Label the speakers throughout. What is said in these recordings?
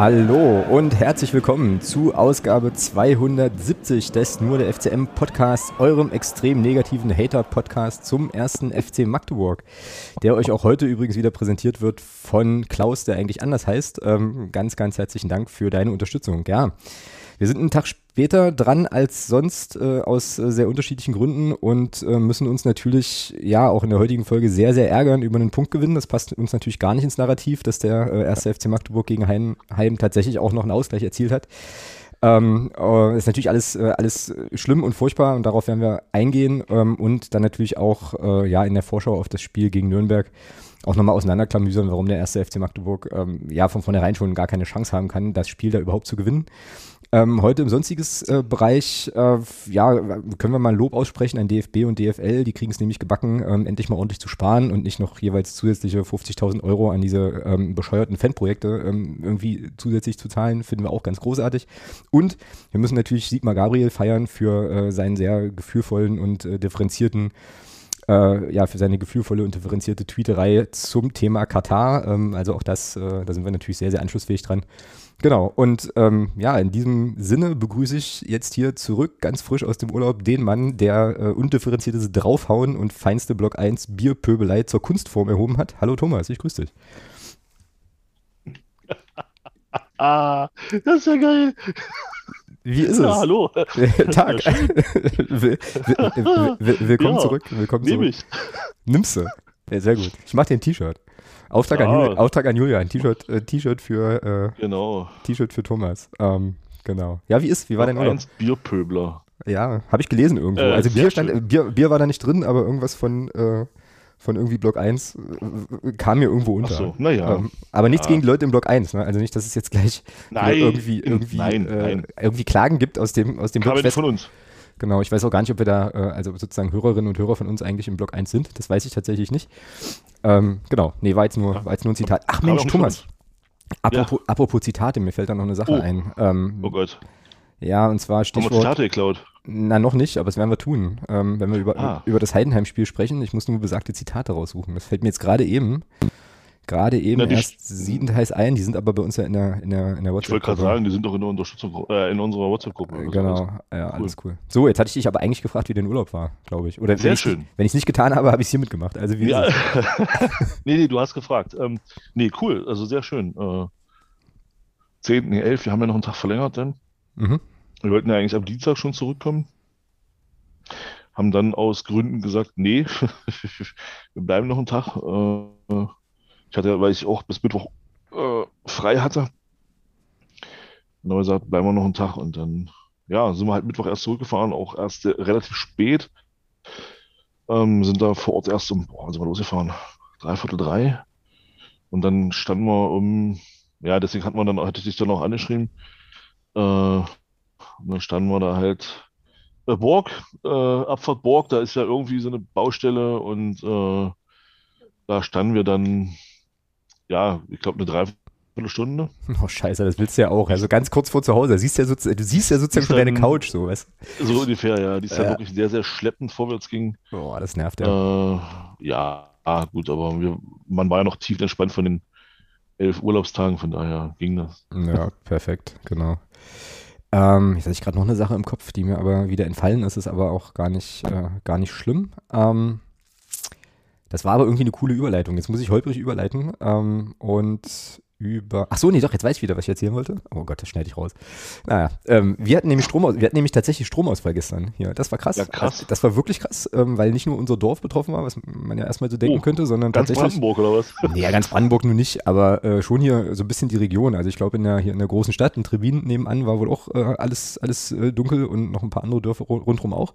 Speaker 1: Hallo und herzlich willkommen zu Ausgabe 270 des Nur der FCM Podcast, eurem extrem negativen Hater-Podcast zum ersten FC Magdeburg, der euch auch heute übrigens wieder präsentiert wird von Klaus, der eigentlich anders heißt. Ähm, ganz, ganz herzlichen Dank für deine Unterstützung. Ja, wir sind einen Tag später dran als sonst äh, aus äh, sehr unterschiedlichen Gründen und äh, müssen uns natürlich ja auch in der heutigen Folge sehr, sehr ärgern über einen Punktgewinn. Das passt uns natürlich gar nicht ins Narrativ, dass der äh, erste FC Magdeburg gegen Heim, Heim tatsächlich auch noch einen Ausgleich erzielt hat. Ähm, äh, ist natürlich alles, äh, alles schlimm und furchtbar und darauf werden wir eingehen ähm, und dann natürlich auch äh, ja in der Vorschau auf das Spiel gegen Nürnberg auch nochmal auseinanderklamüsern, warum der erste FC Magdeburg ähm, ja von vornherein schon gar keine Chance haben kann, das Spiel da überhaupt zu gewinnen. Ähm, heute im sonstiges äh, Bereich, äh, ja, können wir mal Lob aussprechen an DFB und DFL. Die kriegen es nämlich gebacken, ähm, endlich mal ordentlich zu sparen und nicht noch jeweils zusätzliche 50.000 Euro an diese ähm, bescheuerten Fanprojekte ähm, irgendwie zusätzlich zu zahlen. Finden wir auch ganz großartig. Und wir müssen natürlich Sigmar Gabriel feiern für äh, seinen sehr gefühlvollen und äh, differenzierten äh, ja, für seine gefühlvolle und differenzierte Tweeterei zum Thema Katar. Ähm, also auch das, äh, da sind wir natürlich sehr, sehr anschlussfähig dran. Genau, und ähm, ja, in diesem Sinne begrüße ich jetzt hier zurück, ganz frisch aus dem Urlaub, den Mann, der äh, undifferenziertes Draufhauen und feinste Block 1 Bierpöbelei zur Kunstform erhoben hat. Hallo Thomas, ich grüße dich.
Speaker 2: Ah, das ist ja geil.
Speaker 1: Wie ist
Speaker 2: ja,
Speaker 1: es?
Speaker 2: hallo.
Speaker 1: Tag.
Speaker 2: Ja,
Speaker 1: will, will, will, willkommen
Speaker 2: Ja,
Speaker 1: zurück. Willkommen
Speaker 2: Nehme
Speaker 1: zurück.
Speaker 2: ich.
Speaker 1: Nimmst du. Ja, sehr gut. Ich mach dir ein T-Shirt. Auftrag, an
Speaker 2: Ja.
Speaker 1: Julia, Auftrag an Julia, ein T-Shirt äh, T-Shirt für, äh,
Speaker 2: Genau.
Speaker 1: T-Shirt für Thomas. Ähm, genau. Ja, wie ist? Wie war dein Urlaub?
Speaker 2: Eins Bierpöbler.
Speaker 1: Ja, habe ich gelesen irgendwo.
Speaker 2: Äh,
Speaker 1: also Bier, stand, äh, Bier, Bier war da nicht drin, aber irgendwas von, äh, von irgendwie Block 1 äh, kam mir irgendwo unter.
Speaker 2: Ach so, naja.
Speaker 1: Ähm, aber nichts
Speaker 2: Ja.
Speaker 1: gegen die Leute im Block 1, ne? Also nicht, dass es jetzt gleich wieder
Speaker 2: Nein,
Speaker 1: irgendwie, irgendwie,
Speaker 2: nein,
Speaker 1: äh,
Speaker 2: nein.
Speaker 1: irgendwie Klagen gibt aus dem, aus dem Block. weiß,
Speaker 2: von uns.
Speaker 1: Genau, ich weiß auch gar nicht, ob wir da, äh, also sozusagen Hörerinnen und Hörer von uns eigentlich im Block 1 sind. Das weiß ich tatsächlich nicht. Ähm, genau, nee, war jetzt nur, war jetzt nur ein Zitat. Ach Mensch, Thomas. Apropos, apropos Zitate, mir fällt da noch eine Sache
Speaker 2: Oh.
Speaker 1: ein. Ähm,
Speaker 2: Oh Gott.
Speaker 1: ja, und zwar
Speaker 2: Haben wir
Speaker 1: Stichwort.
Speaker 2: Zitate geklaut?
Speaker 1: Na, noch nicht, aber das werden wir tun, ähm, wenn wir über,
Speaker 2: Ah.
Speaker 1: über das Heidenheim-Spiel sprechen. Ich muss nur besagte Zitate raussuchen. Das fällt mir jetzt gerade eben, gerade eben
Speaker 2: Na, die-
Speaker 1: erst siedend heiß ein. Die sind aber bei uns ja in der, in der, in der
Speaker 2: Ich wollte gerade
Speaker 1: WhatsApp-Gruppe.
Speaker 2: sagen, die sind doch in der Unterstützung, äh, in unserer WhatsApp-Gruppe.
Speaker 1: Genau, ja,
Speaker 2: Cool.
Speaker 1: alles cool. So, jetzt hatte ich dich aber eigentlich gefragt, wie dein Urlaub war, glaube ich. Oder
Speaker 2: Sehr
Speaker 1: wenn
Speaker 2: schön.
Speaker 1: Wenn ich es nicht getan habe, habe ich es hiermit gemacht. Also wie
Speaker 2: Ja. nee, nee, du hast gefragt. Ähm, nee, cool, also sehr schön. Äh, 10, nee, 11, wir haben ja noch einen Tag verlängert dann.
Speaker 1: Mhm.
Speaker 2: Wir wollten ja eigentlich am Dienstag schon zurückkommen. Haben dann aus Gründen gesagt, nee, wir bleiben noch einen Tag. Äh, ich hatte, weil ich auch bis Mittwoch äh, frei hatte. Dann haben wir gesagt, bleiben wir noch einen Tag und dann, ja, sind wir halt Mittwoch erst zurückgefahren, auch erst äh, relativ spät. Ähm, sind da vor Ort erst um, boah, sind wir losgefahren? Dreiviertel drei. Und dann standen wir um, ja, deswegen hatten wir dann, hatte ich dich dann auch angeschrieben. Äh, und dann standen wir da halt äh, Borg, äh, Abfahrt Borg, da ist ja irgendwie so eine Baustelle und äh, da standen wir dann, ja, ich glaube eine Dreiviertelstunde.
Speaker 1: Oh scheiße, das willst du ja auch. Also ganz kurz vor zu Hause. Siehst ja sozusagen, du siehst ja sozusagen schon deine Couch, so, weißt
Speaker 2: So ungefähr, ja, die ist
Speaker 1: Ja.
Speaker 2: ja wirklich sehr, sehr schleppend vorwärts ging.
Speaker 1: Boah, das nervt ja.
Speaker 2: Äh, ja, gut, aber wir, man war ja noch tief entspannt von den elf Urlaubstagen, von daher ging das.
Speaker 1: Ja, perfekt, genau. Ähm, jetzt hatte ich gerade noch eine Sache im Kopf, die mir aber wieder entfallen ist, ist aber auch gar nicht, äh, gar nicht schlimm. Ähm, das war aber irgendwie eine coole Überleitung. Jetzt muss ich holprig überleiten. Ähm, und über. Ach so, nee, doch, jetzt weiß ich wieder, was ich erzählen wollte. Oh Gott, das schneide ich raus. Naja, ähm, wir hatten nämlich Stromaus wir hatten nämlich tatsächlich Stromausfall gestern hier. Das war krass.
Speaker 2: Ja, krass.
Speaker 1: Das war wirklich krass, ähm, weil nicht nur unser Dorf betroffen war, was man ja erstmal so denken
Speaker 2: Oh,
Speaker 1: könnte, sondern
Speaker 2: Ganz
Speaker 1: tatsächlich.
Speaker 2: Brandenburg oder was?
Speaker 1: Nee, ja, ganz Brandenburg nur nicht, aber äh, schon hier so ein bisschen die Region. Also ich glaube, in der, hier in der großen Stadt, in Trebin nebenan, war wohl auch äh, alles, alles äh, dunkel und noch ein paar andere Dörfer ru- rundherum auch.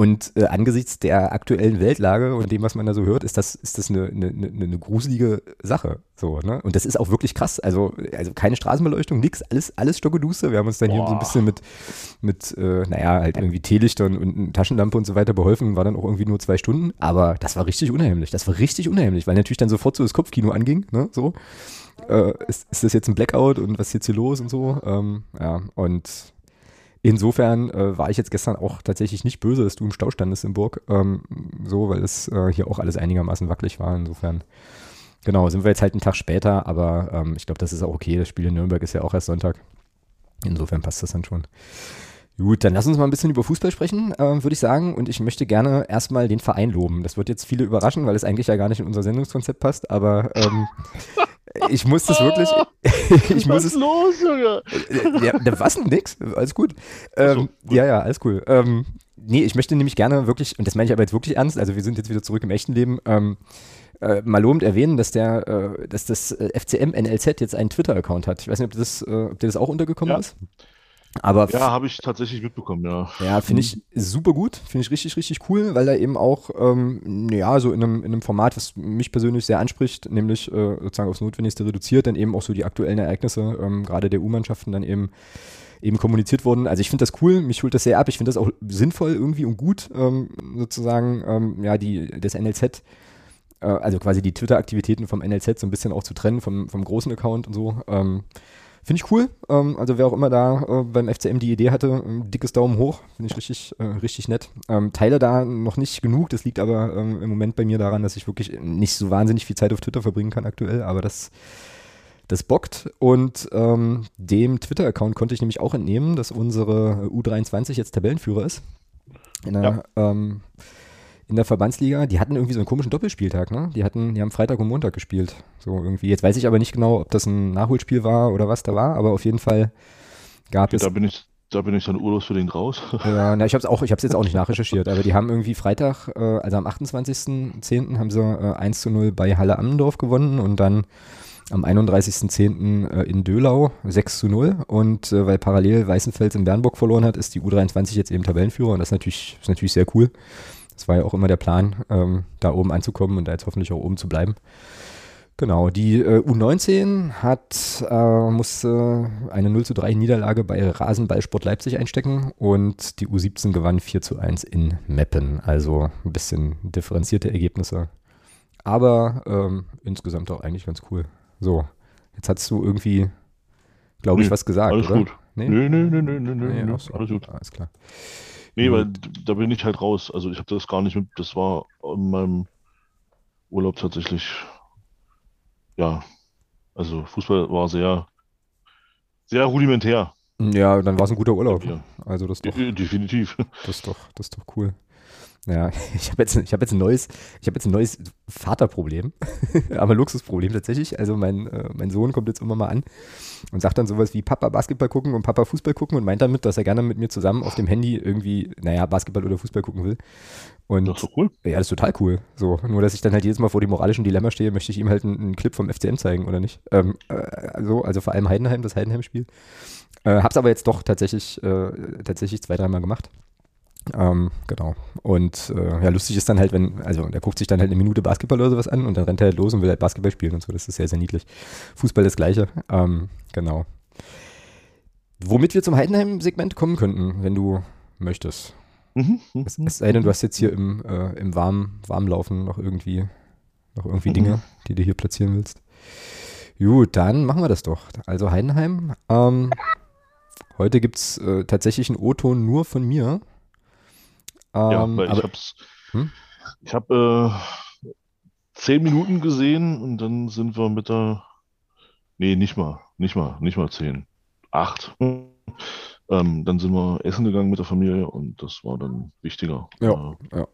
Speaker 1: Und äh, angesichts der aktuellen Weltlage und dem, was man da so hört, ist das, ist das eine, eine, eine, gruselige Sache. So, ne? Und das ist auch wirklich krass. Also, also keine Straßenbeleuchtung, nix, alles, alles stockeduster. Wir haben uns dann hier so ein
Speaker 2: Boah.
Speaker 1: bisschen mit, mit äh, naja, halt irgendwie Teelichtern und Taschenlampe und so weiter beholfen. War dann auch irgendwie nur zwei Stunden. Aber das war richtig unheimlich. Das war richtig unheimlich, weil natürlich dann sofort so das Kopfkino anging. Ne? So, äh, ist, ist das jetzt ein Blackout und was ist jetzt hier los und so? Ähm, ja, und insofern äh, war ich jetzt gestern auch tatsächlich nicht böse, dass du im Stau standest in Burg. Ähm, so, weil es äh, hier auch alles einigermaßen wackelig war. Insofern genau, sind wir jetzt halt einen Tag später, aber ähm, ich glaube, das ist auch okay. Das Spiel in Nürnberg ist ja auch erst Sonntag. Insofern passt das dann schon. Gut, dann lass uns mal ein bisschen über Fußball sprechen, äh, würde ich sagen. Und ich möchte gerne erstmal den Verein loben. Das wird jetzt viele überraschen, weil es eigentlich ja gar nicht in unser Sendungskonzept passt, aber ähm, ich muss das wirklich. ich muss
Speaker 2: Was ist los, Junge?
Speaker 1: Ja, was? Nix? Alles gut. Ähm,
Speaker 2: gut.
Speaker 1: ja, ja, alles cool. Ähm, nee, ich möchte nämlich gerne wirklich, und das meine ich aber jetzt wirklich ernst, also wir sind jetzt wieder zurück im echten Leben, ähm, äh, mal lobend erwähnen, dass der, äh, dass das äh, FCM NLZ jetzt einen Twitter-Account hat. Ich weiß nicht, ob, das, äh, ob dir das auch untergekommen
Speaker 2: Ja.
Speaker 1: ist. Aber
Speaker 2: Ja, habe ich tatsächlich mitbekommen, ja.
Speaker 1: ja, finde ich super gut, finde ich richtig, richtig cool, weil er eben auch, ähm, ja, so in einem, in einem Format, was mich persönlich sehr anspricht, nämlich äh, sozusagen aufs Notwendigste reduziert, dann eben auch so die aktuellen Ereignisse, ähm, gerade der U-Mannschaften dann eben eben kommuniziert wurden. Also ich finde das cool, mich holt das sehr ab, ich finde das auch sinnvoll irgendwie und gut, ähm, sozusagen, ähm, ja, die, das NLZ, äh, also quasi die Twitter-Aktivitäten vom NLZ so ein bisschen auch zu trennen vom, vom großen Account und so. Ähm, Finde ich cool. Ähm, also wer auch immer da äh, beim FCM die Idee hatte, ähm, dickes Daumen hoch. Finde ich richtig, äh, richtig nett. Ähm, teile da noch nicht genug. Das liegt aber ähm, im Moment bei mir daran, dass ich wirklich nicht so wahnsinnig viel Zeit auf Twitter verbringen kann aktuell. Aber das, das bockt. Und ähm, dem Twitter-Account konnte ich nämlich auch entnehmen, dass unsere U23 jetzt Tabellenführer ist. In der, ähm, in der Verbandsliga, die hatten irgendwie so einen komischen Doppelspieltag, ne? Die hatten, die haben Freitag und Montag gespielt. So irgendwie. Jetzt weiß ich aber nicht genau, ob das ein Nachholspiel war oder was da war, aber auf jeden Fall gab es.
Speaker 2: Da bin ich, da bin ich dann urlos für den raus.
Speaker 1: Ja, na, ich habe es auch, ich habe es jetzt auch nicht nachrecherchiert, aber die haben irgendwie Freitag, äh, also am 28.10. haben sie äh, 1 zu 0 bei Halle Ammendorf gewonnen und dann am 31.10. Äh, in Dölau 6 zu 0 und äh, weil parallel Weißenfels in Bernburg verloren hat, ist die U23 jetzt eben Tabellenführer und das ist natürlich, ist natürlich sehr cool. Das war ja auch immer der Plan, ähm, da oben anzukommen und da jetzt hoffentlich auch oben zu bleiben. Genau, die äh, U19 hat, äh, musste eine 0 zu 3 Niederlage bei Rasenballsport Leipzig einstecken und die U17 gewann 4 zu 1 in Meppen. Also ein bisschen differenzierte Ergebnisse. Aber ähm, insgesamt auch eigentlich ganz cool. So, jetzt hast du irgendwie, glaube ich,
Speaker 2: Nee,
Speaker 1: was gesagt,
Speaker 2: Alles
Speaker 1: oder?
Speaker 2: gut.
Speaker 1: Nee?
Speaker 2: Nö, nö, nö, nö, nö, nö,
Speaker 1: Nee,
Speaker 2: nö.
Speaker 1: ach so.
Speaker 2: Alles gut.
Speaker 1: Alles klar.
Speaker 2: Nee, weil d- da bin ich halt raus. Also ich habe das gar nicht mit, das war in meinem Urlaub tatsächlich, ja, also Fußball war sehr, sehr rudimentär.
Speaker 1: Ja, dann war es ein guter Urlaub.
Speaker 2: Ja.
Speaker 1: Also das ist doch,
Speaker 2: De- Definitiv.
Speaker 1: das ist doch, das ist doch cool. Ja, ich habe jetzt, ich habe jetzt ein neues, ich habe jetzt ein neues Vaterproblem, aber Luxusproblem tatsächlich. Also mein, äh, mein Sohn kommt jetzt immer mal an und sagt dann sowas wie Papa Basketball gucken und Papa Fußball gucken und meint damit, dass er gerne mit mir zusammen auf dem Handy irgendwie, naja, Basketball oder Fußball gucken will. Und
Speaker 2: Das ist doch cool.
Speaker 1: ja, das ist total cool. So, nur dass ich dann halt jedes Mal vor dem moralischen Dilemma stehe, möchte ich ihm halt einen, einen Clip vom FCM zeigen oder nicht. Ähm, äh, also, also vor allem Heidenheim, das Heidenheim-Spiel. Äh, hab's aber jetzt doch tatsächlich, äh, tatsächlich zwei, dreimal gemacht. Ähm, genau. Und äh, ja, lustig ist dann halt, wenn, also der guckt sich dann halt eine Minute Basketball oder sowas an und dann rennt er halt los und will halt Basketball spielen und so. Das ist sehr, sehr niedlich. Fußball das gleiche. Ähm, genau. Womit wir zum Heidenheim-Segment kommen könnten, wenn du möchtest.
Speaker 2: Mhm.
Speaker 1: Es, es sei denn, du hast jetzt hier im, äh, im warm, Warmlaufen noch irgendwie, noch irgendwie Dinge, die du hier platzieren willst. Gut, dann machen wir das doch. Also Heidenheim. Ähm, heute gibt es äh, tatsächlich einen O-Ton nur von mir.
Speaker 2: Ja,
Speaker 1: Ähm,
Speaker 2: weil ich
Speaker 1: aber,
Speaker 2: hab's,
Speaker 1: Hm?
Speaker 2: ich habe äh, zehn Minuten gesehen und dann sind wir mit der, nee, nicht mal, nicht mal, nicht mal zehn, acht. Ähm, dann sind wir essen gegangen mit der Familie und das war dann wichtiger.
Speaker 1: Ja,
Speaker 2: Äh,
Speaker 1: ja.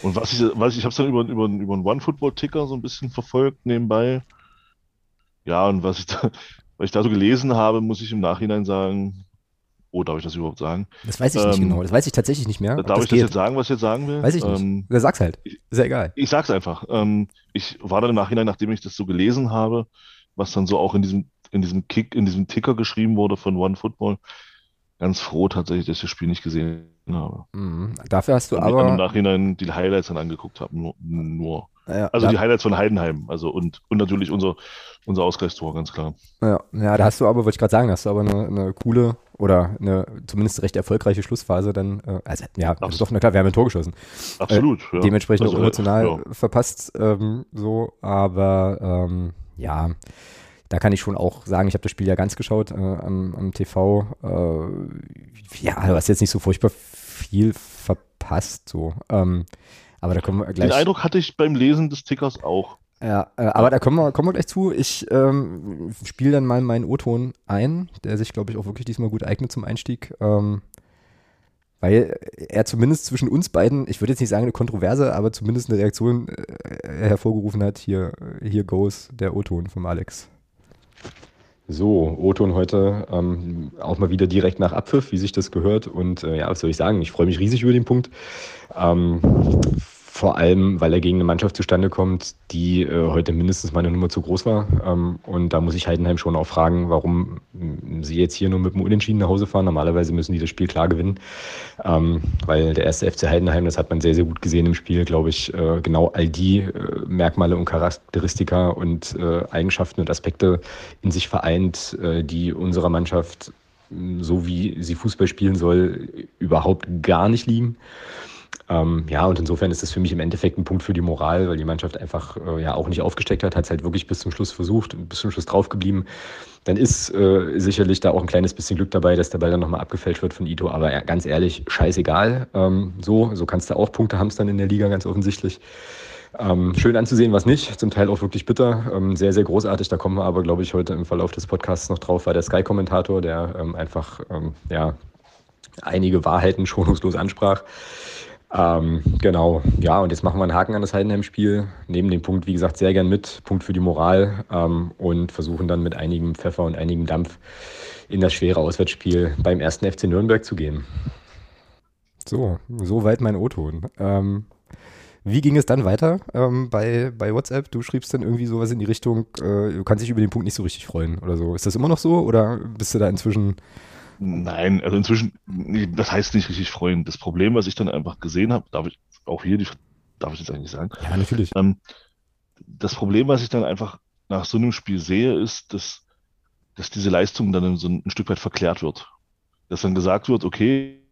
Speaker 2: Und was ich, was ich, ich habe es dann über, über, über einen OneFootball-Ticker so ein bisschen verfolgt nebenbei. Ja, und was ich da, was ich da so gelesen habe, muss ich im Nachhinein sagen, oh, darf ich das überhaupt sagen?
Speaker 1: das weiß ich nicht
Speaker 2: ähm,
Speaker 1: genau. Das weiß ich tatsächlich nicht mehr.
Speaker 2: Darf
Speaker 1: das
Speaker 2: ich das
Speaker 1: geht.
Speaker 2: jetzt sagen, was ich jetzt sagen will?
Speaker 1: Weiß ich nicht.
Speaker 2: Ähm,
Speaker 1: Ja, sag's halt. Ist ja egal.
Speaker 2: ich sag's einfach. Ähm, ich war dann im Nachhinein, nachdem ich das so gelesen habe, was dann so auch in diesem, in diesem Kick, in diesem Ticker geschrieben wurde von OneFootball, ganz froh tatsächlich, dass ich das Spiel nicht gesehen habe.
Speaker 1: Mhm. Dafür hast du
Speaker 2: Und dann im
Speaker 1: aber.
Speaker 2: Nachhinein die Highlights dann angeguckt habe. Nur, nur.
Speaker 1: Ja,
Speaker 2: Also
Speaker 1: da,
Speaker 2: die Highlights von Heidenheim. Also und, und natürlich unser, unser Ausgleichstor, ganz klar.
Speaker 1: Ja, ja, da hast du aber, wollte ich gerade sagen, hast du aber eine, eine coole oder eine zumindest recht erfolgreiche Schlussphase dann, äh, also ja,
Speaker 2: Absolut.
Speaker 1: doch, na klar, wir haben ein Tor geschossen.
Speaker 2: Absolut. ja.
Speaker 1: Dementsprechend
Speaker 2: Also,
Speaker 1: auch emotional
Speaker 2: ja.
Speaker 1: verpasst, ähm, so, aber ähm, ja, da kann ich schon auch sagen, ich habe das Spiel ja ganz geschaut äh, am, am TV. Äh, ja, du hast jetzt nicht so furchtbar viel verpasst, so. Ähm, aber da kommen wir
Speaker 2: Den
Speaker 1: gleich.
Speaker 2: Eindruck hatte ich beim Lesen des Tickers auch.
Speaker 1: Ja, äh, aber da kommen wir, kommen wir gleich zu. Ich ähm, spiele dann mal meinen O-Ton ein, der sich, glaube ich, auch wirklich diesmal gut eignet zum Einstieg. Ähm, weil er zumindest zwischen uns beiden, ich würde jetzt nicht sagen eine Kontroverse, aber zumindest eine Reaktion äh, hervorgerufen hat. Hier, hier goes der O-Ton vom Alex. So, O-Ton heute ähm, auch mal wieder direkt nach Abpfiff, wie sich das gehört. Und äh, ja, was soll ich sagen? Ich freue mich riesig über den Punkt. Ähm, vor allem, weil er gegen eine Mannschaft zustande kommt, die äh, heute mindestens mal eine Nummer zu groß war. Ähm, und da muss ich Heidenheim schon auch fragen, warum mm, sie jetzt hier nur mit dem Unentschieden nach Hause fahren. Normalerweise müssen die das Spiel klar gewinnen. Ähm, weil der erste FC Heidenheim, das hat man sehr, sehr gut gesehen im Spiel, glaube ich, äh, genau all die äh, Merkmale und Charakteristika und äh, Eigenschaften und Aspekte in sich vereint, äh, die unserer Mannschaft, mm, so wie sie Fußball spielen soll, überhaupt gar nicht liegen. Ähm, ja, und insofern ist das für mich im Endeffekt ein Punkt für die Moral, weil die Mannschaft einfach äh, ja auch nicht aufgesteckt hat, hat es halt wirklich bis zum Schluss versucht und bis zum Schluss draufgeblieben. Dann ist äh, sicherlich da auch ein kleines bisschen Glück dabei, dass der Ball dann nochmal abgefälscht wird von Ito, aber ja, ganz ehrlich, scheißegal. Ähm, so, so kannst du auch Punkte hamstern in der Liga, ganz offensichtlich. Ähm, schön anzusehen, was nicht, zum Teil auch wirklich bitter, ähm, sehr, sehr großartig. Da kommen wir aber, glaube ich, heute im Verlauf des Podcasts noch drauf, war der Sky-Kommentator, der ähm, einfach ähm, ja, einige Wahrheiten schonungslos ansprach. Ähm, genau, ja, und jetzt machen wir einen Haken an das Heidenheim-Spiel, nehmen den Punkt, wie gesagt, sehr gern mit, Punkt für die Moral ähm, und versuchen dann mit einigem Pfeffer und einigem Dampf in das schwere Auswärtsspiel beim ersten FC Nürnberg zu gehen. So, soweit mein O-Ton. Ähm, wie ging es dann weiter ähm, bei, bei WhatsApp? Du schriebst dann irgendwie sowas in die Richtung, äh, du kannst dich über den Punkt nicht so richtig freuen oder so. Ist das immer noch so oder bist du da inzwischen
Speaker 2: Nein, also inzwischen, das heißt nicht richtig freuen. Das Problem, was ich dann einfach gesehen habe, darf ich auch hier, die, darf ich jetzt eigentlich sagen?
Speaker 1: Ja, natürlich.
Speaker 2: Ähm, das Problem, was ich dann einfach nach so einem Spiel sehe, ist, dass, dass diese Leistung dann so ein, ein Stück weit verklärt wird. Dass dann gesagt wird, okay,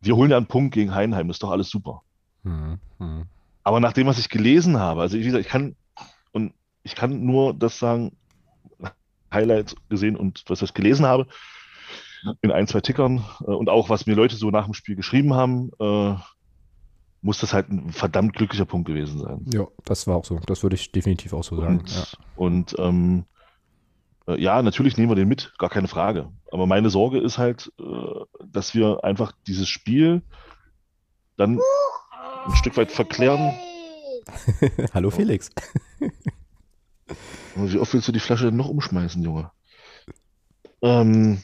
Speaker 2: wir holen ja einen Punkt gegen Heinheim, das ist doch alles super. Mhm. Mhm. Aber nach dem, was ich gelesen habe, also wie gesagt, ich kann, und ich kann nur das sagen, Highlights gesehen und was ich gelesen habe in ein, zwei Tickern äh, und auch was mir Leute so nach dem Spiel geschrieben haben, äh, muss das halt ein verdammt glücklicher Punkt gewesen sein.
Speaker 1: Ja, das war auch so. Das würde ich definitiv auch so sagen.
Speaker 2: Und,
Speaker 1: ja.
Speaker 2: und ähm, äh, ja, natürlich nehmen wir den mit, gar keine Frage. Aber meine Sorge ist halt, äh, dass wir einfach dieses Spiel dann ein Stück weit verklären.
Speaker 1: Hallo Felix.
Speaker 2: Wie oft willst du die Flasche denn noch umschmeißen, Junge? Ähm,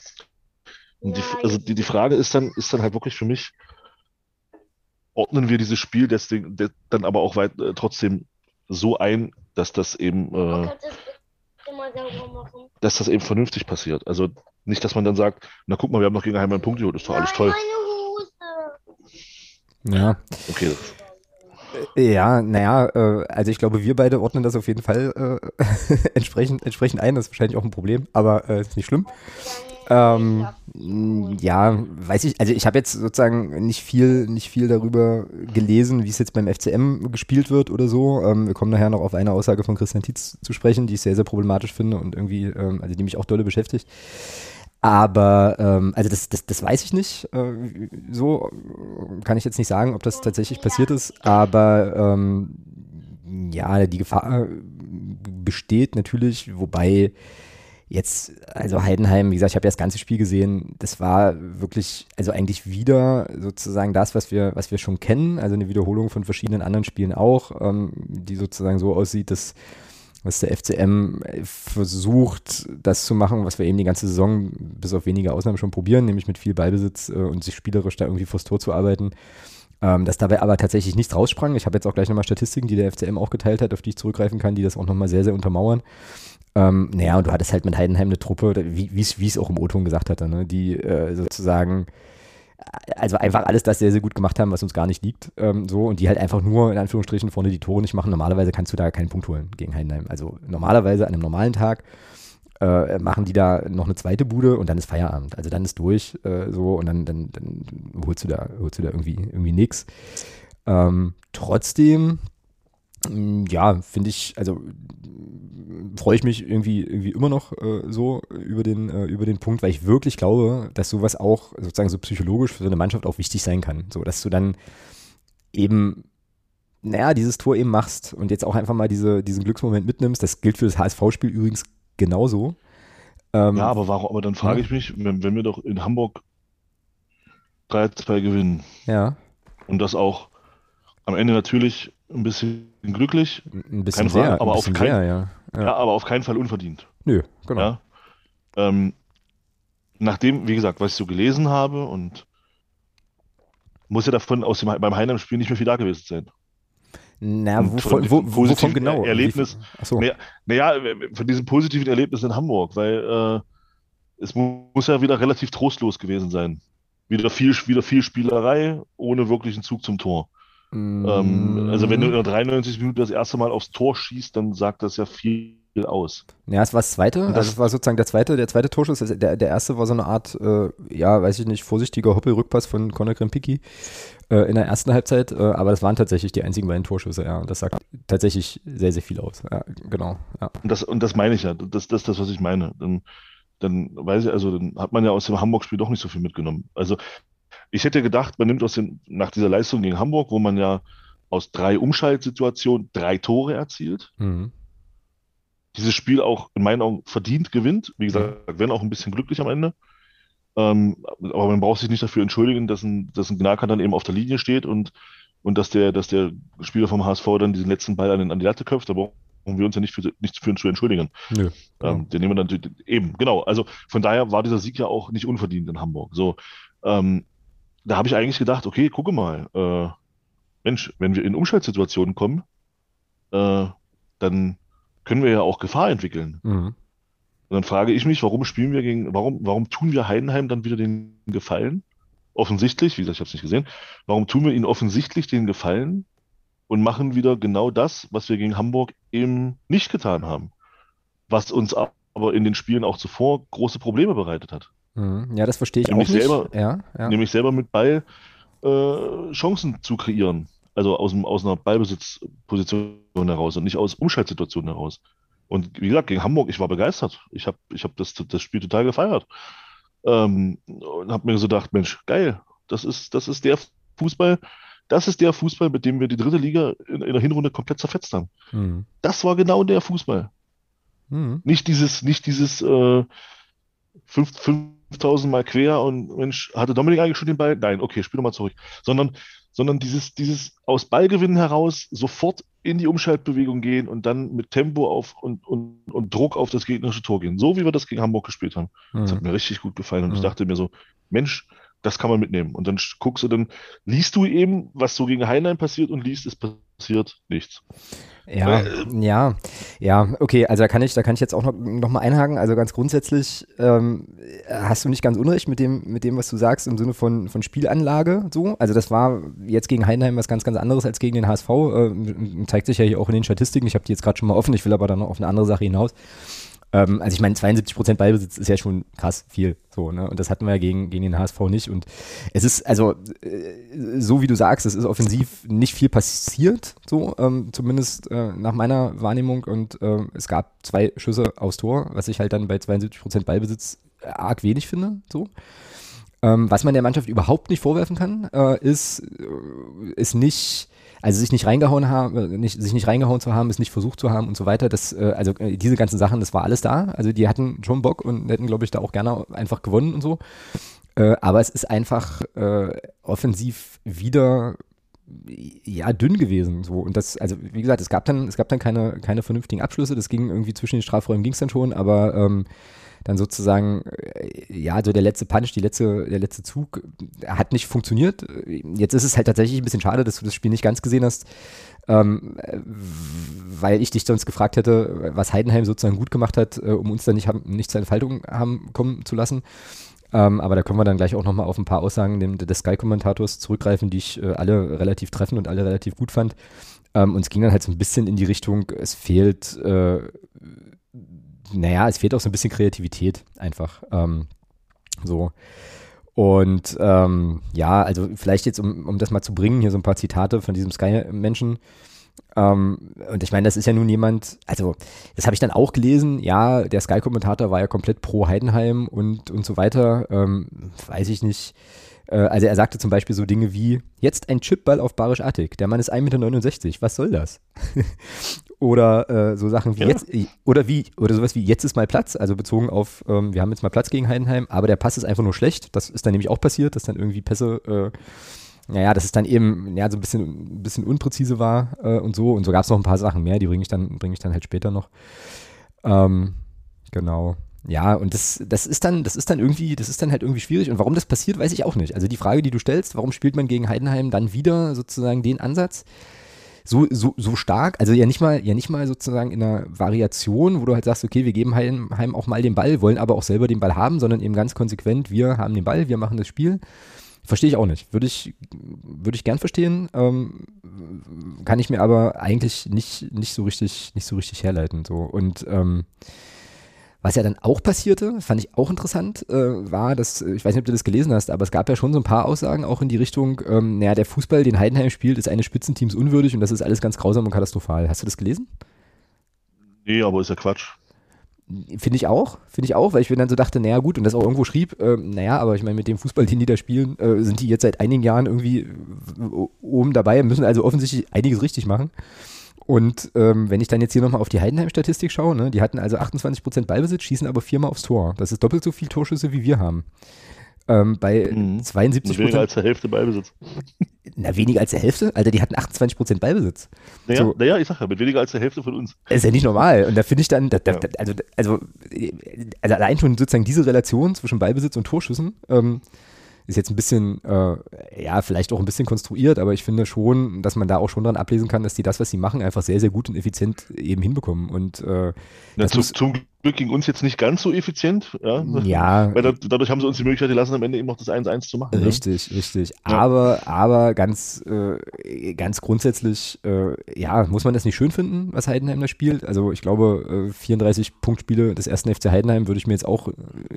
Speaker 2: die, also die, die Frage ist dann, ist dann halt wirklich für mich, ordnen wir dieses Spiel deswegen, dann aber auch weit, äh, trotzdem so ein, dass das eben, äh, dass das eben vernünftig passiert. Also nicht, dass man dann sagt, na guck mal, wir haben noch gegen Heim einen Punkt geholt, ist doch alles toll.
Speaker 1: Ja.
Speaker 2: Okay.
Speaker 1: Ja, naja, äh, also ich glaube, wir beide ordnen das auf jeden Fall äh, entsprechend, entsprechend ein. Das ist wahrscheinlich auch ein Problem, aber äh, ist nicht schlimm. Ähm, ja, weiß ich, also ich habe jetzt sozusagen nicht viel, nicht viel darüber gelesen, wie es jetzt beim FCM gespielt wird oder so. Ähm, wir kommen nachher noch auf eine Aussage von Christian Tietz zu sprechen, die ich sehr, sehr problematisch finde und irgendwie, ähm, also die mich auch dolle beschäftigt. Aber ähm, also das, das, das weiß ich nicht. Äh, so kann ich jetzt nicht sagen, ob das tatsächlich passiert ist. Aber ähm, ja, die Gefahr besteht natürlich, wobei jetzt, also Heidenheim, wie gesagt, ich habe ja das ganze Spiel gesehen, das war wirklich, also eigentlich wieder sozusagen das, was wir, was wir schon kennen, also eine Wiederholung von verschiedenen anderen Spielen auch, ähm, die sozusagen so aussieht, dass was der FCM versucht, das zu machen, was wir eben die ganze Saison bis auf wenige Ausnahmen schon probieren, nämlich mit viel Ballbesitz äh, und sich spielerisch da irgendwie vors Tor zu arbeiten. Ähm, dass dabei aber tatsächlich nichts raussprang. Ich habe jetzt auch gleich nochmal Statistiken, die der FCM auch geteilt hat, auf die ich zurückgreifen kann, die das auch nochmal sehr, sehr untermauern. Ähm, naja, und du hattest halt mit Heidenheim eine Truppe, wie es auch im O-Ton gesagt hatte, ne, die äh, sozusagen also einfach alles das sehr, sehr gut gemacht haben, was uns gar nicht liegt. Ähm, so, und die halt einfach nur in Anführungsstrichen vorne die Tore nicht machen. Normalerweise kannst du da keinen Punkt holen gegen Heidenheim. Also normalerweise an einem normalen Tag äh, machen die da noch eine zweite Bude und dann ist Feierabend. Also dann ist durch äh, so und dann, dann, dann holst du da, holst du da irgendwie, irgendwie nichts. Ähm, trotzdem ja, finde ich, also freue ich mich irgendwie, irgendwie immer noch äh, so über den, äh, über den Punkt, weil ich wirklich glaube, dass sowas auch sozusagen so psychologisch für so eine Mannschaft auch wichtig sein kann. So, dass du dann eben naja, dieses Tor eben machst und jetzt auch einfach mal diese, diesen Glücksmoment mitnimmst. Das gilt für das HSV-Spiel übrigens genauso.
Speaker 2: Ähm, ja, aber warum, aber dann frage ich mich, wenn, wenn wir doch in Hamburg 3-2 gewinnen.
Speaker 1: Ja.
Speaker 2: Und das auch am Ende natürlich ein bisschen glücklich.
Speaker 1: Ein bisschen sehr,
Speaker 2: Frage, aber
Speaker 1: bisschen
Speaker 2: auf kein,
Speaker 1: sehr, ja.
Speaker 2: ja. ja. aber auf keinen Fall unverdient.
Speaker 1: Nö, genau.
Speaker 2: Ja? Ähm, nachdem, wie gesagt, was ich so gelesen habe und muss ja davon aus dem, beim Heinheim-Spiel nicht mehr viel da gewesen sein.
Speaker 1: Na, wovon, wo, wovon genau?
Speaker 2: Erlebnis.
Speaker 1: Achso.
Speaker 2: Naja, naja, von diesem positiven Erlebnis in Hamburg, weil äh, es muss ja wieder relativ trostlos gewesen sein. Wieder viel, wieder viel Spielerei, ohne wirklichen Zug zum Tor. Mm. Ähm, also wenn du in der 93 Minuten das erste Mal aufs Tor schießt, dann sagt das ja viel aus.
Speaker 1: Ja, es war das zweite, das also es war sozusagen der zweite, der zweite Torschuss. Der, der erste war so eine Art, äh, ja, weiß ich nicht, vorsichtiger Hoppelrückpass von Conor Krempicki äh, in der ersten Halbzeit, äh, aber das waren tatsächlich die einzigen beiden Torschüsse, ja. Und das sagt tatsächlich sehr, sehr viel aus. Ja, genau. Ja.
Speaker 2: Und, das, und das meine ich ja, das, das ist das, was ich meine. Dann, dann weiß ich, also dann hat man ja aus dem Hamburg-Spiel doch nicht so viel mitgenommen. Also ich hätte gedacht, man nimmt aus den, nach dieser Leistung gegen Hamburg, wo man ja aus drei Umschaltsituationen drei Tore erzielt, mhm. dieses Spiel auch in meinen Augen verdient gewinnt. Wie gesagt, mhm. wenn auch ein bisschen glücklich am Ende. Ähm, aber man braucht sich nicht dafür entschuldigen, dass ein, dass ein Gnaka dann eben auf der Linie steht und, und dass, der, dass der Spieler vom HSV dann diesen letzten Ball an, an die Latte köpft. Da brauchen wir uns ja nicht für, nicht für zu entschuldigen. Nö, ähm, den nehmen wir dann eben, genau. Also von daher war dieser Sieg ja auch nicht unverdient in Hamburg. So, ähm, da habe ich eigentlich gedacht, okay, gucke mal, äh, Mensch, wenn wir in Umschaltsituationen kommen, äh, dann können wir ja auch Gefahr entwickeln. Mhm. Und dann frage ich mich, warum spielen wir gegen, warum, warum tun wir Heidenheim dann wieder den Gefallen? Offensichtlich, wie gesagt, ich habe es nicht gesehen, warum tun wir ihnen offensichtlich den Gefallen und machen wieder genau das, was wir gegen Hamburg eben nicht getan haben? Was uns aber in den Spielen auch zuvor große Probleme bereitet hat.
Speaker 1: Mhm. Ja, das verstehe ich
Speaker 2: nämlich
Speaker 1: auch nicht.
Speaker 2: Selber,
Speaker 1: ja, ja.
Speaker 2: Nämlich selber mit Ball äh, Chancen zu kreieren. Also aus, aus einer Ballbesitzposition heraus und nicht aus Umschaltsituationen heraus. Und wie gesagt, gegen Hamburg, ich war begeistert. Ich habe ich hab das, das Spiel total gefeiert. Ähm, und habe mir so gedacht, Mensch, geil, das ist, das ist der Fußball, das ist der Fußball, mit dem wir die dritte Liga in, in der Hinrunde komplett zerfetzt haben. Mhm. Das war genau der Fußball. Mhm. Nicht dieses, nicht dieses äh, 5000 Mal quer und Mensch, hatte Dominik eigentlich schon den Ball? Nein, okay, spiel nochmal zurück. Sondern, sondern dieses, dieses aus Ballgewinnen heraus sofort in die Umschaltbewegung gehen und dann mit Tempo auf und, und, und Druck auf das gegnerische Tor gehen. So wie wir das gegen Hamburg gespielt haben. Mhm. Das hat mhm. mir richtig gut gefallen. Und mhm. ich dachte mir so, Mensch, das kann man mitnehmen. Und dann guckst du, dann liest du eben, was so gegen Heinlein passiert und liest, es passiert nichts.
Speaker 1: Ja, äh, ja, ja, okay, also da kann ich, da kann ich jetzt auch noch, noch mal einhaken. Also ganz grundsätzlich ähm, hast du nicht ganz unrecht mit dem, mit dem, was du sagst, im Sinne von, von Spielanlage so. Also das war jetzt gegen Heidenheim was ganz, ganz anderes als gegen den HSV. Äh, zeigt sich ja hier auch in den Statistiken. Ich habe die jetzt gerade schon mal offen, ich will aber dann noch auf eine andere Sache hinaus. Ähm, also ich meine, 72% Ballbesitz ist ja schon krass viel. So, ne? Und das hatten wir ja gegen, gegen den HSV nicht. Und es ist, also, äh, so wie du sagst, es ist offensiv nicht viel passiert, so, ähm, zumindest äh, nach meiner Wahrnehmung. Und äh, es gab zwei Schüsse aufs Tor, was ich halt dann bei 72% Ballbesitz arg wenig finde. So. Ähm, was man der Mannschaft überhaupt nicht vorwerfen kann, äh, ist, äh, ist nicht also sich nicht reingehauen haben, äh, nicht, sich nicht reingehauen zu haben, es nicht versucht zu haben und so weiter, das, äh, also äh, diese ganzen Sachen, das war alles da. Also die hatten schon Bock und hätten, glaube ich, da auch gerne einfach gewonnen und so. Äh, aber es ist einfach äh, offensiv wieder ja, dünn gewesen. So. Und das, also wie gesagt, es gab dann, es gab dann keine, keine vernünftigen Abschlüsse. Das ging irgendwie zwischen den Strafräumen ging es dann schon, aber ähm, dann sozusagen, äh, ja, so der letzte Punch, die letzte, der letzte Zug hat nicht funktioniert. Jetzt ist es halt tatsächlich ein bisschen schade, dass du das Spiel nicht ganz gesehen hast, ähm, weil ich dich sonst gefragt hätte, was Heidenheim sozusagen gut gemacht hat, äh, um uns dann nicht, haben, nicht zur Entfaltung haben kommen zu lassen. Ähm, aber da können wir dann gleich auch nochmal auf ein paar Aussagen des Sky-Kommentators zurückgreifen, die ich äh, alle relativ treffend und alle relativ gut fand. Ähm, und es ging dann halt so ein bisschen in die Richtung, es fehlt äh, naja, es fehlt auch so ein bisschen Kreativität einfach. Ähm, so. Und ähm, ja, also vielleicht jetzt, um, um das mal zu bringen, hier so ein paar Zitate von diesem Sky-Menschen. Ähm, und ich meine, das ist ja nun jemand, also das habe ich dann auch gelesen, ja, der Sky-Kommentator war ja komplett pro Heidenheim und, und so weiter, ähm, weiß ich nicht. Äh, also er sagte zum Beispiel so Dinge wie, jetzt ein Chipball auf Barisch Attic, der Mann ist 1,69 Meter, was soll das? oder äh, so Sachen wie ja. jetzt, oder wie, oder sowas wie, jetzt ist mal Platz, also bezogen auf, ähm, wir haben jetzt mal Platz gegen Heidenheim, aber der Pass ist einfach nur schlecht, das ist dann nämlich auch passiert, dass dann irgendwie Pässe äh, naja, dass es dann eben ja, so ein bisschen, ein bisschen unpräzise war äh, und so. Und so gab es noch ein paar Sachen mehr, die bringe ich dann, bringe ich dann halt später noch. Ähm, genau. Ja, und das, das ist dann, das ist dann irgendwie, das ist dann halt irgendwie schwierig. Und warum das passiert, weiß ich auch nicht. Also die Frage, die du stellst, warum spielt man gegen Heidenheim dann wieder sozusagen den Ansatz? So, so, so stark, also ja nicht mal, ja nicht mal sozusagen in einer Variation, wo du halt sagst, okay, wir geben Heim auch mal den Ball, wollen aber auch selber den Ball haben, sondern eben ganz konsequent, wir haben den Ball, wir machen das Spiel. Verstehe ich auch nicht. Würde ich, würde ich gern verstehen, ähm, kann ich mir aber eigentlich nicht, nicht so richtig, nicht so richtig herleiten. So. Und ähm, was ja dann auch passierte, fand ich auch interessant, äh, war, dass, ich weiß nicht, ob du das gelesen hast, aber es gab ja schon so ein paar Aussagen auch in die Richtung, ähm, naja, der Fußball, den Heidenheim spielt, ist eines Spitzenteams unwürdig und das ist alles ganz grausam und katastrophal. Hast du das gelesen?
Speaker 2: Nee, aber ist ja Quatsch.
Speaker 1: Finde ich auch, finde ich auch, weil ich mir dann so dachte, naja gut, und das auch irgendwo schrieb, äh, naja, aber ich meine, mit dem Fußball, den die da spielen, äh, sind die jetzt seit einigen Jahren irgendwie äh, oben dabei, müssen also offensichtlich einiges richtig machen. Und ähm, wenn ich dann jetzt hier nochmal auf die Heidenheim-Statistik schaue, ne, die hatten also 28% Ballbesitz, schießen aber viermal aufs Tor. Das ist doppelt so viel Torschüsse, wie wir haben. Ähm, bei mhm. 72%
Speaker 2: Weniger als der Hälfte Ballbesitz.
Speaker 1: Na, weniger als der Hälfte? Alter, die hatten 28 Prozent Ballbesitz.
Speaker 2: Naja, so. naja, ich sag ja, mit weniger als der Hälfte von uns.
Speaker 1: Das ist ja nicht normal. Und da finde ich dann, da, da, also, also, also allein schon sozusagen diese Relation zwischen Ballbesitz und Torschüssen, ähm, ist jetzt ein bisschen, äh, ja, vielleicht auch ein bisschen konstruiert, aber ich finde schon, dass man da auch schon dran ablesen kann, dass die das, was sie machen, einfach sehr, sehr gut und effizient eben hinbekommen. Und äh,
Speaker 2: ja, zum, zum, Glück ging uns jetzt nicht ganz so effizient, ja.
Speaker 1: ja
Speaker 2: Weil da, dadurch haben sie uns die Möglichkeit gelassen, am Ende eben auch das 1-1 zu machen.
Speaker 1: Richtig, ja. richtig. Aber, aber ganz, äh, ganz grundsätzlich, äh, ja, muss man das nicht schön finden, was Heidenheim da spielt. Also ich glaube, 34 äh, Punktspiele des ersten FC Heidenheim würde ich mir jetzt auch, äh,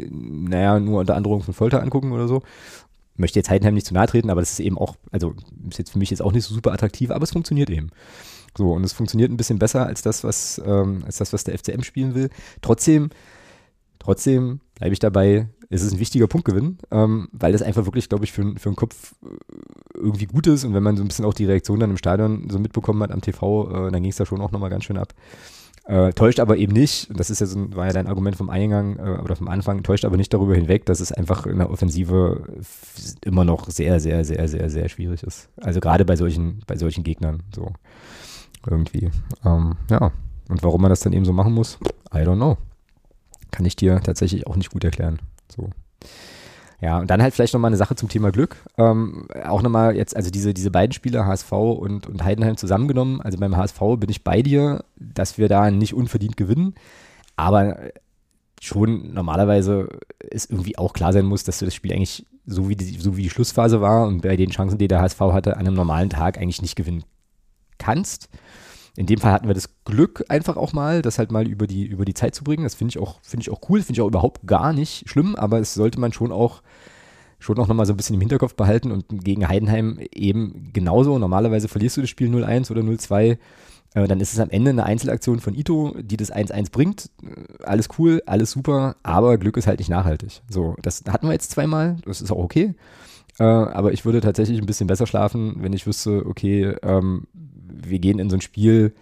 Speaker 1: naja, nur unter Androhung von Folter angucken oder so möchte jetzt Heidenheim nicht zu nahe treten, aber das ist eben auch, also ist jetzt für mich jetzt auch nicht so super attraktiv, aber es funktioniert eben. So, und es funktioniert ein bisschen besser als das, was, ähm, als das, was der FCM spielen will. Trotzdem, trotzdem bleibe ich dabei, es ist ein wichtiger Punktgewinn, ähm, weil das einfach wirklich, glaube ich, für, für den Kopf äh, irgendwie gut ist. Und wenn man so ein bisschen auch die Reaktion dann im Stadion so mitbekommen hat am TV, äh, dann ging es da schon auch nochmal ganz schön ab. Äh, täuscht aber eben nicht, und das ist ja so, war ja dein Argument vom Eingang äh, oder vom Anfang, täuscht aber nicht darüber hinweg, dass es einfach in der Offensive immer noch sehr, sehr, sehr, sehr, sehr schwierig ist. Also gerade bei solchen, bei solchen Gegnern so irgendwie. Ähm, ja. Und warum man das dann eben so machen muss, I don't know. Kann ich dir tatsächlich auch nicht gut erklären. So. Ja, und dann halt vielleicht nochmal eine Sache zum Thema Glück. Ähm, auch nochmal jetzt, also diese, diese beiden Spiele, HSV und, und Heidenheim zusammengenommen. Also beim HSV bin ich bei dir, dass wir da nicht unverdient gewinnen. Aber schon normalerweise ist irgendwie auch klar sein muss, dass du das Spiel eigentlich so wie die, so wie die Schlussphase war und bei den Chancen, die der HSV hatte, an einem normalen Tag eigentlich nicht gewinnen kannst. In dem Fall hatten wir das Glück einfach auch mal, das halt mal über die, über die Zeit zu bringen. Das finde ich auch, finde ich auch cool, finde ich auch überhaupt gar nicht schlimm, aber es sollte man schon auch schon auch nochmal so ein bisschen im Hinterkopf behalten und gegen Heidenheim eben genauso. Normalerweise verlierst du das Spiel 0-1 oder 0-2. Äh, dann ist es am Ende eine Einzelaktion von Ito, die das 1-1 bringt. Alles cool, alles super, aber Glück ist halt nicht nachhaltig. So, das hatten wir jetzt zweimal, das ist auch okay. Äh, aber ich würde tatsächlich ein bisschen besser schlafen, wenn ich wüsste, okay, ähm, wir gehen in so ein Spiel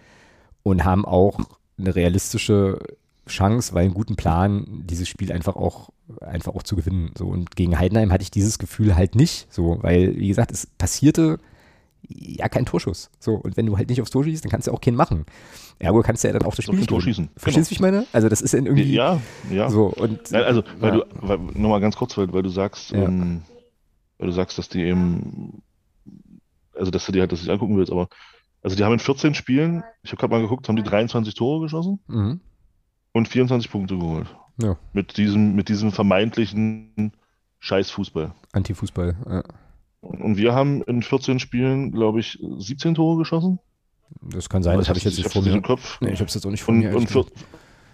Speaker 1: und haben auch eine realistische Chance, weil einen guten Plan, dieses Spiel einfach auch, einfach auch zu gewinnen. So, und gegen Heidenheim hatte ich dieses Gefühl halt nicht, so, weil, wie gesagt, es passierte ja kein Torschuss. So, und wenn du halt nicht aufs Tor schießt, dann kannst du auch keinen machen. Ergo kannst du ja dann auch das Spiel
Speaker 2: Tor schießen.
Speaker 1: Verstehst du, genau. wie ich meine? Also, das ist ja irgendwie.
Speaker 2: Ja, ja.
Speaker 1: So, und,
Speaker 2: Nein, also, weil ja. du, weil, nur mal ganz kurz, weil, weil du sagst, ja. ähm, weil du sagst, dass die eben, also, dass du dir halt das nicht angucken willst, aber also die haben in 14 Spielen, ich habe gerade mal geguckt, haben die 23 Tore geschossen mhm. und 24 Punkte geholt.
Speaker 1: Ja.
Speaker 2: Mit diesem, mit diesem vermeintlichen Scheißfußball.
Speaker 1: Antifußball, ja.
Speaker 2: Und wir haben in 14 Spielen, glaube ich, 17 Tore geschossen.
Speaker 1: Das kann sein, das habe ich jetzt nicht vor mir.
Speaker 2: Im Kopf.
Speaker 1: Nee, ich habe es jetzt auch nicht vor
Speaker 2: und,
Speaker 1: mir.
Speaker 2: Und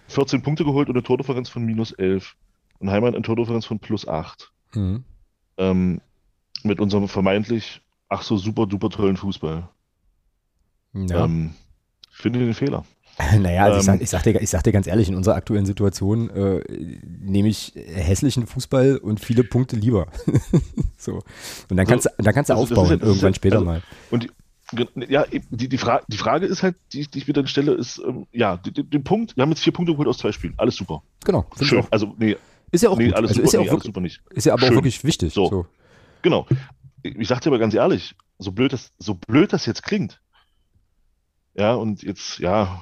Speaker 2: 14 Punkte geholt und eine Tordifferenz von minus 11. Und Heimat eine Tordifferenz von plus 8. Mhm. Ähm, mit unserem vermeintlich, ach so super duper tollen Fußball. Ja. Ähm, finde den Fehler.
Speaker 1: Naja, also ähm, ich, sag, ich, sag dir, ich sag dir ganz ehrlich, in unserer aktuellen Situation äh, nehme ich hässlichen Fußball und viele Punkte lieber. so. Und dann kannst, also, dann kannst du also aufbauen, ja, irgendwann ja, später also, mal.
Speaker 2: Und ja, die, die, Fra die Frage ist halt, die, die ich mir dann stelle, ist, ähm, ja, den Punkt, wir haben jetzt vier Punkte geholt aus zwei Spielen, alles super.
Speaker 1: Genau.
Speaker 2: Schön, also nee.
Speaker 1: Ist ja auch
Speaker 2: nee,
Speaker 1: gut.
Speaker 2: Alles
Speaker 1: also
Speaker 2: super,
Speaker 1: ist ja auch
Speaker 2: nee,
Speaker 1: wirklich,
Speaker 2: super nicht.
Speaker 1: Ist ja aber Schön. auch wirklich wichtig.
Speaker 2: So. so. Genau. Ich sag dir aber ganz ehrlich, so blöd das, so blöd das jetzt klingt, ja, und jetzt, ja,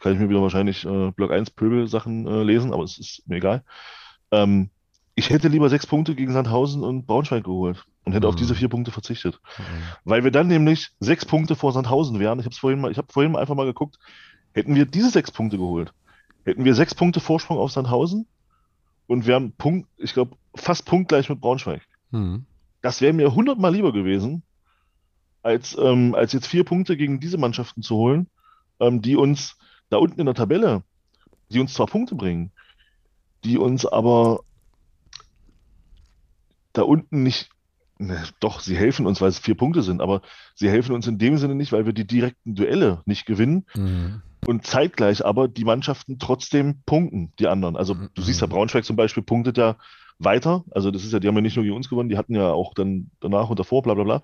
Speaker 2: kann ich mir wieder wahrscheinlich äh, Block 1 Pöbel-Sachen äh, lesen, aber es ist mir egal. Ähm, ich hätte lieber sechs Punkte gegen Sandhausen und Braunschweig geholt und hätte mhm. auf diese vier Punkte verzichtet. Mhm. Weil wir dann nämlich sechs Punkte vor Sandhausen wären. Ich habe vorhin mal, ich habe vorhin einfach mal geguckt, hätten wir diese sechs Punkte geholt, hätten wir sechs Punkte Vorsprung auf Sandhausen und wären Punkt, ich glaube, fast punktgleich mit Braunschweig. Mhm. Das wäre mir hundertmal lieber gewesen, als, ähm, als jetzt vier Punkte gegen diese Mannschaften zu holen, ähm, die uns da unten in der Tabelle, die uns zwar Punkte bringen, die uns aber da unten nicht, ne, doch, sie helfen uns, weil es vier Punkte sind, aber sie helfen uns in dem Sinne nicht, weil wir die direkten Duelle nicht gewinnen mhm. und zeitgleich aber die Mannschaften trotzdem punkten, die anderen. Also mhm. du siehst ja, Braunschweig zum Beispiel punktet ja weiter, also das ist ja, die haben ja nicht nur gegen uns gewonnen, die hatten ja auch dann danach und davor, bla bla bla.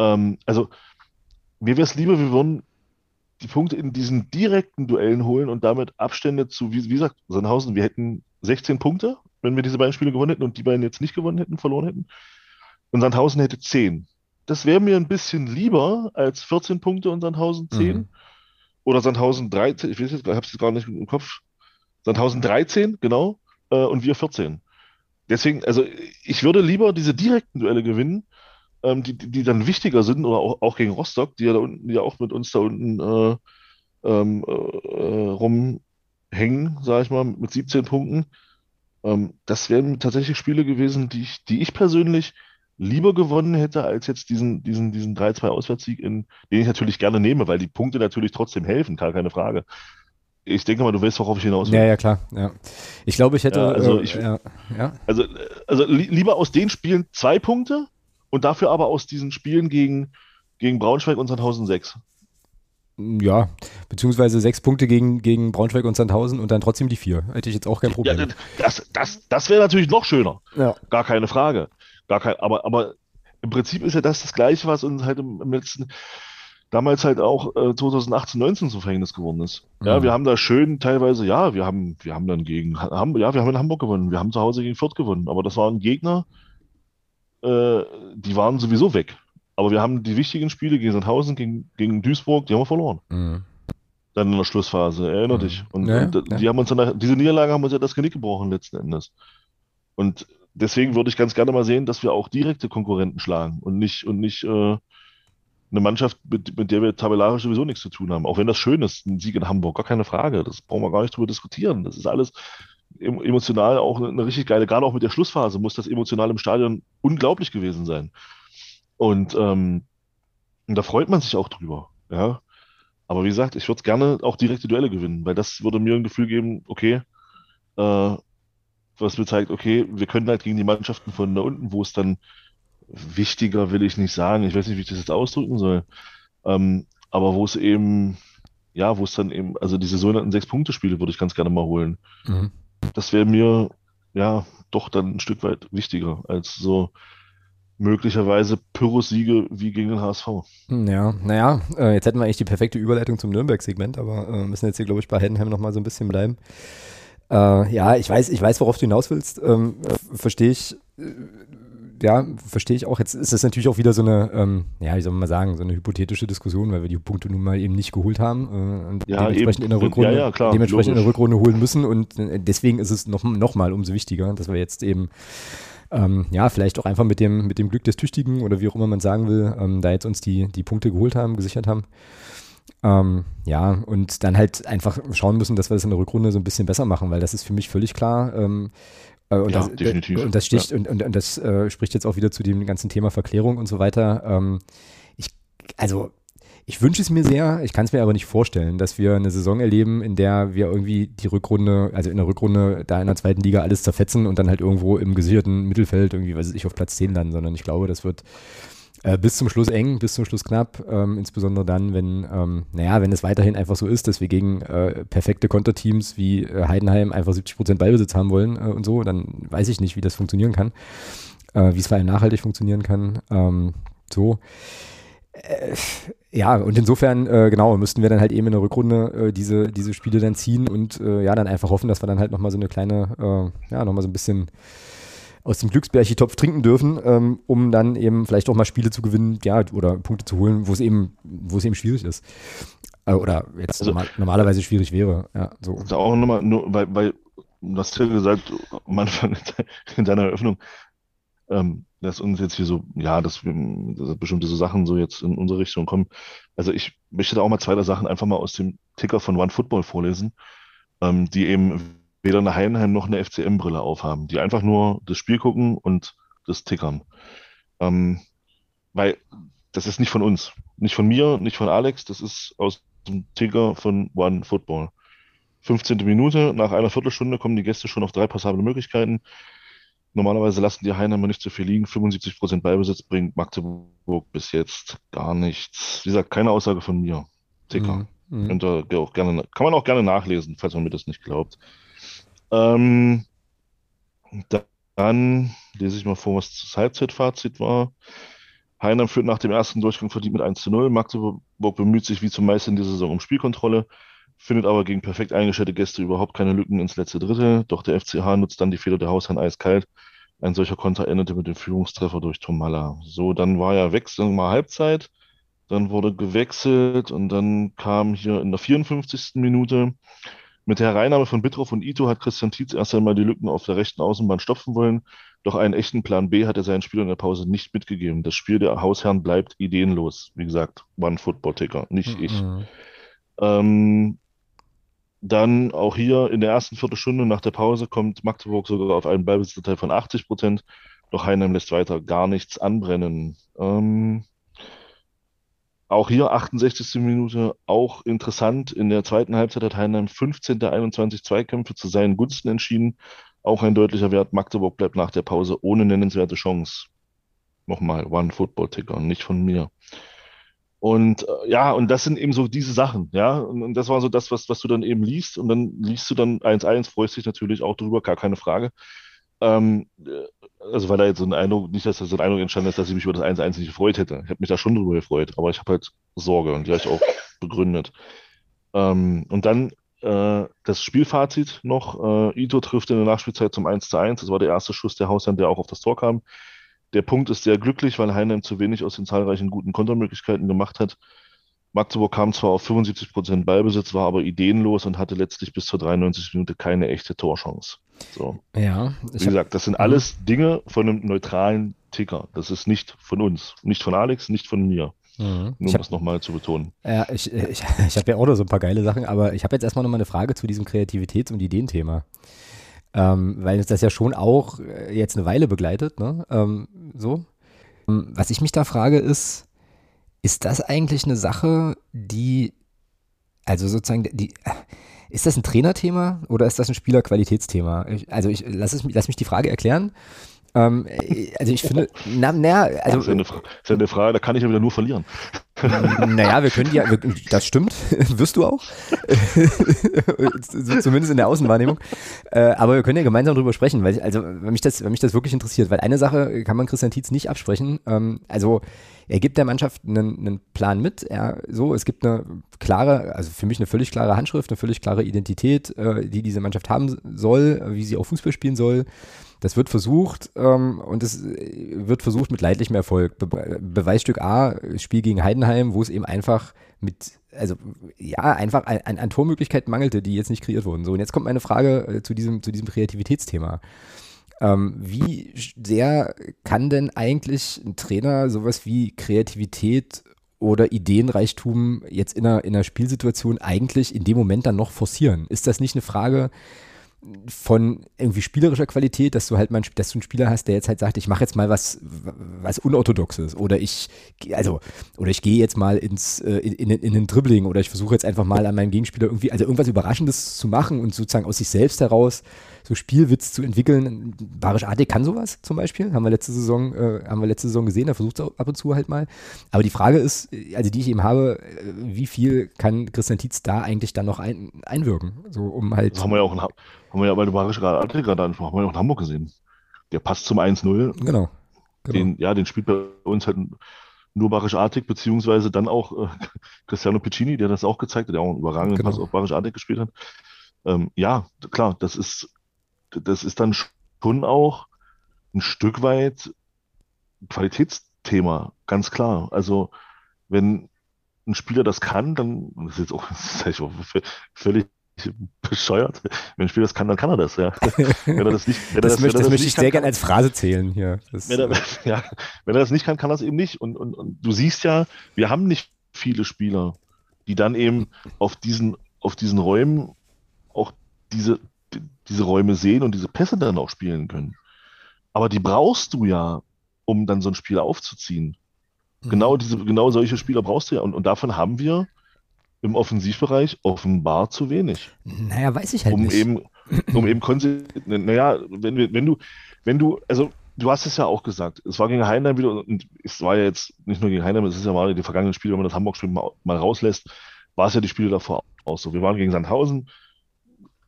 Speaker 2: Ähm, also, mir wäre es lieber, wir würden die Punkte in diesen direkten Duellen holen und damit Abstände zu, wie, wie gesagt, Sandhausen, wir hätten 16 Punkte, wenn wir diese beiden Spiele gewonnen hätten und die beiden jetzt nicht gewonnen hätten, verloren hätten. Und Sandhausen hätte 10. Das wäre mir ein bisschen lieber als 14 Punkte und Sandhausen 10. Mhm. Oder Sandhausen 13, ich weiß jetzt, ich habe es gar nicht im Kopf. Sandhausen 13, genau, äh, und wir 14. Deswegen, also ich würde lieber diese direkten Duelle gewinnen, ähm, die, die dann wichtiger sind, oder auch, auch, gegen Rostock, die ja da unten, die ja auch mit uns da unten äh, ähm, äh, rumhängen, sage ich mal, mit 17 Punkten. Ähm, das wären tatsächlich Spiele gewesen, die ich, die ich persönlich lieber gewonnen hätte, als jetzt diesen, diesen, diesen 3-2-Auswärtssieg, den ich natürlich gerne nehme, weil die Punkte natürlich trotzdem helfen, gar keine Frage. Ich denke mal, du weißt, worauf ich hinaus
Speaker 1: will. Ja, ja, klar. Ja. Ich glaube, ich hätte.
Speaker 2: Ja, also, äh, ich, ja, ja. also, also li lieber aus den Spielen zwei Punkte, und dafür aber aus diesen Spielen gegen, gegen Braunschweig und Sandhausen sechs.
Speaker 1: Ja, beziehungsweise sechs Punkte gegen, gegen Braunschweig und Sandhausen und dann trotzdem die vier. Hätte ich jetzt auch kein Problem. Ja,
Speaker 2: das das, das wäre natürlich noch schöner. Ja. Gar keine Frage. Gar kein, aber, aber im Prinzip ist ja das das Gleiche, was uns halt im, im letzten, damals halt auch äh, 2018, 19 zum Verhängnis geworden ist. Ja, mhm. wir haben da schön teilweise, ja, wir haben, wir haben dann gegen, haben, ja, wir haben in Hamburg gewonnen, wir haben zu Hause gegen Fürth gewonnen, aber das waren Gegner, äh, die waren sowieso weg. Aber wir haben die wichtigen Spiele gegen Sandhausen, gegen, gegen Duisburg, die haben wir verloren. Mhm. Dann in der Schlussphase, erinner mhm. dich. Und, ja, und ja. die haben uns dann, diese Niederlage haben uns ja das Genick gebrochen letzten Endes. Und deswegen würde ich ganz gerne mal sehen, dass wir auch direkte Konkurrenten schlagen und nicht, und nicht äh, eine Mannschaft, mit, mit, der wir tabellarisch sowieso nichts zu tun haben. Auch wenn das schön ist, ein Sieg in Hamburg, gar keine Frage. Das brauchen wir gar nicht drüber diskutieren. Das ist alles, emotional auch eine richtig geile, gerade auch mit der Schlussphase muss das emotional im Stadion unglaublich gewesen sein. Und, ähm, und da freut man sich auch drüber, ja. Aber wie gesagt, ich würde gerne auch direkte Duelle gewinnen, weil das würde mir ein Gefühl geben, okay, äh, was mir zeigt, okay, wir können halt gegen die Mannschaften von da unten, wo es dann wichtiger will ich nicht sagen, ich weiß nicht, wie ich das jetzt ausdrücken soll, ähm, aber wo es eben, ja, wo es dann eben, also diese sogenannten Sechs-Punkte-Spiele würde ich ganz gerne mal holen. Mhm das wäre mir ja doch dann ein Stück weit wichtiger als so möglicherweise Pyrrhus-Siege wie gegen den HSV.
Speaker 1: Ja, naja, äh, jetzt hätten wir eigentlich die perfekte Überleitung zum Nürnberg-Segment, aber äh, müssen jetzt hier, glaube ich, bei Heidenheim nochmal so ein bisschen bleiben. Äh, ja, ich weiß, ich weiß, worauf du hinaus willst. Ähm, Verstehe ich äh, ja, verstehe ich auch. Jetzt ist das natürlich auch wieder so eine, ähm, ja, wie soll man mal sagen, so eine hypothetische Diskussion, weil wir die Punkte nun mal eben nicht geholt haben äh, und ja, dementsprechend, in der Rückrunde, ja, ja, klar, dementsprechend in der Rückrunde holen müssen. Und äh, deswegen ist es noch, noch mal umso wichtiger, dass wir jetzt eben ähm, ja, vielleicht auch einfach mit dem, mit dem Glück des Tüchtigen oder wie auch immer man sagen will, ähm, da jetzt uns die, die Punkte geholt haben, gesichert haben. Ähm, ja, und dann halt einfach schauen müssen, dass wir das in der Rückrunde so ein bisschen besser machen, weil das ist für mich völlig klar. Ähm, äh, und, ja, das, definitiv. und das sticht, ja. und, und, und, das äh, spricht jetzt auch wieder zu dem ganzen Thema Verklärung und so weiter. Ähm, ich, also, ich wünsche es mir sehr, ich kann es mir aber nicht vorstellen, dass wir eine Saison erleben, in der wir irgendwie die Rückrunde, also in der Rückrunde da in der zweiten Liga alles zerfetzen und dann halt irgendwo im gesicherten Mittelfeld irgendwie, weiß ich, auf Platz 10 landen, sondern ich glaube, das wird Äh, bis zum Schluss eng, bis zum Schluss knapp, ähm, insbesondere dann, wenn, ähm, naja, wenn es weiterhin einfach so ist, dass wir gegen äh, perfekte Konterteams wie äh, Heidenheim einfach 70% Ballbesitz haben wollen äh, und so, dann weiß ich nicht, wie das funktionieren kann, äh, wie es vor allem nachhaltig funktionieren kann. Ähm, so. Äh, ja, und insofern, genau, müssten wir dann halt eben in der Rückrunde diese, diese Spiele dann ziehen und ja, dann einfach hoffen, dass wir dann halt nochmal so eine kleine, ja, nochmal so ein bisschen aus dem Glücksbärchi-Topf trinken dürfen, ähm, um dann eben vielleicht auch mal Spiele zu gewinnen, ja, oder Punkte zu holen, wo es eben, wo es eben schwierig ist. Äh, oder jetzt also, normal, normalerweise schwierig wäre. Ja, so.
Speaker 2: Also auch nochmal, nur, weil, weil, du hast ja gesagt, am Anfang in deiner Eröffnung, ähm, dass uns jetzt hier so, ja, dass, dass bestimmte so Sachen so jetzt in unsere Richtung kommen. Also ich möchte da auch mal zwei der Sachen einfach mal aus dem Ticker von One Football vorlesen, ähm, die eben weder eine Heidenheim noch eine FCM-Brille aufhaben, die einfach nur das Spiel gucken und das tickern. Ähm, weil das ist nicht von uns, nicht von mir, nicht von Alex, das ist aus dem Ticker von One Football. 15. Minute, nach einer Viertelstunde kommen die Gäste schon auf drei passable Möglichkeiten. Normalerweise lassen die Heidenheimer nicht zu viel liegen. 75% Ballbesitz bringt Magdeburg bis jetzt gar nichts. Wie gesagt, keine Aussage von mir. Ticker. Mhm. Mhm. Auch gerne, kann man auch gerne nachlesen, falls man mir das nicht glaubt. Ähm, dann lese ich mal vor, was das Halbzeitfazit war. Heinheim führt nach dem ersten Durchgang verdient mit 1 zu 0. Magdeburg bemüht sich wie zumeist in dieser Saison um Spielkontrolle, findet aber gegen perfekt eingestellte Gäste überhaupt keine Lücken ins letzte Drittel. Doch der FCH nutzt dann die Fehler der Hausherren eiskalt. Ein solcher Konter endete mit dem Führungstreffer durch Tomalla. So, dann war ja Wechsel mal Halbzeit. Dann wurde gewechselt und dann kam hier in der 54. Minute mit der Hereinnahme von Bittroff und Ito hat Christian Tietz erst einmal die Lücken auf der rechten Außenbahn stopfen wollen. Doch einen echten Plan B hat er seinen Spielern in der Pause nicht mitgegeben. Das Spiel der Hausherren bleibt ideenlos. Wie gesagt, One Football Ticker, nicht mhm. ich. Ähm, dann auch hier in der ersten Viertelstunde nach der Pause kommt Magdeburg sogar auf einen Ballbesitzteil von 80 Prozent. Doch Heinheim lässt weiter gar nichts anbrennen. Ähm, auch hier 68. Minute, auch interessant. In der zweiten Halbzeit hat Heinheim 15 der 21 Zweikämpfe zu seinen Gunsten entschieden. Auch ein deutlicher Wert. Magdeburg bleibt nach der Pause ohne nennenswerte Chance. Nochmal, One Football Ticker, nicht von mir. Und äh, ja, und das sind eben so diese Sachen, ja. Und, und, das war so das, was, was du dann eben liest. Und dann liest du dann 1-1, freust dich natürlich auch drüber, gar keine Frage. Ähm, äh, also weil da jetzt so ein Eindruck, nicht, dass da so ein Eindruck entstanden ist, dass ich mich über das 1-1 nicht gefreut hätte. Ich habe mich da schon drüber gefreut, aber ich habe halt Sorge und die habe ich auch begründet. Ähm, und dann äh, das Spielfazit noch. Äh, Ito trifft in der Nachspielzeit zum 1 1. Das war der erste Schuss der Hausherren, der auch auf das Tor kam. Der Punkt ist sehr glücklich, weil Heinheim zu wenig aus den zahlreichen guten Kontermöglichkeiten gemacht hat. Magdeburg kam zwar auf 75 Prozent Ballbesitz, war aber ideenlos und hatte letztlich bis zur 93 Minute keine echte Torchance. So.
Speaker 1: Ja.
Speaker 2: Wie gesagt, das sind mhm. alles Dinge von einem neutralen Ticker. Das ist nicht von uns, nicht von Alex, nicht von mir. Mhm. Nur um das nochmal zu betonen.
Speaker 1: Ja, ich, ich, ich habe ja auch noch so ein paar geile Sachen, aber ich habe jetzt erstmal nochmal eine Frage zu diesem Kreativitäts- und Ideenthema. Ähm, weil uns das ja schon auch äh, jetzt eine Weile begleitet, ne? Ähm, so. Ähm, was ich mich da frage, ist, ist das eigentlich eine Sache, die, also sozusagen, die, ist das ein Trainerthema oder ist das ein Spielerqualitätsthema? Ich, also ich lass, es, lass mich die Frage erklären. Ähm, also ich finde, na, na, also. Das
Speaker 2: ist ja, eine, ist ja eine Frage, da kann ich ja wieder nur verlieren.
Speaker 1: Naja, wir können ja, das stimmt, wirst du auch. Zumindest in der Außenwahrnehmung. Äh, aber wir können ja gemeinsam darüber sprechen, weil, also, wenn mich das, wenn mich das wirklich interessiert, weil eine Sache kann man Christian Tietz nicht absprechen. Ähm, also, er gibt der Mannschaft einen, einen Plan mit. Er, so, es gibt eine klare, also für mich eine völlig klare Handschrift, eine völlig klare Identität, äh, die diese Mannschaft haben soll, wie sie auch Fußball spielen soll. Das wird versucht ähm, und es wird versucht mit leidlichem Erfolg. Be Beweisstück A, Spiel gegen Heidenheim, wo es eben einfach mit, also ja, einfach an, an Tormöglichkeiten mangelte, die jetzt nicht kreiert wurden. So, und jetzt kommt meine Frage äh, zu, diesem, zu diesem Kreativitätsthema. Ähm, wie sehr kann denn eigentlich ein Trainer sowas wie Kreativität oder Ideenreichtum jetzt in einer, in einer Spielsituation eigentlich in dem Moment dann noch forcieren? Ist das nicht eine Frage, von irgendwie spielerischer Qualität, dass du halt mal, dass du einen Spieler hast, der jetzt halt sagt, ich mache jetzt mal was, was Unorthodoxes oder ich, also, oder ich gehe jetzt mal ins, äh, in, in, in den Dribbling oder ich versuche jetzt einfach mal an meinem Gegenspieler irgendwie, also irgendwas Überraschendes zu machen und sozusagen aus sich selbst heraus so Spielwitz zu entwickeln. Barisch Ade kann sowas zum Beispiel, haben wir letzte Saison, äh, haben wir letzte Saison gesehen, er versucht es ab und zu halt mal. Aber die Frage ist, also die ich eben habe, äh, wie viel kann Christian Tietz da eigentlich dann noch ein, einwirken? So um halt.
Speaker 2: Das haben wir ja auch in, haben wir ja, weil du Barisch Ade gerade ansprach, haben wir ja auch in Hamburg gesehen. Der passt zum 1-0.
Speaker 1: Genau.
Speaker 2: Genau. Den, ja, den spielt bei uns halt nur Barisch-Artig, beziehungsweise dann auch äh, Cristiano Piccini, der das auch gezeigt hat, der auch einen überragenden genau. Pass auf Barisch-Artig gespielt hat. Ähm, ja, klar, das ist, das ist dann schon auch ein Stück weit Qualitätsthema, ganz klar. Also, wenn ein Spieler das kann, dann, das ist jetzt auch, das ist auch völlig bescheuert. Wenn ein Spieler das kann, dann kann er das, ja.
Speaker 1: Wenn er das nicht, wenn das, das, möchte, das, das möchte ich sehr gerne als Phrase zählen hier.
Speaker 2: Wenn er, ja, wenn er das nicht kann, kann er es eben nicht. Und, und, und du siehst ja, wir haben nicht viele Spieler, die dann eben auf diesen, auf diesen Räumen auch diese, diese Räume sehen und diese Pässe dann auch spielen können. Aber die brauchst du ja, um dann so ein Spiel aufzuziehen. Mhm. Genau diese, genau solche Spieler brauchst du ja. Und, und davon haben wir im Offensivbereich offenbar zu wenig.
Speaker 1: Naja, weiß ich halt
Speaker 2: um
Speaker 1: nicht.
Speaker 2: Eben, um eben naja, wenn, wenn du, wenn du, also du hast es ja auch gesagt, es war gegen Heinheim wieder, und es war ja jetzt nicht nur gegen Heinheim, es ist ja mal die vergangenen Spiele, wenn man das Hamburg-Spiel mal, mal rauslässt, war es ja die Spiele davor auch so. Wir waren gegen Sandhausen,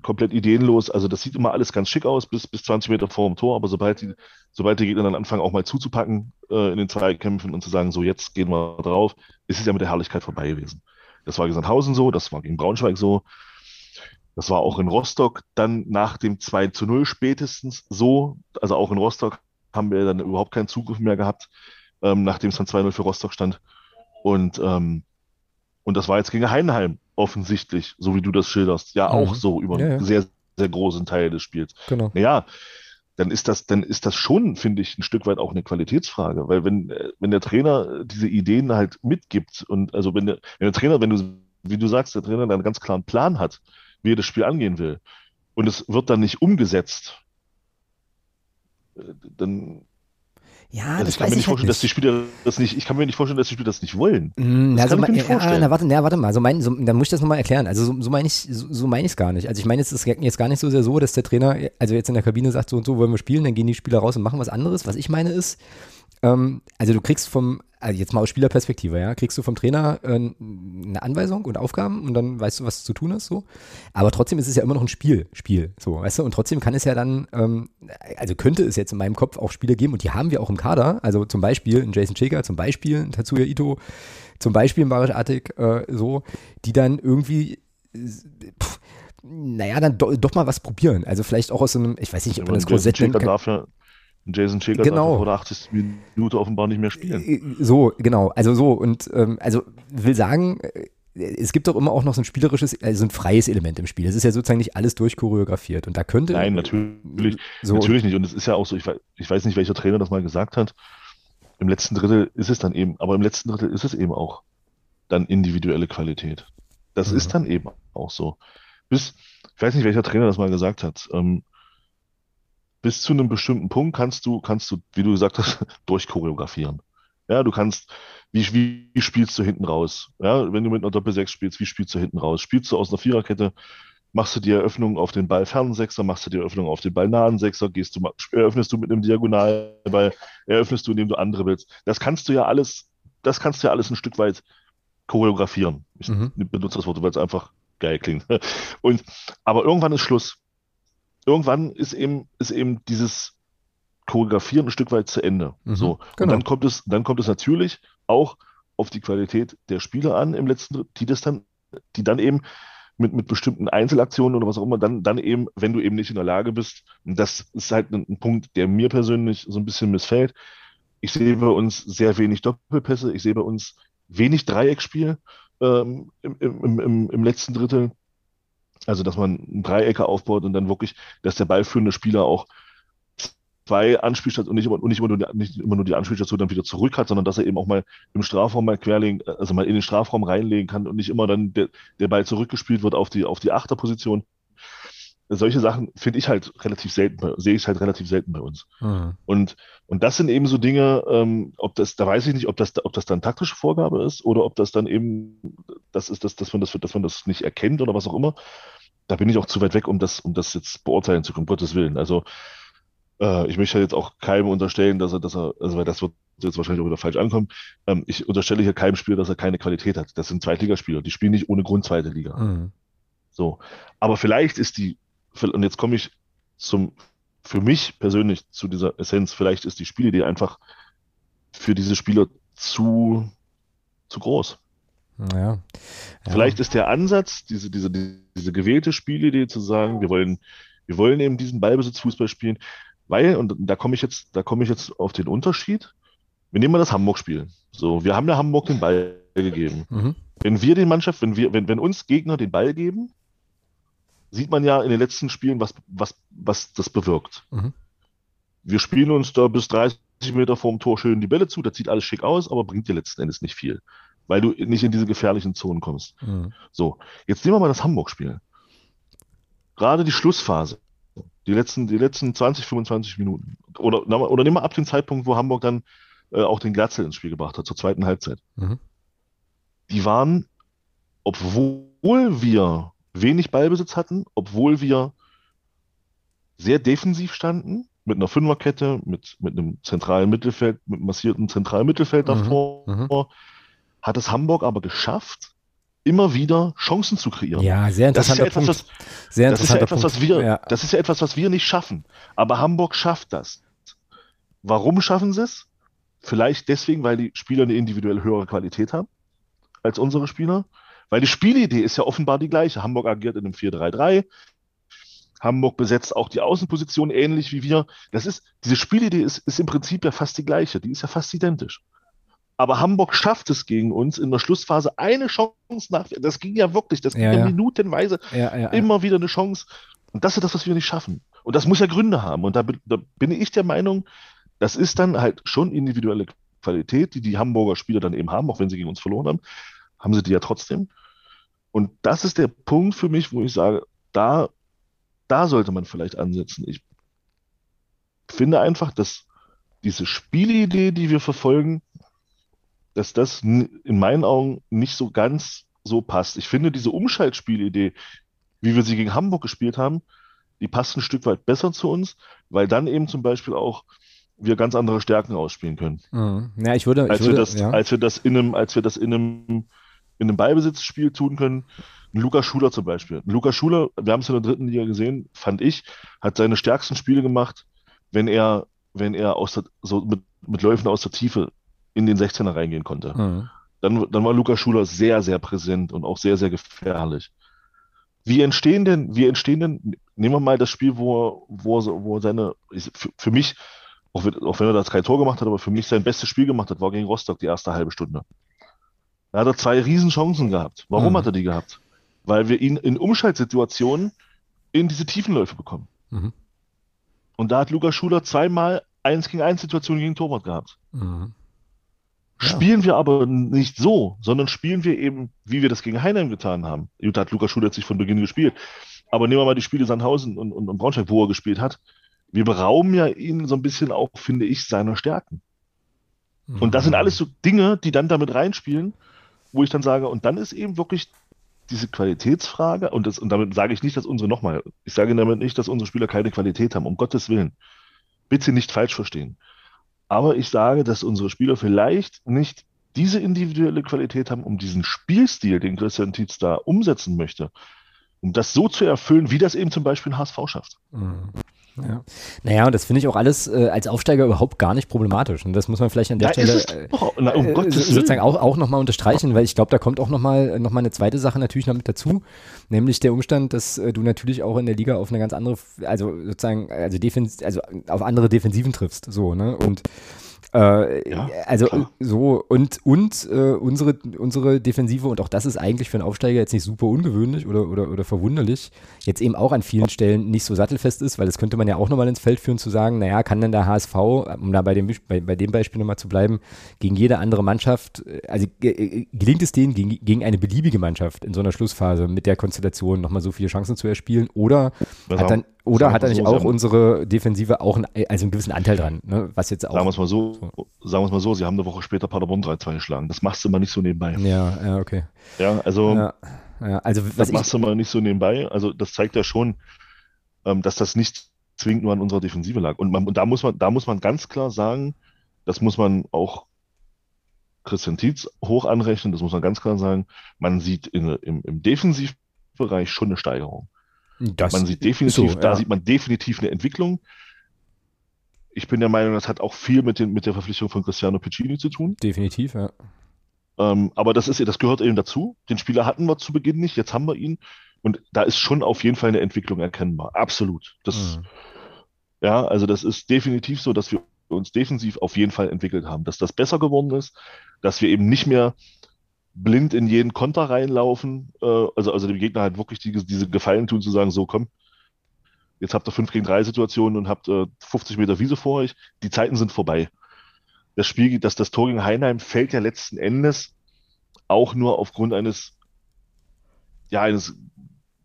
Speaker 2: komplett ideenlos, also das sieht immer alles ganz schick aus, bis, bis 20 Meter vor dem Tor, aber sobald die, sobald die Gegner dann anfangen, auch mal zuzupacken äh, in den Zweikämpfen und zu sagen, so jetzt gehen wir drauf, ist es ja mit der Herrlichkeit vorbei gewesen. Das war gegen Sandhausen so, das war gegen Braunschweig so. Das war auch in Rostock dann nach dem 2 zu 0 spätestens so. Also auch in Rostock haben wir dann überhaupt keinen Zugriff mehr gehabt, ähm, nachdem es dann 2-0 für Rostock stand. Und, ähm, und das war jetzt gegen Heidenheim offensichtlich, so wie du das schilderst, ja mhm. auch so über ja, ja. einen sehr, sehr großen Teil des Spiels.
Speaker 1: Genau.
Speaker 2: Naja, dann ist das, dann ist das schon, finde ich, ein Stück weit auch eine Qualitätsfrage. Weil wenn, äh, wenn der Trainer diese Ideen halt mitgibt und also wenn der, wenn der Trainer, wenn du, wie du sagst, der Trainer dann einen ganz klaren Plan hat, wie er das Spiel angehen will, und es wird dann nicht umgesetzt, äh, dann
Speaker 1: ja, also
Speaker 2: das ich kann mir nicht halt vorstellen, nicht. dass die Spieler das nicht, ich kann mir nicht vorstellen, dass die Spieler das nicht wollen.
Speaker 1: Mm, das also kann ich mir nicht vorstellen. Ja, na, warte, na, warte mal, so mein, so, dann muss ich das nochmal erklären. Also so, so meine ich, so, so meine ich es gar nicht. Also ich meine, es ist jetzt gar nicht so sehr so, dass der Trainer, also jetzt in der Kabine sagt, so und so wollen wir spielen, dann gehen die Spieler raus und machen was anderes. Was ich meine ist, ähm, also du kriegst vom, also jetzt mal aus Spielerperspektive, ja, kriegst du vom Trainer äh, eine Anweisung und Aufgaben und dann weißt du, was zu tun ist, so. Aber trotzdem ist es ja immer noch ein Spiel, Spiel, so, weißt du, und trotzdem kann es ja dann, ähm, also könnte es jetzt in meinem Kopf auch Spieler geben und die haben wir auch im Kader, also zum Beispiel ein Jason Shaker, zum Beispiel ein Tatsuya Ito, zum Beispiel ein Barisch Attic, äh, so, die dann irgendwie, pff, naja, dann do, doch mal was probieren. Also vielleicht auch aus so einem, ich weiß nicht, ob man das Korsett
Speaker 2: nennt. Darf ja, Jason Schäger
Speaker 1: genau.
Speaker 2: vor der 80. Minute offenbar nicht mehr spielen. Äh,
Speaker 1: so, genau. Also so. Und ähm, also will sagen, äh, es gibt doch immer auch noch so ein spielerisches, also ein freies Element im Spiel. Es ist ja sozusagen nicht alles durchchoreografiert. Und da könnte.
Speaker 2: Nein, natürlich, so, natürlich nicht. Und es ist ja auch so, ich, ich weiß nicht, welcher Trainer das mal gesagt hat. Im letzten Drittel ist es dann eben, aber im letzten Drittel ist es eben auch dann individuelle Qualität. Das mhm. ist dann eben auch so. Bis, ich weiß nicht, welcher Trainer das mal gesagt hat. Ähm, bis zu einem bestimmten Punkt kannst du, kannst du, wie du gesagt hast, durchchoreografieren. Ja, du kannst, wie, wie spielst du hinten raus? Ja, wenn du mit einer Doppel-6 spielst, wie spielst du hinten raus? Spielst du aus einer Viererkette? Machst du die Eröffnung auf den Ball fernen Sechser? Machst du die Eröffnung auf den Ball nahen Sechser? Gehst du, eröffnest du mit einem Diagonalball? Eröffnest du, indem du andere willst? Das kannst du ja alles, das kannst du ja alles ein Stück weit choreografieren. Ich mhm. benutze das Wort, weil es einfach geil klingt. Und, aber irgendwann ist Schluss irgendwann ist eben, ist eben dieses Choreografieren ein Stück weit zu Ende. Mhm, so. Genau. Und dann kommt es, dann kommt es natürlich auch auf die Qualität der Spieler an im letzten, die das dann, die dann eben mit, mit bestimmten Einzelaktionen oder was auch immer, dann, dann eben, wenn du eben nicht in der Lage bist, und das ist halt ein, ein Punkt, der mir persönlich so ein bisschen missfällt. Ich sehe bei uns sehr wenig Doppelpässe, ich sehe bei uns wenig Dreieckspiel ähm, im, im, im, im letzten Drittel. Also, dass man Dreiecke aufbaut und dann wirklich, dass der ballführende Spieler auch zwei Anspielstationen und nicht immer, und nicht immer, nur, die, nicht immer nur die Anspielstation dann wieder zurück hat, sondern dass er eben auch mal im Strafraum mal querlegen, also mal in den Strafraum reinlegen kann und nicht immer dann der, der Ball zurückgespielt wird auf die, auf die Achterposition solche Sachen finde ich halt relativ selten, sehe ich halt relativ selten bei uns. Mhm. Und, und das sind eben so Dinge, ähm, ob das, da weiß ich nicht, ob das, ob das dann taktische Vorgabe ist oder ob das dann eben, das ist das, dass man das, dass man das nicht erkennt oder was auch immer. da bin ich auch zu weit weg, um das, um das jetzt beurteilen zu können, um Gottes Willen. Also äh, ich möchte jetzt auch keinem unterstellen, dass er, dass er, also weil das wird jetzt wahrscheinlich auch wieder falsch ankommen. Ähm, ich unterstelle hier keinem Spieler, dass er keine Qualität hat. Das sind Zweitligaspieler, die spielen nicht ohne Grund zweite Liga. Mhm. So. Aber vielleicht ist die, und jetzt komme ich zum, für mich persönlich zu dieser Essenz, vielleicht ist die Spielidee einfach für diese Spieler zu, zu groß.
Speaker 1: Ja. ja.
Speaker 2: Vielleicht ist der Ansatz, diese, diese, diese gewählte Spielidee zu sagen, wir wollen, wir wollen eben diesen Ballbesitzfußball spielen, weil, und da komme ich jetzt, da komme ich jetzt auf den Unterschied. Wir nehmen mal das Hamburg-Spiel. So, wir haben der Hamburg den Ball gegeben. Mhm. Wenn wir den Mannschaft, wenn wir, wenn, wenn uns Gegner den Ball geben, sieht man ja in den letzten Spielen, was, was, was das bewirkt. Mhm. Wir spielen uns da bis 30 Meter vorm Tor schön die Bälle zu, das sieht alles schick aus, aber bringt dir letzten Endes nicht viel, weil du nicht in diese gefährlichen Zonen kommst. Mhm. So, jetzt nehmen wir mal das Hamburg-Spiel. Gerade die Schlussphase, die letzten, die letzten 20, 25 Minuten. Oder, oder nehmen wir ab dem Zeitpunkt, wo Hamburg dann äh, auch den Glatzel ins Spiel gebracht hat, zur zweiten Halbzeit. Mhm. Die waren, obwohl wir wenig Ballbesitz hatten, obwohl wir sehr defensiv standen, mit einer Fünferkette, mit, mit einem zentralen Mittelfeld, mit einem massierten zentralen Mittelfeld mhm, davor, mhm. hat es Hamburg aber geschafft, immer wieder Chancen zu kreieren.
Speaker 1: Ja, sehr interessanter
Speaker 2: das ist ja etwas, Punkt. Was, sehr das ist ja etwas, was wir, ja. das ist ja etwas, was wir nicht schaffen. Aber Hamburg schafft das. Warum schaffen sie es? Vielleicht deswegen, weil die Spieler eine individuell höhere Qualität haben als unsere Spieler. Weil die Spielidee ist ja offenbar die gleiche. Hamburg agiert in einem 4-3-3. Hamburg besetzt auch die Außenposition ähnlich wie wir. Das ist, diese Spielidee ist, ist im Prinzip ja fast die gleiche. Die ist ja fast identisch. Aber Hamburg schafft es gegen uns in der Schlussphase eine Chance nach. Das ging ja wirklich, das ging ja, ja. minutenweise ja, ja, immer wieder eine Chance. Und das ist das, was wir nicht schaffen. Und das muss ja Gründe haben. Und da, da bin ich der Meinung, das ist dann halt schon individuelle Qualität, die die Hamburger Spieler dann eben haben, auch wenn sie gegen uns verloren haben, haben sie die ja trotzdem. Und das ist der Punkt für mich, wo ich sage, da, da sollte man vielleicht ansetzen. Ich finde einfach, dass diese Spielidee, die wir verfolgen, dass das in meinen Augen nicht so ganz so passt. Ich finde diese Umschaltspielidee, wie wir sie gegen Hamburg gespielt haben, die passt ein Stück weit besser zu uns, weil dann eben zum Beispiel auch wir ganz andere Stärken ausspielen können.
Speaker 1: Mhm. Ja, ich würde,
Speaker 2: als,
Speaker 1: ich würde,
Speaker 2: wir das, ja. als wir das in einem, als wir das in einem in einem Ballbesitzspiel tun können. Ein Lukas Schuler zum Beispiel. Ein Lukas Schuler, wir haben es in der dritten Liga gesehen, fand ich, hat seine stärksten Spiele gemacht, wenn er, wenn er aus der, so mit, mit Läufen aus der Tiefe in den 16er reingehen konnte. Mhm. Dann, dann war Lukas Schuler sehr, sehr präsent und auch sehr, sehr gefährlich. Wie entstehen denn, wie entstehen denn, nehmen wir mal das Spiel, wo, wo, wo seine, für, für mich, auch wenn, auch wenn er das kein Tor gemacht hat, aber für mich sein bestes Spiel gemacht hat, war gegen Rostock die erste halbe Stunde. Da hat er zwei Riesenchancen gehabt. Warum mhm. hat er die gehabt? Weil wir ihn in Umschaltsituationen in diese Tiefenläufe bekommen. Mhm. Und da hat Lukas Schuler zweimal eins gegen eins Situationen gegen Torwart gehabt. Mhm. Ja. Spielen wir aber nicht so, sondern spielen wir eben, wie wir das gegen Heinheim getan haben. Da hat Lukas Schuler sich von Beginn gespielt. Aber nehmen wir mal die Spiele Sandhausen und, und, und Braunschweig, wo er gespielt hat. Wir berauben ja ihn so ein bisschen auch, finde ich, seiner Stärken. Und das sind mhm. alles so Dinge, die dann damit reinspielen wo ich dann sage, und dann ist eben wirklich diese Qualitätsfrage, und, das, und damit sage ich nicht, dass unsere nochmal, ich sage damit nicht, dass unsere Spieler keine Qualität haben, um Gottes Willen. Bitte nicht falsch verstehen. Aber ich sage, dass unsere Spieler vielleicht nicht diese individuelle Qualität haben, um diesen Spielstil, den Christian Tietz da umsetzen möchte, um das so zu erfüllen, wie das eben zum Beispiel ein HSV schafft. Mhm.
Speaker 1: Ja. Naja, und das finde ich auch alles äh, als Aufsteiger überhaupt gar nicht problematisch. Und das muss man vielleicht an der ja, Stelle doch, na, um äh, sozusagen auch, auch nochmal unterstreichen, weil ich glaube, da kommt auch nochmal noch mal eine zweite Sache natürlich noch mit dazu, nämlich der Umstand, dass äh, du natürlich auch in der Liga auf eine ganz andere, also sozusagen, also, Defens also auf andere Defensiven triffst. So, ne? Und äh, ja, also klar. so und und äh, unsere unsere Defensive und auch das ist eigentlich für einen Aufsteiger jetzt nicht super ungewöhnlich oder oder oder verwunderlich. Jetzt eben auch an vielen Stellen nicht so sattelfest ist, weil das könnte man ja auch nochmal ins Feld führen zu sagen, naja, kann denn der HSV, um da bei dem bei, bei dem Beispiel nochmal zu bleiben, gegen jede andere Mannschaft, also äh, gelingt es denen gegen, gegen eine beliebige Mannschaft in so einer Schlussphase mit der Konstellation nochmal so viele Chancen zu erspielen oder hat dann oder hat er nicht so, auch unsere Defensive auch einen, also einen gewissen Anteil dran, ne? was jetzt auch.
Speaker 2: Sagen wir es mal so, sagen wir mal so, sie haben eine Woche später Paderborn 3-2 geschlagen. Das machst du mal nicht so nebenbei.
Speaker 1: Ja, ja, okay.
Speaker 2: Ja, also
Speaker 1: ja, ja. Also,
Speaker 2: das machst du mal nicht so nebenbei. Also, das zeigt ja schon, ähm, dass das nicht zwingend nur an unserer Defensive lag. Und, man, und da, muss man, da muss man ganz klar sagen, das muss man auch Christian Tietz hoch anrechnen, das muss man ganz klar sagen. Man sieht in, im, im Defensivbereich schon eine Steigerung. Das man sieht definitiv, so, da sieht man definitiv eine Entwicklung. Ich bin der Meinung, das hat auch viel mit, den, mit der Verpflichtung von Cristiano Piccini zu tun.
Speaker 1: Definitiv, ja.
Speaker 2: Ähm, aber das ist das gehört eben dazu. Den Spieler hatten wir zu Beginn nicht, jetzt haben wir ihn. Und da ist schon auf jeden Fall eine Entwicklung erkennbar. Absolut. Das, mhm. Ja, also das ist definitiv so, dass wir uns defensiv auf jeden Fall entwickelt haben, dass das besser geworden ist, dass wir eben nicht mehr blind in jeden Konter reinlaufen, äh, also, also dem Gegner halt wirklich die, diese Gefallen tun, zu sagen, so komm, jetzt habt ihr 5 gegen 3 Situationen und habt äh, 50 Meter Wiese vor euch, die Zeiten sind vorbei. Das Spiel, dass das Tor gegen Heinheim fällt ja letzten Endes auch nur aufgrund eines, ja, eines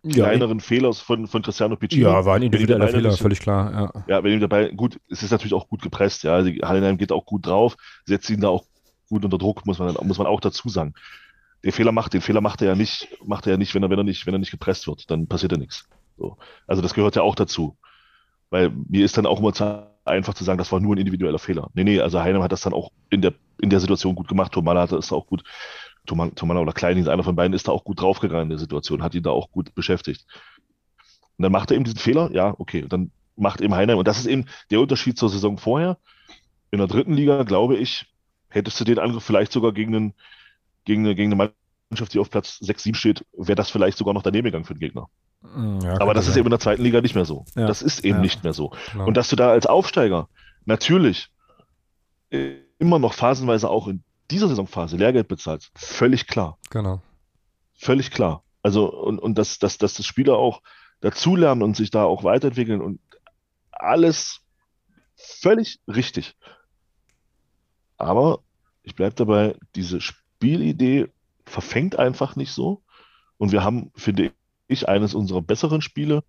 Speaker 2: kleineren ja, Fehlers von, von Cristiano Piccini.
Speaker 1: Ja, war ein individueller Fehler, ist, völlig klar. Ja.
Speaker 2: ja, wenn ihm dabei, gut, es ist natürlich auch gut gepresst, ja. Also Heinheim geht auch gut drauf, setzt ihn da auch gut unter Druck, muss man, muss man auch dazu sagen. Den Fehler macht, den Fehler macht er ja nicht, macht er ja nicht, wenn er, wenn er nicht, wenn er nicht gepresst wird, dann passiert ja nichts. So. Also das gehört ja auch dazu. Weil mir ist dann auch immer einfach zu sagen, das war nur ein individueller Fehler. Nee, nee, also Heinem hat das dann auch in der, in der Situation gut gemacht. Tomala hat das auch gut, Tomala oder Klein, einer von beiden, ist da auch gut draufgegangen in der Situation, hat ihn da auch gut beschäftigt. Und dann macht er eben diesen Fehler, ja, okay, dann macht eben Heinheim. Und das ist eben der Unterschied zur Saison vorher. In der dritten Liga, glaube ich, hättest du den Angriff vielleicht sogar gegen, einen, gegen, eine, gegen eine Mannschaft, die auf Platz 6, 7 steht, wäre das vielleicht sogar noch daneben gegangen für den Gegner. Hm, ja, Aber das sein. ist eben in der zweiten Liga nicht mehr so. Ja. Das ist eben ja. nicht mehr so. Genau. Und dass du da als Aufsteiger natürlich immer noch phasenweise auch in dieser Saisonphase Lehrgeld bezahlst, völlig klar.
Speaker 1: Genau.
Speaker 2: Völlig klar. Also, und, und dass, dass, dass das Spieler auch dazulernen und sich da auch weiterentwickeln und alles völlig richtig. Aber ich bleibe dabei, diese Spielidee verfängt einfach nicht so. Und wir haben, finde ich, eines unserer besseren Spiele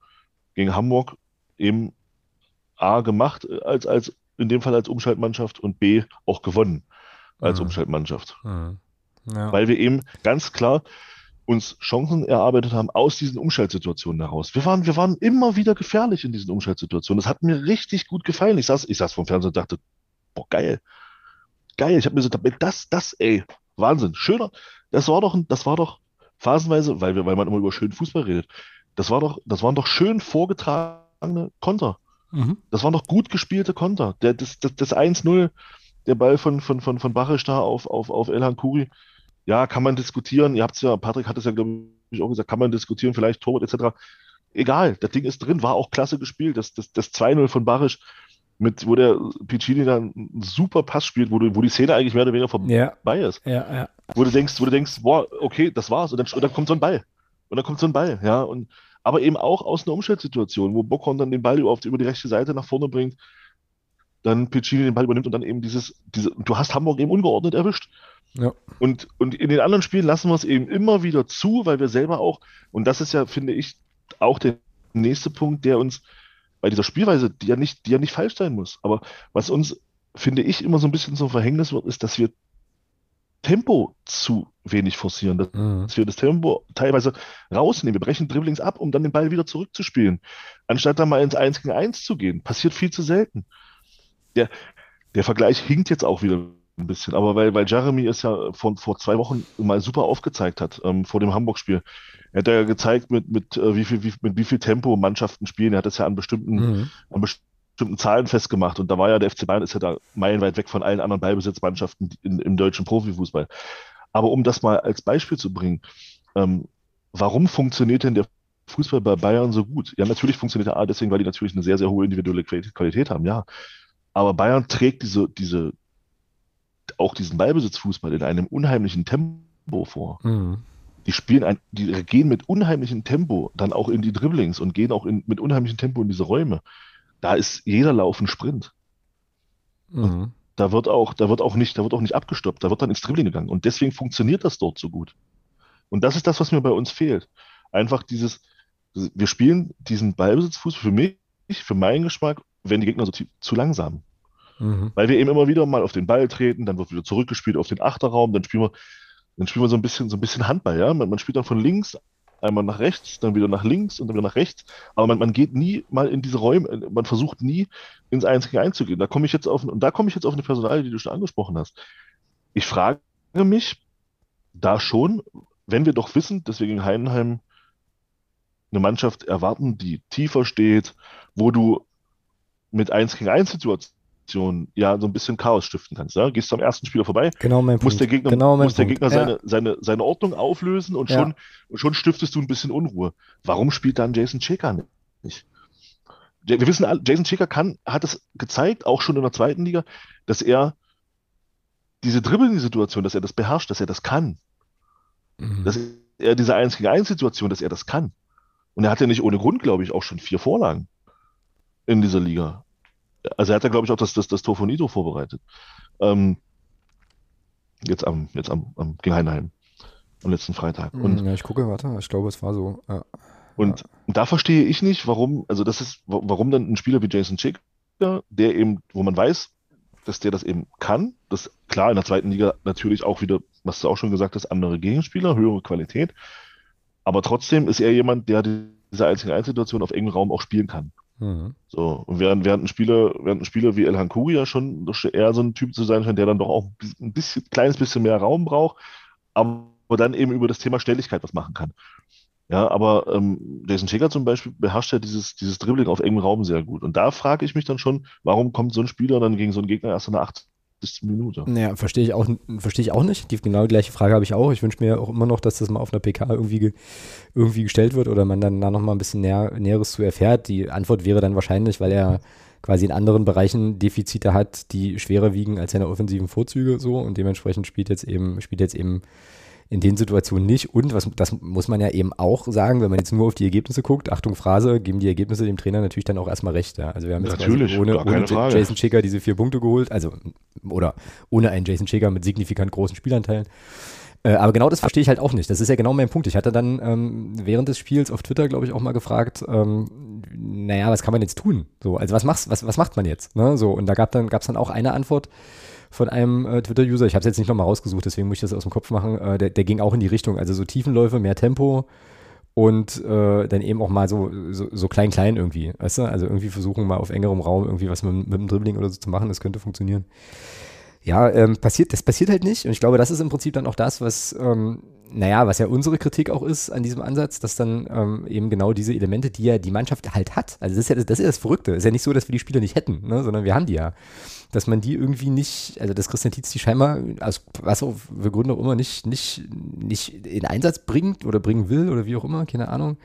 Speaker 2: gegen Hamburg eben A gemacht, als, als in dem Fall als Umschaltmannschaft und B auch gewonnen als mhm. Umschaltmannschaft. Mhm. Ja. Weil wir eben ganz klar uns Chancen erarbeitet haben aus diesen Umschaltsituationen heraus. Wir waren, wir waren immer wieder gefährlich in diesen Umschaltsituationen. Das hat mir richtig gut gefallen. Ich saß, ich saß vom Fernseher und dachte, boah, geil. Geil. Ich habe mir so gedacht, das, das, ey, Wahnsinn. Schöner. Das war doch, das war doch phasenweise, weil wir, weil man immer über schönen Fußball redet. Das war doch, das waren doch schön vorgetragene Konter. Mhm. Das waren doch gut gespielte Konter. Der, das, das, das 1-0, der Ball von, von, von, von Barisch da auf, auf, auf Elhan Kuri. Ja, kann man diskutieren. Ihr habt es ja, Patrick hat es ja, glaube ich, auch gesagt, kann man diskutieren, vielleicht Torwart etc. Egal, das Ding ist drin, war auch klasse gespielt. Das, das, das 2-0 von Barisch, mit, wo der Piccini dann einen super Pass spielt, wo, du, wo die Szene eigentlich mehr oder weniger vorbei
Speaker 1: ja.
Speaker 2: ist.
Speaker 1: Ja, ja.
Speaker 2: Wo du denkst, wo du denkst, boah, okay, das war's. Und dann, und dann kommt so ein Ball. Und dann kommt so ein Ball, ja. Und, aber eben auch aus einer Umschaltsituation, wo Bockhorn dann den Ball über, über die rechte Seite nach vorne bringt dann Piccini den Ball übernimmt und dann eben dieses, diese, du hast Hamburg eben ungeordnet erwischt. Ja. Und, und in den anderen Spielen lassen wir es eben immer wieder zu, weil wir selber auch, und das ist ja, finde ich, auch der nächste Punkt, der uns bei dieser Spielweise, die ja nicht, die ja nicht falsch sein muss, aber was uns, finde ich, immer so ein bisschen zum Verhängnis wird, ist, dass wir Tempo zu wenig forcieren, dass mhm. wir das Tempo teilweise rausnehmen. Wir brechen Dribblings ab, um dann den Ball wieder zurückzuspielen. Anstatt da mal ins 1 gegen 1 zu gehen. Passiert viel zu selten der, der Vergleich hinkt jetzt auch wieder ein bisschen, aber weil, weil Jeremy es ja von, vor zwei Wochen mal super aufgezeigt hat, ähm, vor dem Hamburg-Spiel. Er hat ja gezeigt, mit, mit, äh, wie viel, wie, mit wie viel Tempo Mannschaften spielen. Er hat das ja an bestimmten, mhm. an bestimmten Zahlen festgemacht. Und da war ja der FC Bayern ist ja da meilenweit weg von allen anderen Ballbesitzmannschaften in, im deutschen Profifußball. Aber um das mal als Beispiel zu bringen, ähm, warum funktioniert denn der Fußball bei Bayern so gut? Ja, natürlich funktioniert er A deswegen, weil die natürlich eine sehr, sehr hohe individuelle Qualität haben, ja. Aber Bayern trägt diese, diese, auch diesen Ballbesitzfußball in einem unheimlichen Tempo vor. Mhm. Die spielen ein, die gehen mit unheimlichem Tempo dann auch in die Dribblings und gehen auch in, mit unheimlichem Tempo in diese Räume. Da ist jeder Lauf ein Sprint. Mhm. Da wird auch, da wird auch nicht, da wird auch nicht abgestoppt, da wird dann ins Dribbling gegangen. Und deswegen funktioniert das dort so gut. Und das ist das, was mir bei uns fehlt. Einfach dieses, wir spielen diesen Ballbesitzfußball für mich, für meinen Geschmack, wenn die Gegner so zu langsam. Mhm. Weil wir eben immer wieder mal auf den Ball treten, dann wird wieder zurückgespielt auf den Achterraum, dann spielen wir, dann spielen wir so ein bisschen, so ein bisschen Handball, ja. Man, man spielt dann von links einmal nach rechts, dann wieder nach links und dann wieder nach rechts. Aber man, man geht nie mal in diese Räume, man versucht nie ins 1 gegen 1 zu gehen. Da komme ich jetzt auf, und da komme ich jetzt auf eine Personalie, die du schon angesprochen hast. Ich frage mich da schon, wenn wir doch wissen, dass wir gegen Heidenheim eine Mannschaft erwarten, die tiefer steht, wo du mit 1 gegen 1 Situationen ja so ein bisschen Chaos stiften kannst. Ja? Gehst du am ersten Spieler vorbei,
Speaker 1: genau mein
Speaker 2: muss
Speaker 1: Punkt.
Speaker 2: der Gegner,
Speaker 1: genau
Speaker 2: muss der
Speaker 1: Punkt.
Speaker 2: Gegner
Speaker 1: Ja.
Speaker 2: seine, seine, seine Ordnung auflösen und schon, und schon stiftest du ein bisschen Unruhe. Warum spielt dann Jason Checker nicht? Wir wissen, alle, Jason Checker kann, hat es gezeigt, auch schon in der zweiten Liga, dass er diese Dribbling-Situation, dass er das beherrscht, dass er das kann.
Speaker 1: Mhm.
Speaker 2: Dass er diese 1 gegen 1 Situation, dass er das kann. Und er hat ja nicht ohne Grund, glaube ich, auch schon vier Vorlagen in dieser Liga. Also er hat ja, glaube ich, auch das, das, das Tor von Nito vorbereitet. Ähm, jetzt am, jetzt am, am gegen. Am letzten Freitag. Und,
Speaker 1: ja, ich gucke, warte, ich glaube, es war so. Ja.
Speaker 2: und, und da verstehe ich nicht, warum, also das ist, wa- warum dann ein Spieler wie Jason Chick, der eben, wo man weiß, dass der das eben kann, das klar in der zweiten Liga natürlich auch wieder, was du auch schon gesagt hast, andere Gegenspieler, höhere Qualität, aber trotzdem ist er jemand, der diese einzige Einzelsituation auf engem Raum auch spielen kann.
Speaker 1: Mhm.
Speaker 2: So, und während, während ein Spieler, während ein Spieler wie El Hankuri ja schon eher so ein Typ zu sein scheint, der dann doch auch ein bisschen- ein bisschen, kleines bisschen mehr Raum braucht, aber dann eben über das Thema Schnelligkeit was machen kann. Ja, aber ähm, Jason Checker zum Beispiel beherrscht ja dieses, dieses Dribbling auf engem Raum sehr gut. Und da frage ich mich dann schon, warum kommt so ein Spieler dann gegen so einen Gegner erst in der 80. Minute?
Speaker 1: Naja, verstehe ich auch, verstehe ich auch nicht. Die genau gleiche Frage habe ich auch. Ich wünsche mir auch immer noch, dass das mal auf einer PK irgendwie, ge, irgendwie gestellt wird oder man dann da nochmal ein bisschen näher, Näheres zu erfährt. Die Antwort wäre dann wahrscheinlich, weil er quasi in anderen Bereichen Defizite hat, die schwerer wiegen als seine offensiven Vorzüge so und dementsprechend spielt jetzt eben, spielt jetzt eben in den Situationen nicht. Und was, das muss man ja eben auch sagen, wenn man jetzt nur auf die Ergebnisse guckt, Achtung Phrase, geben die Ergebnisse dem Trainer natürlich dann auch erstmal recht. Ja. Also wir haben jetzt
Speaker 2: Natürlich,
Speaker 1: ohne, ohne. Jason Schicker diese vier Punkte geholt, also oder ohne einen Jason Schicker mit signifikant großen Spielanteilen. Äh, aber genau das verstehe ich halt auch nicht. Das ist ja genau mein Punkt. Ich hatte dann ähm, während des Spiels auf Twitter, glaube ich, auch mal gefragt, ähm, naja, was kann man jetzt tun? So, also was machst, was, was macht man jetzt? Ne? So, und da gab dann, gab es dann auch eine Antwort von einem äh, Twitter-User, ich habe es jetzt nicht nochmal rausgesucht, deswegen muss ich das aus dem Kopf machen, äh, der, der ging auch in die Richtung, also so Tiefenläufe, mehr Tempo und äh, dann eben auch mal so, so, so klein, klein irgendwie, weißt du? Also irgendwie versuchen mal auf engerem Raum irgendwie was mit, mit dem Dribbling oder so zu machen, das könnte funktionieren. Ja, ähm, passiert, das passiert halt nicht. Und ich glaube, das ist im Prinzip dann auch das, was, ähm, naja, was ja unsere Kritik auch ist an diesem Ansatz, dass dann ähm, eben genau diese Elemente, die ja die Mannschaft halt hat, also das ist ja das, das, ist das Verrückte, ist ja nicht so, dass wir die Spieler nicht hätten, ne, sondern wir haben die ja, dass man die irgendwie nicht, also dass Christian Tietz die scheinbar, aus was auch für Gründe auch immer, nicht, nicht, nicht in Einsatz bringt oder bringen will oder wie auch immer, keine Ahnung.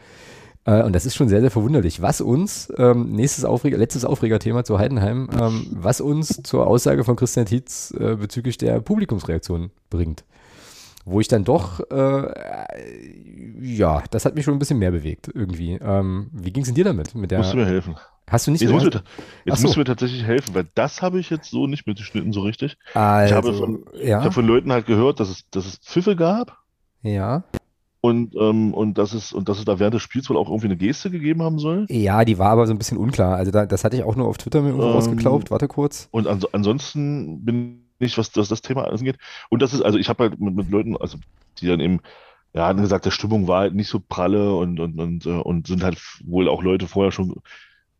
Speaker 1: Äh, und das ist schon sehr, sehr verwunderlich. Was uns, ähm, nächstes Aufreger, letztes Aufregerthema zu Heidenheim, ähm, was uns zur Aussage von Christian Tietz äh, bezüglich der Publikumsreaktion bringt. Wo ich dann doch, äh, ja, das hat mich schon ein bisschen mehr bewegt irgendwie. Ähm, wie ging es denn dir damit? Mit der,
Speaker 2: Musst du mir helfen.
Speaker 1: hast du nicht
Speaker 2: Jetzt,
Speaker 1: so
Speaker 2: musst du, jetzt
Speaker 1: so.
Speaker 2: musst du mir tatsächlich helfen, weil das habe ich jetzt so nicht mitgeschnitten so richtig.
Speaker 1: also,
Speaker 2: ich habe von-
Speaker 1: ja,
Speaker 2: Ich habe von Leuten halt gehört, dass es, dass es Pfiffe gab
Speaker 1: ja.
Speaker 2: Und, ähm, und, dass es, und dass es da während des Spiels wohl auch irgendwie eine Geste gegeben haben soll.
Speaker 1: Ja, die war aber so ein bisschen unklar. Also da, das hatte ich auch nur auf Twitter mir irgendwo
Speaker 2: Ähm,
Speaker 1: rausgeklaubt. Warte kurz.
Speaker 2: Und ans ansonsten bin ich, was das, das Thema angeht. Und das ist, also ich habe halt mit, mit Leuten, also die dann eben, ja, hatten gesagt, der Stimmung war halt nicht so pralle und, und, und, äh, und sind halt wohl auch Leute vorher schon,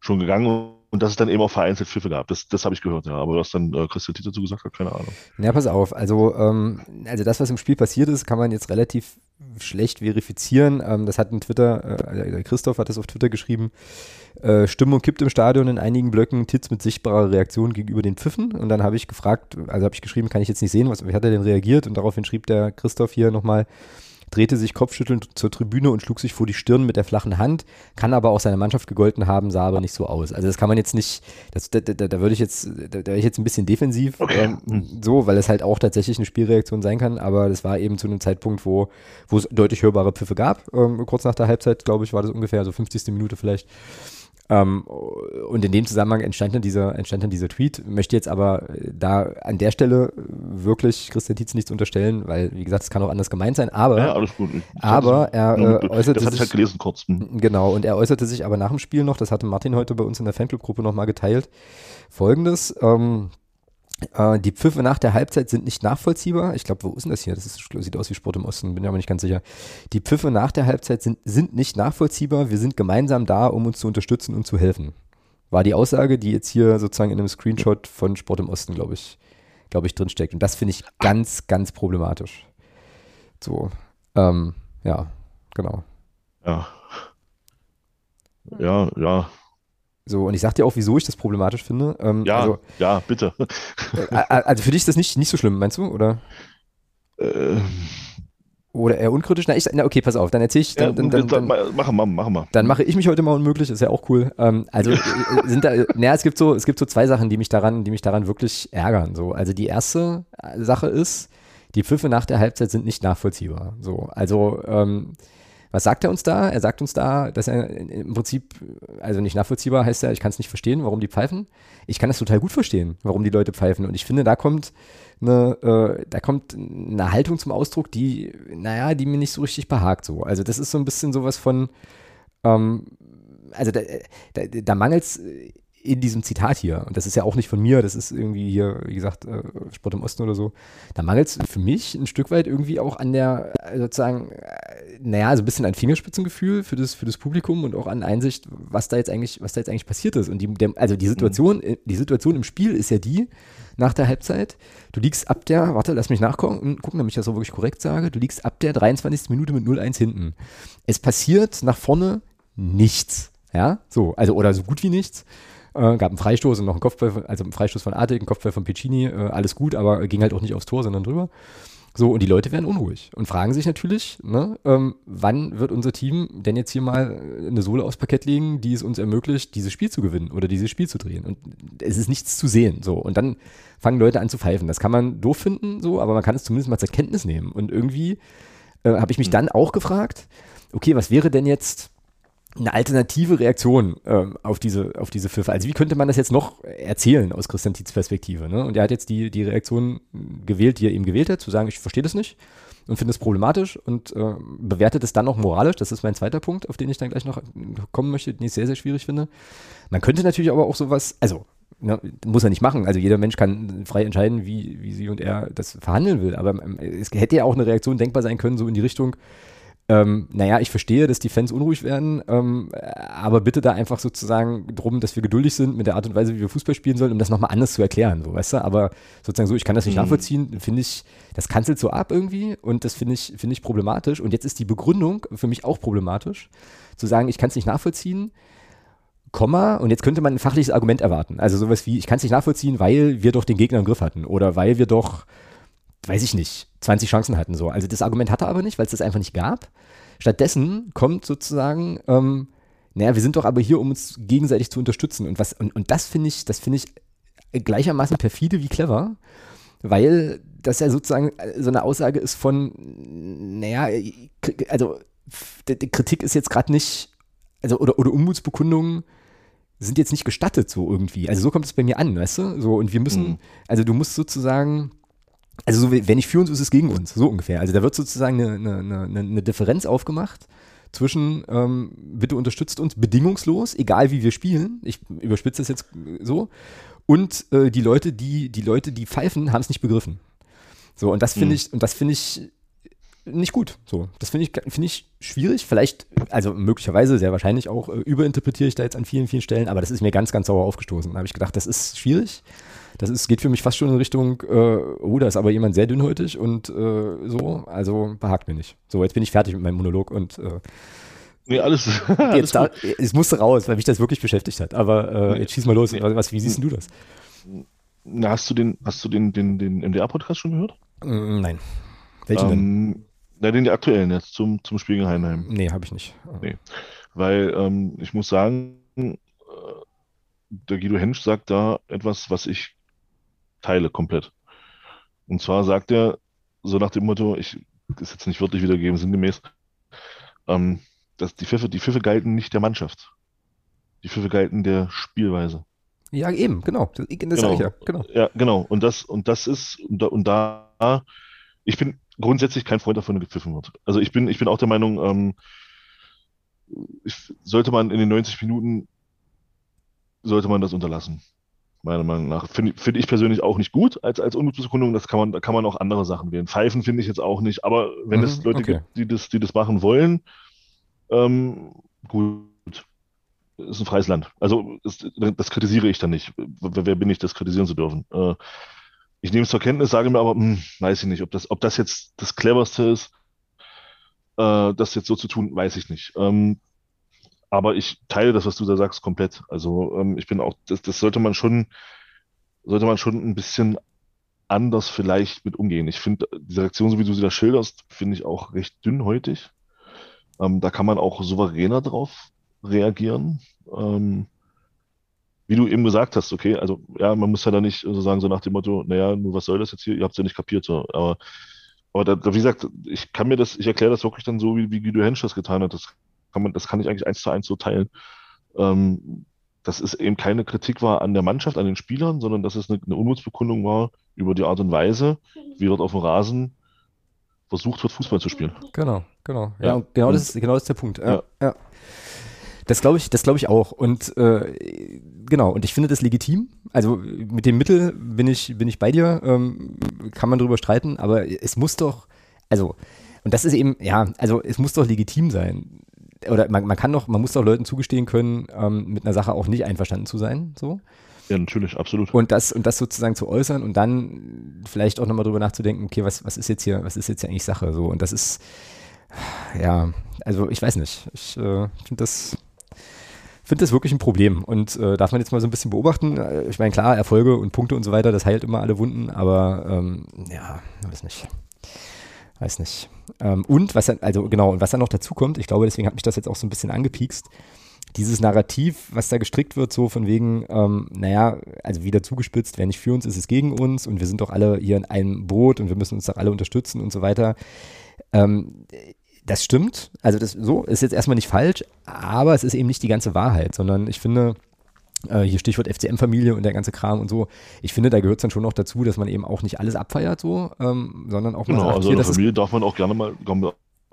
Speaker 2: schon gegangen und dass es dann eben auch vereinzelt Pfiffe gab. Das, das habe ich gehört, ja. Aber was dann äh, Christian Tietz dazu gesagt hat, keine Ahnung.
Speaker 1: Ja, pass auf. Also, ähm, also das, was im Spiel passiert ist, kann man jetzt relativ schlecht verifizieren. Ähm, das hat in Twitter, äh, Christoph hat das auf Twitter geschrieben. Äh, Stimmung kippt im Stadion in einigen Blöcken, Titz mit sichtbarer Reaktion gegenüber den Pfiffen. Und dann habe ich gefragt, also habe ich geschrieben, kann ich jetzt nicht sehen, was, wie hat er denn reagiert? Und daraufhin schrieb der Christoph hier nochmal, drehte sich kopfschüttelnd zur Tribüne und schlug sich vor die Stirn mit der flachen Hand, kann aber auch seiner Mannschaft gegolten haben, sah aber nicht so aus. Also das kann man jetzt nicht, das, da, da, da würde ich jetzt, da, da wäre ich jetzt ein bisschen defensiv,
Speaker 2: Okay.
Speaker 1: ähm, so, weil es halt auch tatsächlich eine Spielreaktion sein kann, aber das war eben zu einem Zeitpunkt, wo, wo es deutlich hörbare Pfiffe gab. Ähm, kurz nach der Halbzeit, glaube ich, war das ungefähr, so 50. Minute vielleicht. Ähm, und in dem Zusammenhang entstand dann, dieser, entstand dann dieser Tweet. Möchte jetzt aber äh, da an der Stelle wirklich Christian Tietz nichts unterstellen, weil, wie gesagt, es kann auch anders gemeint sein, aber
Speaker 2: Ja, alles gut. Ich-
Speaker 1: aber er, äh, äußerte
Speaker 2: Das hatte ich halt
Speaker 1: sich-
Speaker 2: gelesen kurz. Hm.
Speaker 1: Genau, und er äußerte sich aber nach dem Spiel noch, das hatte Martin heute bei uns in der Fanclub-Gruppe nochmal geteilt, folgendes, ähm, Äh, die Pfiffe nach der Halbzeit sind nicht nachvollziehbar. Ich glaube, wo ist denn das hier? Das ist, sieht aus wie Sport im Osten, bin mir aber nicht ganz sicher. Die Pfiffe nach der Halbzeit sind, sind nicht nachvollziehbar. Wir sind gemeinsam da, um uns zu unterstützen und zu helfen. War die Aussage, die jetzt hier sozusagen in einem Screenshot von Sport im Osten, glaube ich, glaube ich, drinsteckt. Und das finde ich ganz, ganz problematisch. So, ähm, ja, genau.
Speaker 2: Ja. Ja, ja.
Speaker 1: So, und ich sag dir auch, wieso ich das problematisch finde. Ähm,
Speaker 2: Ja,
Speaker 1: also,
Speaker 2: ja, bitte.
Speaker 1: äh, also für dich ist das nicht, nicht so schlimm, meinst du? Oder,
Speaker 2: Äh,
Speaker 1: oder eher unkritisch? Na, ich, na okay, pass auf, dann erzähl ich,
Speaker 2: ja,
Speaker 1: dann, dann, dann, dann,
Speaker 2: machen wir, machen wir.
Speaker 1: dann mache ich mich heute mal unmöglich, ist ja auch cool. Ähm, also äh, sind da, naja, es gibt so, es gibt so zwei Sachen, die mich daran, die mich daran wirklich ärgern. So, also die erste äh, Sache ist, die Pfiffe nach der Halbzeit sind nicht nachvollziehbar. So, also ähm, was sagt er uns da? Er sagt uns da, dass er im Prinzip, also nicht nachvollziehbar heißt ja, ich kann es nicht verstehen, warum die pfeifen. Ich kann das total gut verstehen, warum die Leute pfeifen. Und ich finde, da kommt eine, äh, da kommt eine Haltung zum Ausdruck, die, naja, die mir nicht so richtig behagt. So. Also das ist so ein bisschen sowas von, ähm, also da, da, da mangelt es in diesem Zitat hier, und das ist ja auch nicht von mir, das ist irgendwie hier, wie gesagt, äh, Sport im Osten oder so, da mangelt es für mich ein Stück weit irgendwie auch an der, äh, sozusagen, äh, naja, so ein bisschen an Fingerspitzengefühl für das, für das Publikum und auch an Einsicht, was da jetzt eigentlich, was da jetzt eigentlich passiert ist. Und die, der, also die Situation, äh, die Situation im Spiel ist ja die, nach der Halbzeit, du liegst ab der, warte, lass mich nachgucken, gucken, damit ich das auch wirklich korrekt sage, du liegst ab der 23. Minute mit 0-1 hinten. Es passiert nach vorne nichts. Ja, so, also oder so gut wie nichts. Äh, gab einen Freistoß und noch einen Kopfball, also einen Freistoß von Artig, einen Kopfball von Piccini, äh, alles gut, aber ging halt auch nicht aufs Tor, sondern drüber. So, und die Leute werden unruhig und fragen sich natürlich, ne, ähm, wann wird unser Team denn jetzt hier mal eine Sohle aufs Parkett legen, die es uns ermöglicht, dieses Spiel zu gewinnen oder dieses Spiel zu drehen. Und es ist nichts zu sehen. So, und dann fangen Leute an zu pfeifen. Das kann man doof finden, so, aber man kann es zumindest mal zur Kenntnis nehmen. Und irgendwie äh, habe ich mich dann auch gefragt, okay, was wäre denn jetzt eine alternative Reaktion ähm, auf diese auf diese Pfiffe. Also wie könnte man das jetzt noch erzählen aus Christian Tietz Perspektive? Ne? Und er hat jetzt die die Reaktion gewählt, die er eben gewählt hat, zu sagen, ich verstehe das nicht und finde es problematisch und äh, bewertet es dann noch moralisch. Das ist mein zweiter Punkt, auf den ich dann gleich noch kommen möchte, den ich sehr sehr schwierig finde. Man könnte natürlich aber auch sowas, also ne, muss er nicht machen. Also jeder Mensch kann frei entscheiden, wie wie sie und er das verhandeln will. Aber ähm, es hätte ja auch eine Reaktion denkbar sein können, so in die Richtung ähm, naja, ich verstehe, dass die Fans unruhig werden, ähm, aber bitte da einfach sozusagen drum, dass wir geduldig sind mit der Art und Weise, wie wir Fußball spielen sollen, um das nochmal anders zu erklären, so, weißt du? Aber sozusagen so, ich kann das nicht
Speaker 2: Mhm.
Speaker 1: nachvollziehen, finde ich, das kanzelt so ab irgendwie und das finde ich, finde ich problematisch. Und jetzt ist die Begründung für mich auch problematisch, zu sagen, ich kann es nicht nachvollziehen, Komma, und jetzt könnte man ein fachliches Argument erwarten. Also sowas wie, ich kann es nicht nachvollziehen, weil wir doch den Gegner im Griff hatten oder weil wir doch weiß ich nicht, 20 Chancen hatten so. Also das Argument hat er aber nicht, weil es das einfach nicht gab. Stattdessen kommt sozusagen, ähm, naja, wir sind doch aber hier, um uns gegenseitig zu unterstützen. Und was, und, und das finde ich, das finde ich gleichermaßen perfide wie clever, weil das ja sozusagen so eine Aussage ist von, naja, also die Kritik ist jetzt gerade nicht, also oder, oder Unmutsbekundungen sind jetzt nicht gestattet so irgendwie. Also so kommt es bei mir an, weißt du? So, und wir müssen,
Speaker 2: Mhm.
Speaker 1: also du musst sozusagen, also so, wenn nicht für uns, ist es gegen uns, so ungefähr. Also da wird sozusagen eine, eine, eine, eine Differenz aufgemacht zwischen, ähm, bitte unterstützt uns bedingungslos, egal wie wir spielen, ich überspitze das jetzt so, und äh, die Leute, die, die Leute, die pfeifen, haben es nicht begriffen. So, und das finde
Speaker 2: Mhm.
Speaker 1: ich, und das finde ich nicht gut. So, das finde ich, finde ich schwierig. Vielleicht, also möglicherweise, sehr wahrscheinlich auch, äh, überinterpretiere ich da jetzt an vielen, vielen Stellen, aber das ist mir ganz, ganz sauer aufgestoßen. Da habe ich gedacht, das ist schwierig. Das ist, geht für mich fast schon in Richtung, äh, oh, da ist aber jemand sehr dünnhäutig und äh, so, also behagt mir nicht. So, jetzt bin ich fertig mit meinem Monolog und äh,
Speaker 2: Nee, alles, alles
Speaker 1: jetzt da, es musste raus, weil mich das wirklich beschäftigt hat. Aber äh,
Speaker 2: Nee.
Speaker 1: jetzt schieß mal los.
Speaker 2: Nee.
Speaker 1: Was, wie siehst denn du das?
Speaker 2: Na, Hast du den, hast du den, den, den MDR-Podcast schon gehört?
Speaker 1: Mm, nein. Welchen denn?
Speaker 2: Ähm, na, den aktuellen jetzt zum, zum Spiel gegen Heidenheim.
Speaker 1: Nee, habe ich nicht.
Speaker 2: Nee. Weil ähm, ich muss sagen, äh, der Guido Hensch sagt da etwas, was ich teile komplett. Und zwar sagt er so nach dem Motto, ich ist jetzt nicht wörtlich wiedergeben, sinngemäß, ähm, dass die Pfiffe, die Pfiffe galten nicht der Mannschaft. Die Pfiffe galten der Spielweise.
Speaker 1: Ja, eben, genau. Das, das sage ich ja. Genau.
Speaker 2: Ja, genau. Und das, und das ist, und da, und da, ich bin grundsätzlich kein Freund davon, gepfiffen wird. Also ich bin, ich bin auch der Meinung, ähm, ich, sollte man in den 90 Minuten, sollte man das unterlassen. Meiner Meinung nach. Finde find ich persönlich auch nicht gut als, als Unmutsbekundung. Das kann man, da kann man auch andere Sachen wählen. Pfeifen finde ich jetzt auch nicht, aber wenn mhm, es Leute okay. gibt, die das, die das machen wollen, ähm, gut, ist ein freies Land. Also das, das kritisiere ich dann nicht. Wer, wer, bin ich, das kritisieren zu dürfen? Äh, ich nehme es zur Kenntnis, sage mir aber, hm, weiß ich nicht, ob das, ob das jetzt das cleverste ist, äh, das jetzt so zu tun, weiß ich nicht. Ähm, aber ich teile das, was du da sagst, komplett. Also ähm, ich bin auch, das, das sollte man schon, sollte man schon ein bisschen anders vielleicht mit umgehen. Ich finde, diese Reaktion, so wie du sie da schilderst, finde ich auch recht dünnhäutig. Ähm, da kann man auch souveräner drauf reagieren. Ähm, wie du eben gesagt hast, okay, also ja, man muss ja da nicht so sagen, so nach dem Motto, naja, nur was soll das jetzt hier, ihr habt es ja nicht kapiert. So. Aber, aber da, wie gesagt, ich kann mir das, ich erkläre das wirklich dann so, wie, wie Guido Hensch das getan hat. Das kann man, das kann ich eigentlich eins zu eins so teilen. Ähm, dass es eben keine Kritik war an der Mannschaft, an den Spielern, sondern dass es eine, eine Unmutsbekundung war über die Art und Weise, wie dort auf dem Rasen versucht wird, Fußball zu spielen.
Speaker 1: Genau, genau. Ja, ja genau, das ist, genau das ist der Punkt. Ja, ja. Das glaube ich, das glaube ich auch. Und äh, genau, und ich finde das legitim. Also mit dem Mittel bin ich, bin ich bei dir, ähm, kann man drüber streiten, aber es muss doch, also, und das ist eben, ja, also es muss doch legitim sein. Oder man, man kann doch, man muss doch Leuten zugestehen können, ähm, mit einer Sache auch nicht einverstanden zu sein. So.
Speaker 2: Ja, natürlich, absolut.
Speaker 1: Und das, und das sozusagen zu äußern und dann vielleicht auch nochmal drüber nachzudenken, okay, was, was ist jetzt hier, was ist jetzt hier eigentlich Sache? So, und das ist, ja, also ich weiß nicht. Ich äh, finde das finde das wirklich ein Problem und äh, darf man jetzt mal so ein bisschen beobachten. Äh, ich meine, klar, Erfolge und Punkte und so weiter, das heilt immer alle Wunden, aber ähm, ja, weiß nicht. Weiß nicht. Ähm, und was dann, also genau, und was dann noch dazu kommt, ich glaube, deswegen hat mich das jetzt auch so ein bisschen angepiekst, dieses Narrativ, was da gestrickt wird, so von wegen, ähm, naja, also wieder zugespitzt, wer nicht für uns ist, ist gegen uns und wir sind doch alle hier in einem Boot und wir müssen uns doch alle unterstützen und so weiter. Ähm, das stimmt. Also das so ist jetzt erstmal nicht falsch, aber es ist eben nicht die ganze Wahrheit, sondern ich finde, äh, hier Stichwort FCM-Familie und der ganze Kram und so. Ich finde, da gehört es dann schon noch dazu, dass man eben auch nicht alles abfeiert, so, ähm, sondern auch
Speaker 2: mal genau, sagt, also hier, in der Familie darf man auch gerne mal,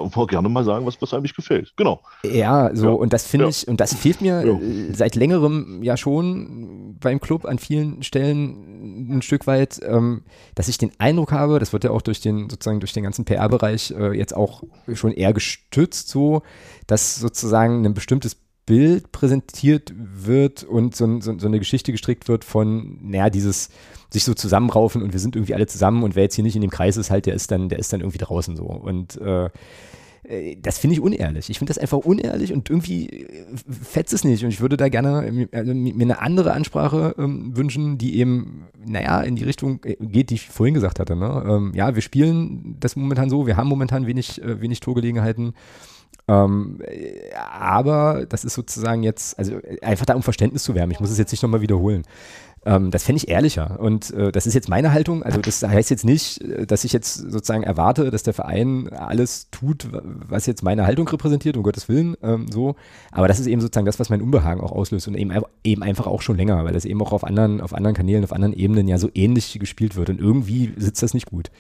Speaker 2: auch gerne mal sagen, was, was einem nicht gefällt. Genau.
Speaker 1: Ja, so, ja. und das finde ja. ich, und das fehlt mir ja. Äh, seit längerem ja schon beim Club an vielen Stellen ein Stück weit, ähm, dass ich den Eindruck habe, das wird ja auch durch den, sozusagen durch den ganzen PR-Bereich äh, jetzt auch schon eher gestützt, so, dass sozusagen ein bestimmtes Bild präsentiert wird und so, so, so eine Geschichte gestrickt wird von, naja, dieses sich so zusammenraufen und wir sind irgendwie alle zusammen und wer jetzt hier nicht in dem Kreis ist, halt, der ist dann, der ist dann irgendwie draußen so. Und äh, äh, das finde ich unehrlich. Ich finde das einfach unehrlich und irgendwie äh, fetzt es nicht. Und ich würde da gerne also mir eine andere Ansprache ähm, wünschen, die eben, naja, in die Richtung äh, geht, die ich vorhin gesagt hatte. Ne? Ähm, ja, wir spielen das momentan so, wir haben momentan wenig, äh, wenig Torgelegenheiten. Ähm, aber das ist sozusagen jetzt, also einfach da um Verständnis zu werben. Ich muss es jetzt nicht nochmal wiederholen. Ähm, das fände ich ehrlicher. Und äh, das ist jetzt meine Haltung. Also das heißt jetzt nicht, äh, dass ich jetzt sozusagen erwarte, dass der Verein alles tut, was jetzt meine Haltung repräsentiert, um Gottes Willen, ähm, so. Aber das ist eben sozusagen das, was mein Unbehagen auch auslöst und eben, eben einfach auch schon länger, weil das eben auch auf anderen, auf anderen Kanälen, auf anderen Ebenen ja so ähnlich gespielt wird. Und irgendwie sitzt das nicht gut.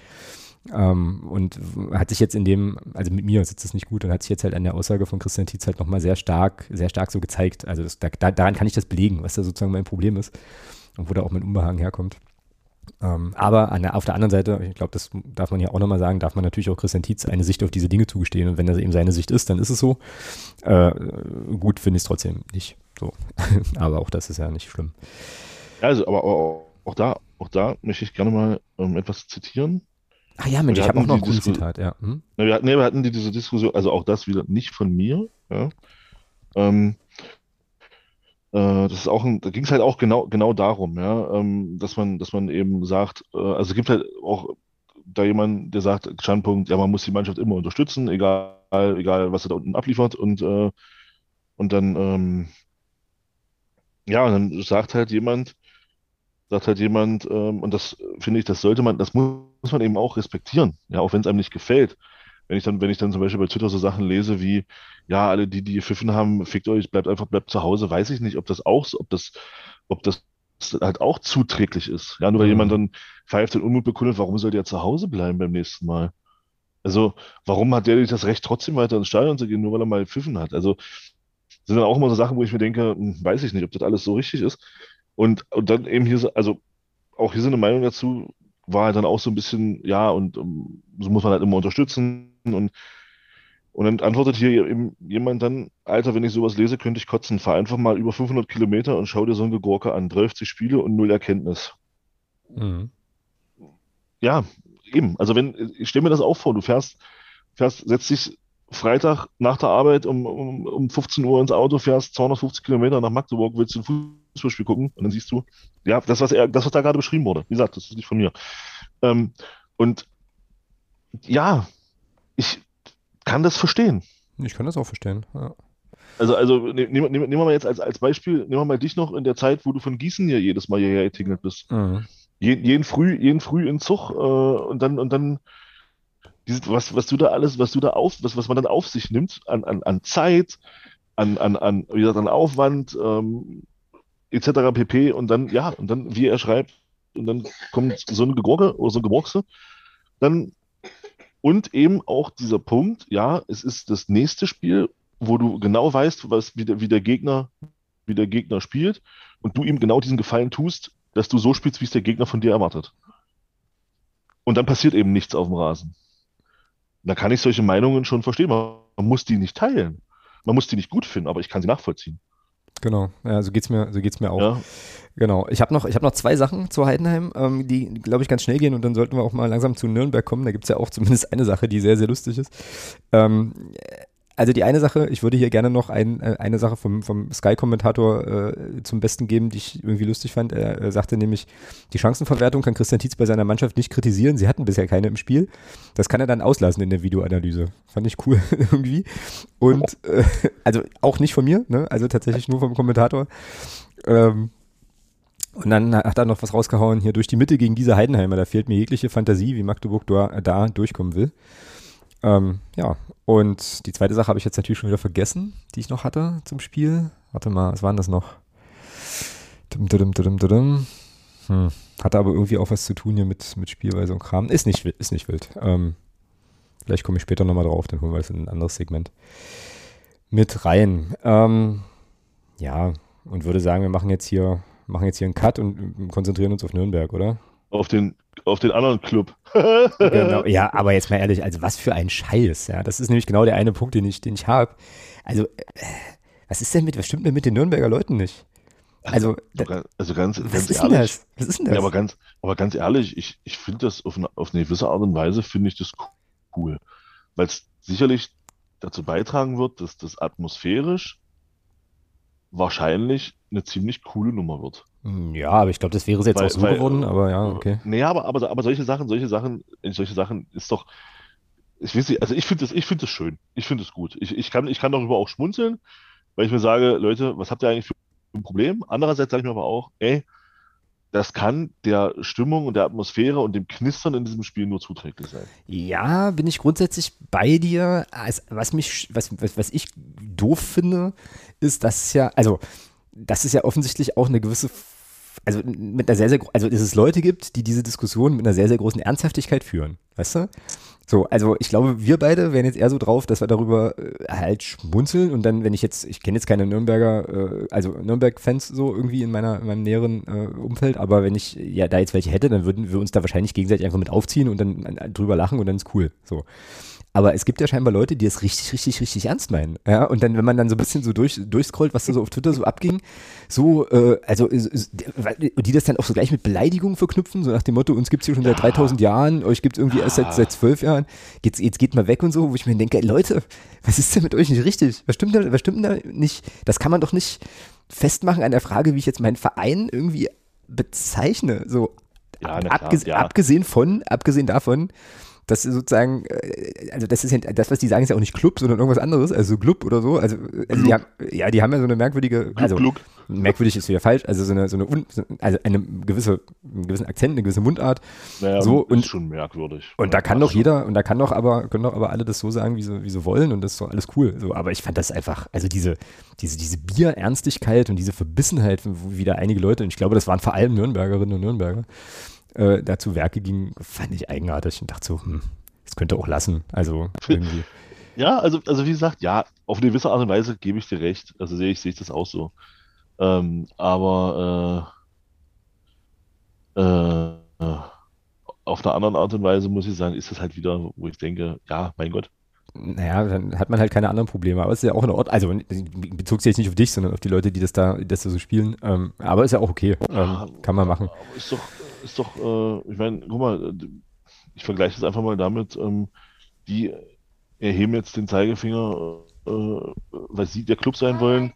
Speaker 1: Ähm, und hat sich jetzt in dem, also mit mir sitzt das nicht gut und hat sich jetzt halt an der Aussage von Christian Tietz halt nochmal sehr stark, sehr stark so gezeigt. Also das, da, daran kann ich das belegen, was da sozusagen mein Problem ist und wo da auch mein Unbehagen herkommt. Ähm, aber der, auf der anderen Seite, ich glaube, das darf man ja auch nochmal sagen, darf man natürlich auch Christian Tietz eine Sicht auf diese Dinge zugestehen. Und wenn das eben seine Sicht ist, dann ist es so. Äh, gut finde ich es trotzdem nicht so. aber auch das ist ja nicht schlimm.
Speaker 2: Also, aber, aber auch, da, auch da möchte ich gerne mal ähm, etwas zitieren.
Speaker 1: Ach ja, Mensch, ich habe auch noch ein Zitat, ja. Hm?
Speaker 2: wir, hatten, nee, wir hatten die, diese Diskussion, also auch das wieder nicht von mir, ja. Ähm, äh, das ist auch ein, da ging es halt auch genau, genau darum, ja, ähm, dass man, dass man eben sagt, äh, also es gibt halt auch da jemand, der sagt, Standpunkt, ja, man muss die Mannschaft immer unterstützen, egal, egal was er da unten abliefert und, äh, und dann, ähm, ja, und dann sagt halt jemand, sagt halt jemand, ähm, und das finde ich, das sollte man, das muss, muss man eben auch respektieren, ja, auch wenn es einem nicht gefällt wenn ich dann, wenn ich dann zum Beispiel bei Twitter so Sachen lese wie, ja, alle, die, die gepfiffen haben, fickt euch, bleibt einfach, bleibt zu Hause, weiß ich nicht, ob das auch, ob das, ob das halt auch zuträglich ist. Ja, nur weil mhm. jemand dann pfeift und Unmut bekundet, warum soll der zu Hause bleiben beim nächsten Mal? Also, warum hat der nicht das Recht, trotzdem weiter ins Stadion zu gehen, nur weil er mal pfiffen hat? Also, sind dann auch immer so Sachen, wo ich mir denke, hm, weiß ich nicht, ob das alles so richtig ist. Und, und dann eben hier, also auch hier so eine Meinung dazu, war halt dann auch so ein bisschen, ja, und um, so muss man halt immer unterstützen. Und, und dann antwortet hier eben jemand dann, Alter, wenn ich sowas lese, könnte ich kotzen. Fahr einfach mal über 500 Kilometer und schau dir so ein Gegurke an. 30 Spiele und null Erkenntnis. Mhm. Ja, eben. Also wenn, ich stelle mir das auch vor, du fährst, fährst, setzt dich Freitag nach der Arbeit um, um, um 15 Uhr ins Auto, fährst 250 Kilometer nach Magdeburg, willst du ein Fußballspiel gucken und dann siehst du, ja, das, was er, das, was da gerade beschrieben wurde. Wie gesagt, das ist nicht von mir. Ähm, und ja, ich kann das verstehen.
Speaker 1: Ich kann das auch verstehen. Ja.
Speaker 2: Also, also ne, nehmen nehm, nehm wir mal jetzt als, als Beispiel, nehmen wir mal dich noch in der Zeit, wo du von Gießen hier jedes Mal hierher getingelt bist. Mhm. Jeden, jeden, früh, jeden früh in Zug äh, und dann, und dann dieses, was, was du da alles, was du da auf, was, was man dann auf sich nimmt an, an, an Zeit, an, an, an, wie gesagt, an Aufwand, ähm, etc. pp. Und dann, ja, und dann, wie er schreibt, und dann kommt so eine Gegurke oder so ein Geborgse, dann und eben auch dieser Punkt, ja, es ist das nächste Spiel, wo du genau weißt, was, wie, der, wie der Gegner, wie der Gegner spielt und du ihm genau diesen Gefallen tust, dass du so spielst, wie es der Gegner von dir erwartet. Und dann passiert eben nichts auf dem Rasen. Da kann ich solche Meinungen schon verstehen. Man muss die nicht teilen. Man muss die nicht gut finden, aber ich kann sie nachvollziehen.
Speaker 1: Genau, ja, so geht's mir, so geht's mir auch. Ja. Genau. Ich habe noch, hab noch zwei Sachen zu Heidenheim, ähm, die, glaube ich, ganz schnell gehen und dann sollten wir auch mal langsam zu Nürnberg kommen. Da gibt es ja auch zumindest eine Sache, die sehr, sehr lustig ist. Ähm, also die eine Sache, ich würde hier gerne noch ein, äh, eine Sache vom, vom Sky-Kommentator äh, zum Besten geben, die ich irgendwie lustig fand. Er äh, sagte nämlich, die Chancenverwertung kann Christian Tietz bei seiner Mannschaft nicht kritisieren. Sie hatten bisher keine im Spiel. Das kann er dann auslassen in der Videoanalyse. Fand ich cool irgendwie. Und äh, also auch nicht von mir, ne? also tatsächlich nur vom Kommentator. Ähm, und dann hat er noch was rausgehauen, hier durch die Mitte gegen diese Heidenheimer. Da fehlt mir jegliche Fantasie, wie Magdeburg da, da durchkommen will. Ähm, ja, und die zweite Sache habe ich jetzt natürlich schon wieder vergessen, die ich noch hatte zum Spiel. Warte mal, was waren das noch? Dum, dum, dum, hm. Hatte aber irgendwie auch was zu tun hier mit, mit Spielweise und Kram. Ist nicht, ist nicht wild. Ähm, vielleicht komme ich später nochmal drauf, dann holen wir das in ein anderes Segment mit rein. Ähm, ja, und würde sagen, wir machen jetzt hier, machen jetzt hier einen Cut und konzentrieren uns auf Nürnberg, oder?
Speaker 2: Auf den auf den anderen Club.
Speaker 1: Genau, ja, aber jetzt mal ehrlich, also was für ein Scheiß, ja. Das ist nämlich genau der eine Punkt, den ich, den ich habe. Also, äh, was ist denn mit, was stimmt denn mit den Nürnberger Leuten nicht? Also,
Speaker 2: also, also ganz, was ganz ist ehrlich. Das? Was ist denn das? Ja, aber ganz, aber ganz ehrlich, ich, ich finde das auf eine, auf eine gewisse Art und Weise finde ich das cool. Weil es sicherlich dazu beitragen wird, dass das atmosphärisch wahrscheinlich eine ziemlich coole Nummer wird.
Speaker 1: Hm, ja, aber ich glaube, das wäre jetzt weil, auch so weil, geworden, aber ja, okay.
Speaker 2: Nee, aber, aber, aber solche Sachen, solche Sachen, solche Sachen ist doch, ich weiß nicht, also ich finde das, ich finde das schön. Ich finde es gut. Ich, ich, kann, ich kann darüber auch schmunzeln, weil ich mir sage, Leute, was habt ihr eigentlich für ein Problem? Andererseits sage ich mir aber auch, ey, das kann der Stimmung und der Atmosphäre und dem Knistern in diesem Spiel nur zuträglich sein.
Speaker 1: Ja, bin ich grundsätzlich bei dir. Was mich, was, was, was ich doof finde, ist, dass ja, also das ist ja offensichtlich auch eine gewisse, also mit einer sehr, sehr, also dass es Leute gibt, die diese Diskussion mit einer sehr, sehr großen Ernsthaftigkeit führen, weißt du? So, also ich glaube, wir beide wären jetzt eher so drauf, dass wir darüber äh, halt schmunzeln und dann, wenn ich jetzt, ich kenne jetzt keine Nürnberger, äh, also Nürnberg-Fans so irgendwie in meiner, in meinem näheren äh, Umfeld, aber wenn ich ja da jetzt welche hätte, dann würden wir uns da wahrscheinlich gegenseitig einfach mit aufziehen und dann äh, drüber lachen und dann ist cool. So. Aber es gibt ja scheinbar Leute, die es richtig, richtig, richtig ernst meinen. Ja, und dann, wenn man dann so ein bisschen so durch, durchscrollt, was da so auf Twitter so abging, so, äh, also, die das dann auch so gleich mit Beleidigungen verknüpfen, so nach dem Motto, uns gibt es hier schon seit 3000 Jahren, euch gibt es irgendwie erst seit, seit zwölf Jahren, jetzt, jetzt geht mal weg und so, wo ich mir denke, ey, Leute, was ist denn mit euch nicht richtig? Was stimmt da, was stimmt da nicht? Das kann man doch nicht festmachen an der Frage, wie ich jetzt meinen Verein irgendwie bezeichne. So, ja, abges klar, ja. abgesehen von, abgesehen davon, das ist sozusagen, äh, also das ist ja, das, was die sagen, ist ja auch nicht Club, sondern irgendwas anderes, also Club oder so. Also, also die haben, ja, die haben ja so eine merkwürdige, also Gluck, merkwürdig ist wieder falsch, also so eine, so eine, also eine gewisse, einen gewissen Akzent, eine gewisse Mundart.
Speaker 2: Naja,
Speaker 1: so,
Speaker 2: ist und, schon merkwürdig.
Speaker 1: Und da kann doch jeder, und da kann doch aber, können doch aber alle das so sagen, wie sie, wie sie wollen und das ist doch alles cool. So, aber ich fand das einfach, also diese, diese, diese Bierernstigkeit und diese Verbissenheit, wie da einige Leute, und ich glaube, das waren vor allem Nürnbergerinnen und Nürnberger, äh, da zu Werke ging, fand ich eigenartig und dachte so, hm, das könnte auch lassen. Also irgendwie.
Speaker 2: Ja, also, also wie gesagt, ja, auf eine gewisse Art und Weise gebe ich dir recht. Also sehe ich, sehe ich das auch so. Ähm, aber Äh, auf einer anderen Art und Weise muss ich sagen, ist das halt wieder, wo ich denke, ja, mein Gott.
Speaker 1: Naja, dann hat man halt keine anderen Probleme. Aber es ist ja auch in Ordnung. Also bezog sich jetzt nicht auf dich, sondern auf die Leute, die das da, die das da so spielen. Ähm, aber ist ja auch okay. Ähm, kann man machen.
Speaker 2: Ist doch, ist doch, äh, ich meine, guck mal, ich vergleiche das einfach mal damit, ähm, die erheben jetzt den Zeigefinger, äh, weil sie der Club sein wollen.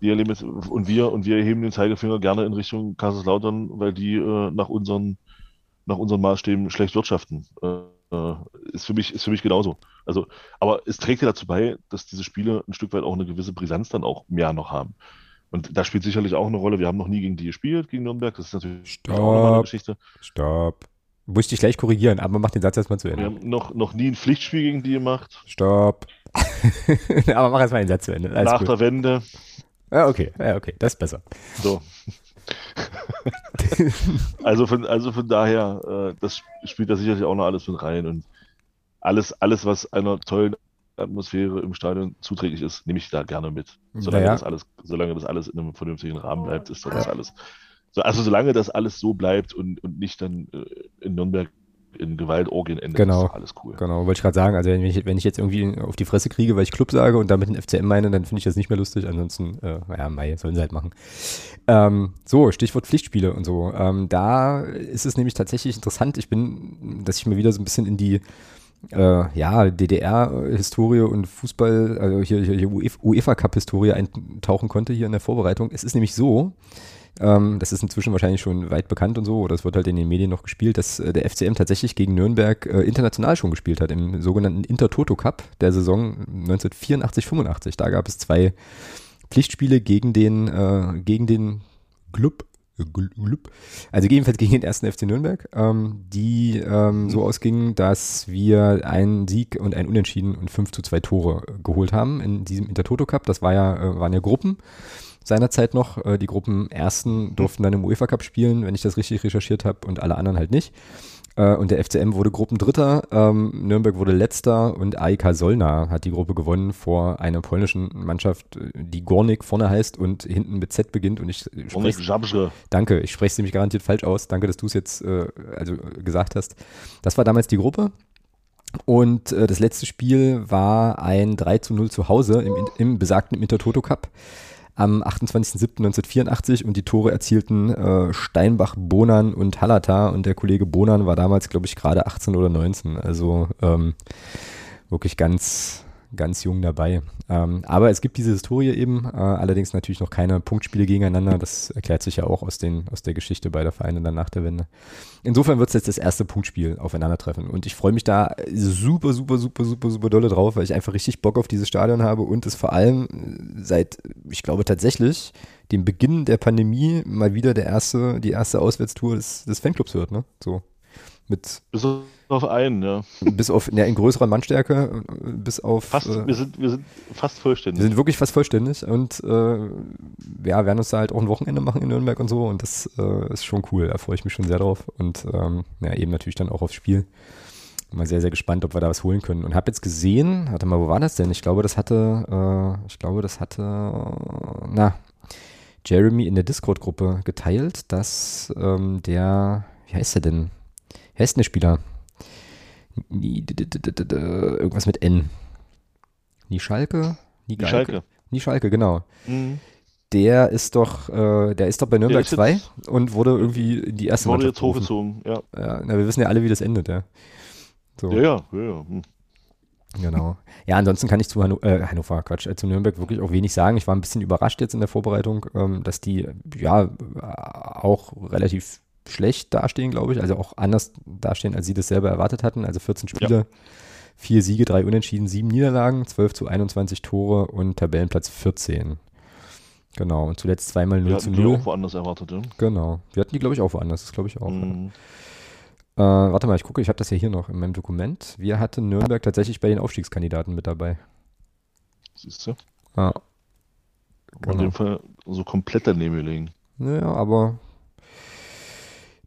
Speaker 2: Die erleben jetzt, und wir, und wir erheben den Zeigefinger gerne in Richtung Kaiserslautern, weil die äh, nach unseren, nach unseren Maßstäben schlecht wirtschaften. Äh, ist für mich, ist für mich genauso. Also, aber es trägt ja dazu bei, dass diese Spiele ein Stück weit auch eine gewisse Brisanz dann auch mehr noch haben. Und da spielt sicherlich auch eine Rolle. Wir haben noch nie gegen die gespielt, gegen Nürnberg. Das ist natürlich
Speaker 1: Stopp. auch nochmal eine Geschichte. Stopp. Muss ich dich gleich korrigieren, aber mach den Satz erstmal zu Ende.
Speaker 2: Wir haben noch, noch nie ein Pflichtspiel gegen die gemacht.
Speaker 1: Stopp. aber mach erstmal den Satz zu Ende.
Speaker 2: Alles Nach gut. der Wende.
Speaker 1: Ja, okay. Ja, okay. Das ist besser.
Speaker 2: So. also, von, also von daher, äh, das spielt da sicherlich auch noch alles mit rein. Und alles, alles, was einer tollen Atmosphäre im Stadion zuträglich ist, nehme ich da gerne mit. Solange, naja. das, alles, solange das alles in einem vernünftigen Rahmen bleibt, ist das alles. So, also solange das alles so bleibt und, und nicht dann äh, in Nürnberg in Gewaltorgien endet,
Speaker 1: genau,
Speaker 2: ist alles cool.
Speaker 1: Genau, wollte ich gerade sagen. Also wenn ich, wenn ich jetzt irgendwie auf die Fresse kriege, weil ich Club sage und damit den FCM meine, dann finde ich das nicht mehr lustig. Ansonsten, äh, ja, Mai, sollen sie halt machen. Ähm, so, Stichwort Pflichtspiele und so. Ähm, da ist es nämlich tatsächlich interessant. Ich bin, dass ich mal wieder so ein bisschen in die äh, ja, DDR-Historie und Fußball, also hier, hier UEFA-Cup-Historie eintauchen konnte hier in der Vorbereitung. Es ist nämlich so, ähm, das ist inzwischen wahrscheinlich schon weit bekannt und so, oder es wird halt in den Medien noch gespielt, dass äh, der FCM tatsächlich gegen Nürnberg äh, international schon gespielt hat, im sogenannten Intertoto Cup der Saison 1984-85. Da gab es zwei Pflichtspiele gegen den, äh, gegen den Club also jedenfalls gegen den ersten FC Nürnberg, ähm, die ähm, so ausgingen, dass wir einen Sieg und ein Unentschieden und 5 zu 2 Tore geholt haben in diesem Intertoto Cup. Das war ja, äh, waren ja Gruppen seinerzeit noch. Äh, die Gruppen ersten durften dann im UEFA Cup spielen, wenn ich das richtig recherchiert habe, und alle anderen halt nicht. Äh, und der FCM wurde Gruppendritter, ähm, Nürnberg wurde letzter und AIK Solna hat die Gruppe gewonnen vor einer polnischen Mannschaft, die Gornik vorne heißt und hinten mit Z beginnt. Und ich spreche Danke, ich spreche es nämlich garantiert falsch aus. Danke, dass du es jetzt äh, also gesagt hast. Das war damals die Gruppe. Und äh, das letzte Spiel war ein 3 zu 0 zu Hause im, im besagten Intertoto Cup am 28.07.1984 und die Tore erzielten äh, Steinbach, Bonan und Hallata und der Kollege Bonan war damals, glaube ich, gerade 18 oder 19. Also ähm, wirklich ganz, ganz jung dabei. Ähm, aber es gibt diese Historie eben, äh, allerdings natürlich noch keine Punktspiele gegeneinander. Das erklärt sich ja auch aus, den, aus der Geschichte beider Vereine dann nach der Wende. Insofern wird es jetzt das erste Punktspiel aufeinandertreffen. Und ich freue mich da super, super, super, super, super dolle drauf, weil ich einfach richtig Bock auf dieses Stadion habe und es vor allem seit, ich glaube tatsächlich, dem Beginn der Pandemie mal wieder der erste, die erste Auswärtstour des, des Fanclubs wird, ne? So. Mit
Speaker 2: bis auf einen, ja.
Speaker 1: Bis auf, ja, in größerer Mannstärke, bis auf.
Speaker 2: Fast, äh, wir, sind, wir sind fast vollständig.
Speaker 1: Wir sind wirklich fast vollständig und äh, ja, werden uns da halt auch ein Wochenende machen in Nürnberg und so und das äh, ist schon cool. Da freue ich mich schon sehr drauf und ähm, ja, eben natürlich dann auch aufs Spiel. Mal sehr, sehr gespannt, ob wir da was holen können. Und habe jetzt gesehen, warte mal, wo war das denn? Ich glaube, das hatte, äh, ich glaube, das hatte, na, Jeremy in der Discord-Gruppe geteilt, dass ähm, der, wie heißt der denn? Wer ist denn der Spieler? Irgendwas mit N. Nie Schalke? Nie Schalke. Nie Schalke, genau. Mhm. Der ist doch, äh, der ist doch bei Nürnberg 2 und wurde irgendwie in die erste
Speaker 2: Wurde jetzt hochgezogen, ja.
Speaker 1: ja. Na, wir wissen ja alle, wie das endet, ja.
Speaker 2: So. Ja, ja, ja. ja. Hm.
Speaker 1: Genau. Ja, ansonsten kann ich zu Hanno äh, Hannover, Quatsch, äh, zu Nürnberg wirklich auch wenig sagen. Ich war ein bisschen überrascht jetzt in der Vorbereitung, ähm, dass die ja auch relativ schlecht dastehen, glaube ich. Also auch anders dastehen, als sie das selber erwartet hatten. Also 14 Spiele, ja. vier Siege, drei Unentschieden, sieben Niederlagen, 12 zu 21 Tore und Tabellenplatz 14. Genau, und zuletzt zweimal 0 zu 0.
Speaker 2: Die auch woanders erwartet, ja?
Speaker 1: Genau. Wir hatten die, glaube ich, auch woanders, das glaube ich auch. Mhm. Ja. Äh, warte mal, ich gucke, ich habe das ja hier noch in meinem Dokument. Wir hatten Nürnberg tatsächlich bei den Aufstiegskandidaten mit dabei.
Speaker 2: Siehst du? Ja. Genau. In dem Fall so komplett daneben gelegen.
Speaker 1: Naja, aber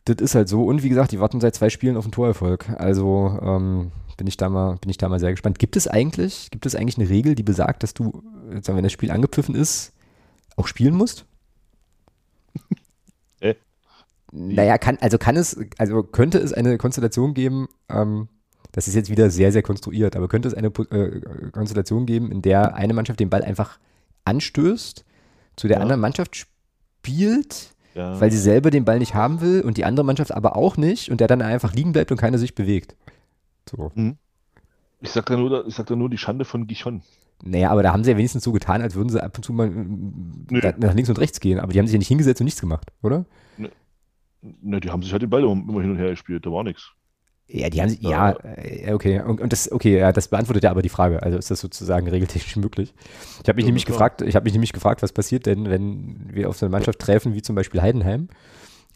Speaker 1: das ist halt so. Und wie gesagt, die warten seit zwei Spielen auf einen Torerfolg. Also ähm, bin ich da mal, bin ich da mal sehr gespannt. Gibt es eigentlich, gibt es eigentlich eine Regel, die besagt, dass du, sagen, wenn das Spiel angepfiffen ist, auch spielen musst?
Speaker 2: Äh?
Speaker 1: naja, kann, also kann es, also könnte es eine Konstellation geben, ähm, das ist jetzt wieder sehr, sehr konstruiert, aber könnte es eine äh, Konstellation geben, in der eine Mannschaft den Ball einfach anstößt, zu der
Speaker 2: Ja.
Speaker 1: anderen Mannschaft spielt,
Speaker 2: Ja.
Speaker 1: weil sie selber den Ball nicht haben will und die andere Mannschaft aber auch nicht und der dann einfach liegen bleibt und keiner sich bewegt. So.
Speaker 2: Ich sag da nur, ich sag da nur die Schande von Gichon.
Speaker 1: Naja, aber da haben sie ja wenigstens so getan, als würden sie ab und zu mal mm,
Speaker 2: Nö.
Speaker 1: da- nach links und rechts gehen. Aber die haben sich ja nicht hingesetzt und nichts gemacht, oder?
Speaker 2: Ne, die haben sich halt den Ball immer hin und her gespielt, da war nichts.
Speaker 1: Ja, die haben sich, ja, äh, okay. Und, und das, okay, ja, das beantwortet ja aber die Frage. Also ist das sozusagen regeltechnisch möglich? Ich habe mich
Speaker 2: Ja,
Speaker 1: nämlich
Speaker 2: klar.
Speaker 1: gefragt, ich habe mich nämlich gefragt, was passiert denn, wenn wir auf so eine Mannschaft treffen, wie zum Beispiel Heidenheim,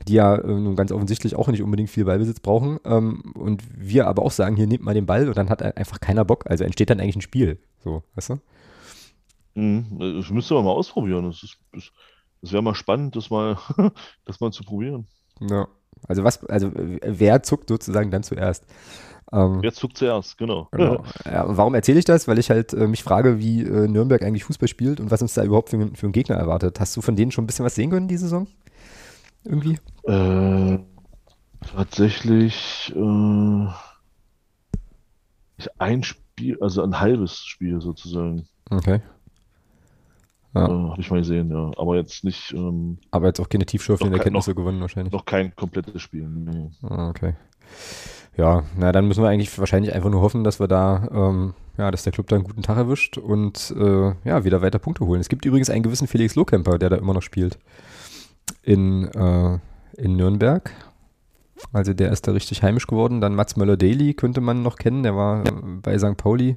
Speaker 1: die ja äh, nun ganz offensichtlich auch nicht unbedingt viel Ballbesitz brauchen. Ähm, und wir aber auch sagen, hier nehmt mal den Ball und dann hat einfach keiner Bock. Also entsteht dann eigentlich ein Spiel. So, weißt du?
Speaker 2: Mhm. Das müsste man mal ausprobieren. Das, ist- das, das wäre mal spannend, das mal, das mal zu probieren.
Speaker 1: Ja. Also was, also wer zuckt sozusagen dann zuerst? Ähm,
Speaker 2: Wer zuckt zuerst, genau.
Speaker 1: Genau. Ja, warum erzähle ich das? Weil ich halt äh, mich frage, wie äh, Nürnberg eigentlich Fußball spielt und was uns da überhaupt für, für einen Gegner erwartet. Hast du von denen schon ein bisschen was sehen können, die Saison? Irgendwie?
Speaker 2: Äh, tatsächlich äh, ein Spiel, also ein halbes Spiel sozusagen,
Speaker 1: Okay.
Speaker 2: Äh,
Speaker 1: Ja.
Speaker 2: habe ich mal gesehen, ja. Aber jetzt nicht, ähm,
Speaker 1: Aber jetzt auch keine tiefschürfenden
Speaker 2: Noch
Speaker 1: Erkenntnisse gewonnen wahrscheinlich.
Speaker 2: noch kein komplettes Spiel. Nee.
Speaker 1: Ah, okay. Ja, na dann müssen wir eigentlich wahrscheinlich einfach nur hoffen, dass wir da, ähm, ja, dass der Club da einen guten Tag erwischt und äh, ja, wieder weiter Punkte holen. Es gibt übrigens einen gewissen Felix Lohkemper, der da immer noch spielt. In, äh, in Nürnberg. Also der ist da richtig heimisch geworden. Dann Mats Möller-Daly könnte man noch kennen, der war äh, bei St. Pauli.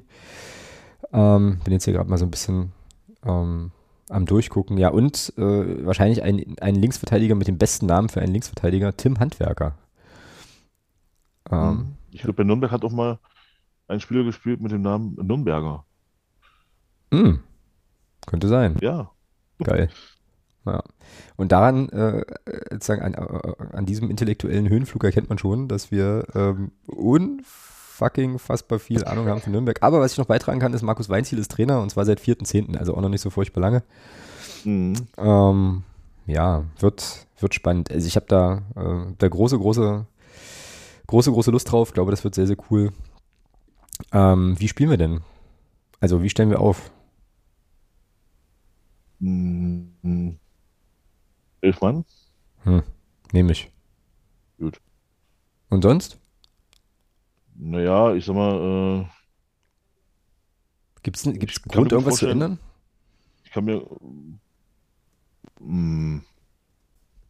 Speaker 1: Ähm, bin jetzt hier gerade mal so ein bisschen ähm, am Durchgucken. Ja, und äh, wahrscheinlich ein, ein Linksverteidiger mit dem besten Namen für einen Linksverteidiger, Tim Handwerker. Ähm,
Speaker 2: Ich glaube, bei Nürnberg hat auch mal ein Spieler gespielt mit dem Namen Nürnberger.
Speaker 1: mh, könnte sein.
Speaker 2: Ja,
Speaker 1: Geil. Ja. Und daran, äh, sozusagen an, äh, an diesem intellektuellen Höhenflug erkennt man schon, dass wir ähm, unfucking fassbar viel Ahnung haben von Nürnberg. Aber was ich noch beitragen kann, ist, Markus Weinziel ist Trainer und zwar seit 4.10., also auch noch nicht so furchtbar lange.
Speaker 2: mhm.
Speaker 1: Ähm, ja, wird, wird spannend. Also ich habe da, äh, da große, große, große, große Lust drauf. Ich glaube, das wird sehr, sehr cool. Ähm, wie spielen wir denn? Also wie stellen wir auf?
Speaker 2: Mhm. Elf Mann?
Speaker 1: Nehme ich.
Speaker 2: Gut.
Speaker 1: Und sonst?
Speaker 2: Naja, ich sag mal, äh,
Speaker 1: Gibt es gibt's Grund, irgendwas zu ändern?
Speaker 2: ich kann mir, mm,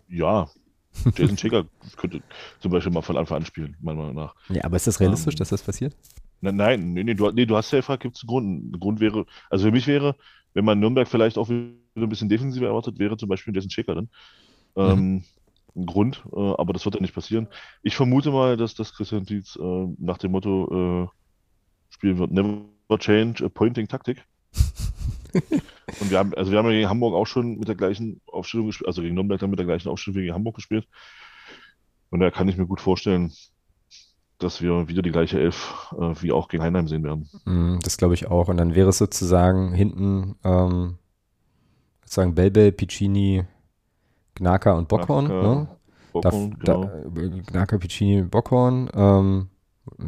Speaker 2: ja, Jason Checker könnte zum Beispiel mal von Anfang an spielen, meiner Meinung nach.
Speaker 1: Ja, aber ist das realistisch,
Speaker 2: Ähm,
Speaker 1: dass das passiert?
Speaker 2: Nein, nein, nee, nee, du, nee, du hast ja gefragt, gibt es einen Grund? Ein Grund wäre, also für mich wäre, wenn man Nürnberg vielleicht auch wieder ein bisschen defensiver erwartet, wäre zum Beispiel Jason Checker dann. Ähm, ein Grund, äh, aber das wird ja nicht passieren. Ich vermute mal, dass das Christian Dietz äh, nach dem Motto äh, spielen wird, never change a pointing Taktik. Und wir haben, also wir haben ja gegen Hamburg auch schon mit der gleichen Aufstellung gespielt, also gegen Nürnberg dann mit der gleichen Aufstellung wie gegen Hamburg gespielt. Und da kann ich mir gut vorstellen, dass wir wieder die gleiche Elf äh, wie auch gegen Heinheim sehen werden.
Speaker 1: Mm, Das glaube ich auch. Und dann wäre es sozusagen hinten ähm, sozusagen Belbel, Piccini, Gnaka und Bockhorn.
Speaker 2: Gnaka,
Speaker 1: Ne?
Speaker 2: Bockhorn,
Speaker 1: da,
Speaker 2: genau.
Speaker 1: Gnaka, Piccini, Bockhorn. Ähm,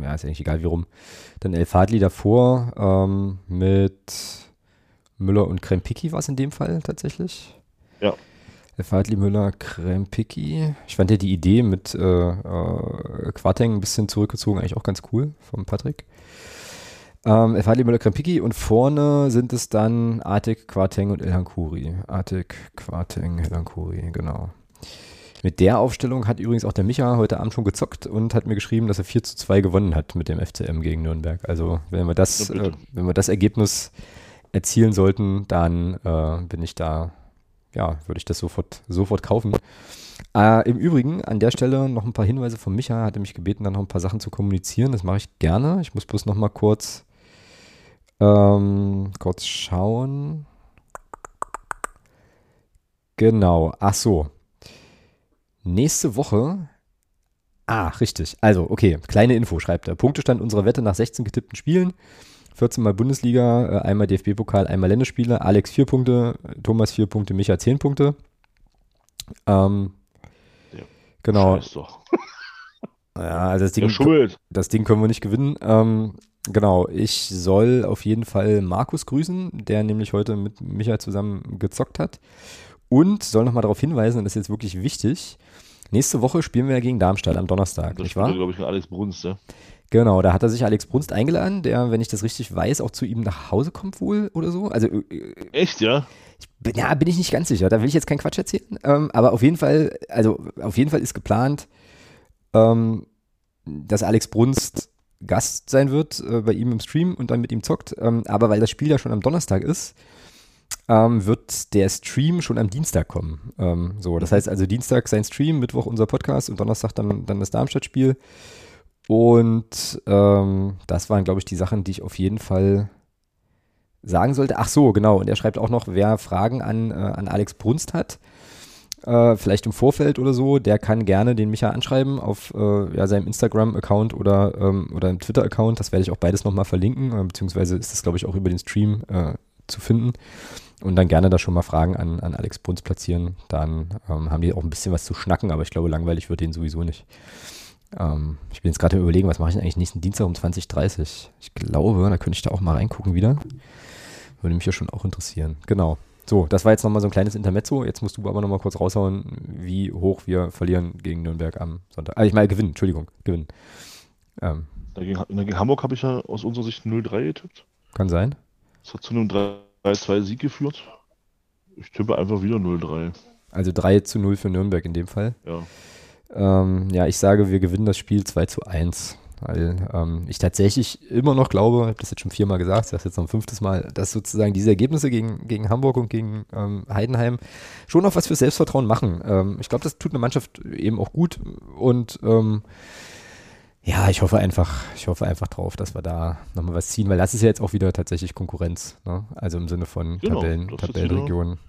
Speaker 1: ja, ist eigentlich egal wie rum. Dann El Fadli davor ähm, mit Müller und Krempicki war es in dem Fall tatsächlich.
Speaker 2: Ja.
Speaker 1: El Fadli, Müller, Krempicki. Ich fand ja die Idee mit äh, äh, Quateng ein bisschen zurückgezogen eigentlich auch ganz cool vom Patrick. Ähm, El Fadli, Müller, Krempicki und vorne sind es dann Atik, Quateng und Elhan Kuri. Atik, Quateng, Elhan Kuri, genau. Mit der Aufstellung hat übrigens auch der Micha heute Abend schon gezockt und hat mir geschrieben, dass er 4 zu 2 gewonnen hat mit dem FCM gegen Nürnberg. Also wenn wir das,
Speaker 2: Ja,
Speaker 1: äh, wenn wir das Ergebnis erzielen sollten, dann äh, bin ich da, ja, würde ich das sofort, sofort kaufen. Äh, Im Übrigen an der Stelle noch ein paar Hinweise von Micha, hat er mich gebeten, dann noch ein paar Sachen zu kommunizieren. Das mache ich gerne. Ich muss bloß noch mal kurz, ähm, kurz schauen. Genau, ach so. Nächste Woche. Ah, richtig. Also, okay, kleine Info schreibt er. Punktestand unserer Wette nach 16 getippten Spielen. 14 Mal Bundesliga, äh, einmal DFB-Pokal, einmal Länderspiele. Alex 4 Punkte, Thomas 4 Punkte, Micha 10 Punkte. Ähm,
Speaker 2: Ja.
Speaker 1: Genau.
Speaker 2: Doch.
Speaker 1: Ja, also das Ding,
Speaker 2: schummelt.
Speaker 1: das Ding können wir nicht gewinnen. Ähm, genau, ich soll auf jeden Fall Markus grüßen, der nämlich heute mit Michael zusammen gezockt hat. Und soll nochmal darauf hinweisen, und das ist jetzt wirklich wichtig, nächste Woche spielen wir ja gegen Darmstadt am Donnerstag,
Speaker 2: Das
Speaker 1: nicht wahr?
Speaker 2: glaube ich, mit Alex Bruns, ja.
Speaker 1: Genau, da hat er sich Alex Brunst eingeladen, der, wenn ich das richtig weiß, auch zu ihm nach Hause kommt wohl oder so. Also äh,
Speaker 2: Echt, ja?
Speaker 1: ich bin, ja, bin ich nicht ganz sicher. Da will ich jetzt keinen Quatsch erzählen. Ähm, aber auf jeden Fall, also auf jeden Fall ist geplant, ähm, dass Alex Brunst Gast sein wird äh, bei ihm im Stream und dann mit ihm zockt. Ähm, aber weil das Spiel ja schon am Donnerstag ist, ähm, wird der Stream schon am Dienstag kommen. Ähm, so, das heißt also Dienstag sein Stream, Mittwoch unser Podcast und Donnerstag dann, dann das Darmstadt-Spiel. Und ähm, das waren, glaube ich, die Sachen, die ich auf jeden Fall sagen sollte. Ach so, genau. Und er schreibt auch noch, wer Fragen an, äh, an Alex Brunst hat, äh, vielleicht im Vorfeld oder so, der kann gerne den Micha anschreiben auf äh, ja, seinem Instagram-Account oder, ähm, oder im Twitter-Account. Das werde ich auch beides nochmal verlinken, äh, beziehungsweise ist das, glaube ich, auch über den Stream äh, zu finden. Und dann gerne da schon mal Fragen an, an Alex Brunst platzieren. Dann ähm, haben die auch ein bisschen was zu schnacken, aber ich glaube, langweilig wird denen sowieso nicht. Ähm, ich bin jetzt gerade überlegen, was mache ich eigentlich nächsten Dienstag um 20.30 Ich glaube, da könnte ich da auch mal reingucken wieder. Würde mich ja schon auch interessieren. Genau. So, das war jetzt nochmal so ein kleines Intermezzo. Jetzt musst du aber nochmal kurz raushauen, wie hoch wir verlieren gegen Nürnberg am Sonntag. Ah, ich meine, gewinnen, Entschuldigung, gewinnen. Ähm,
Speaker 2: Dagegen, gegen Hamburg habe ich ja aus unserer Sicht 0-3 getippt.
Speaker 1: kann sein.
Speaker 2: Das hat zu einem 3-2-Sieg geführt. Ich tippe einfach wieder 0-3.
Speaker 1: Also 3 zu 0 für Nürnberg in dem Fall.
Speaker 2: Ja.
Speaker 1: Ähm, ja, ich sage, wir gewinnen das Spiel 2 zu 1. Weil ähm, ich tatsächlich immer noch glaube, ich habe das jetzt schon viermal gesagt, ich sage jetzt noch ein fünftes Mal, dass sozusagen diese Ergebnisse gegen, gegen Hamburg und gegen ähm, Heidenheim schon noch was für Selbstvertrauen machen. Ähm, ich glaube, das tut eine Mannschaft eben auch gut und ähm, ja, ich hoffe einfach, ich hoffe einfach drauf, dass wir da nochmal was ziehen, weil das ist ja jetzt auch wieder tatsächlich Konkurrenz. Ne? Also im Sinne von
Speaker 2: Genau,
Speaker 1: Tabellen, Tabellenregionen.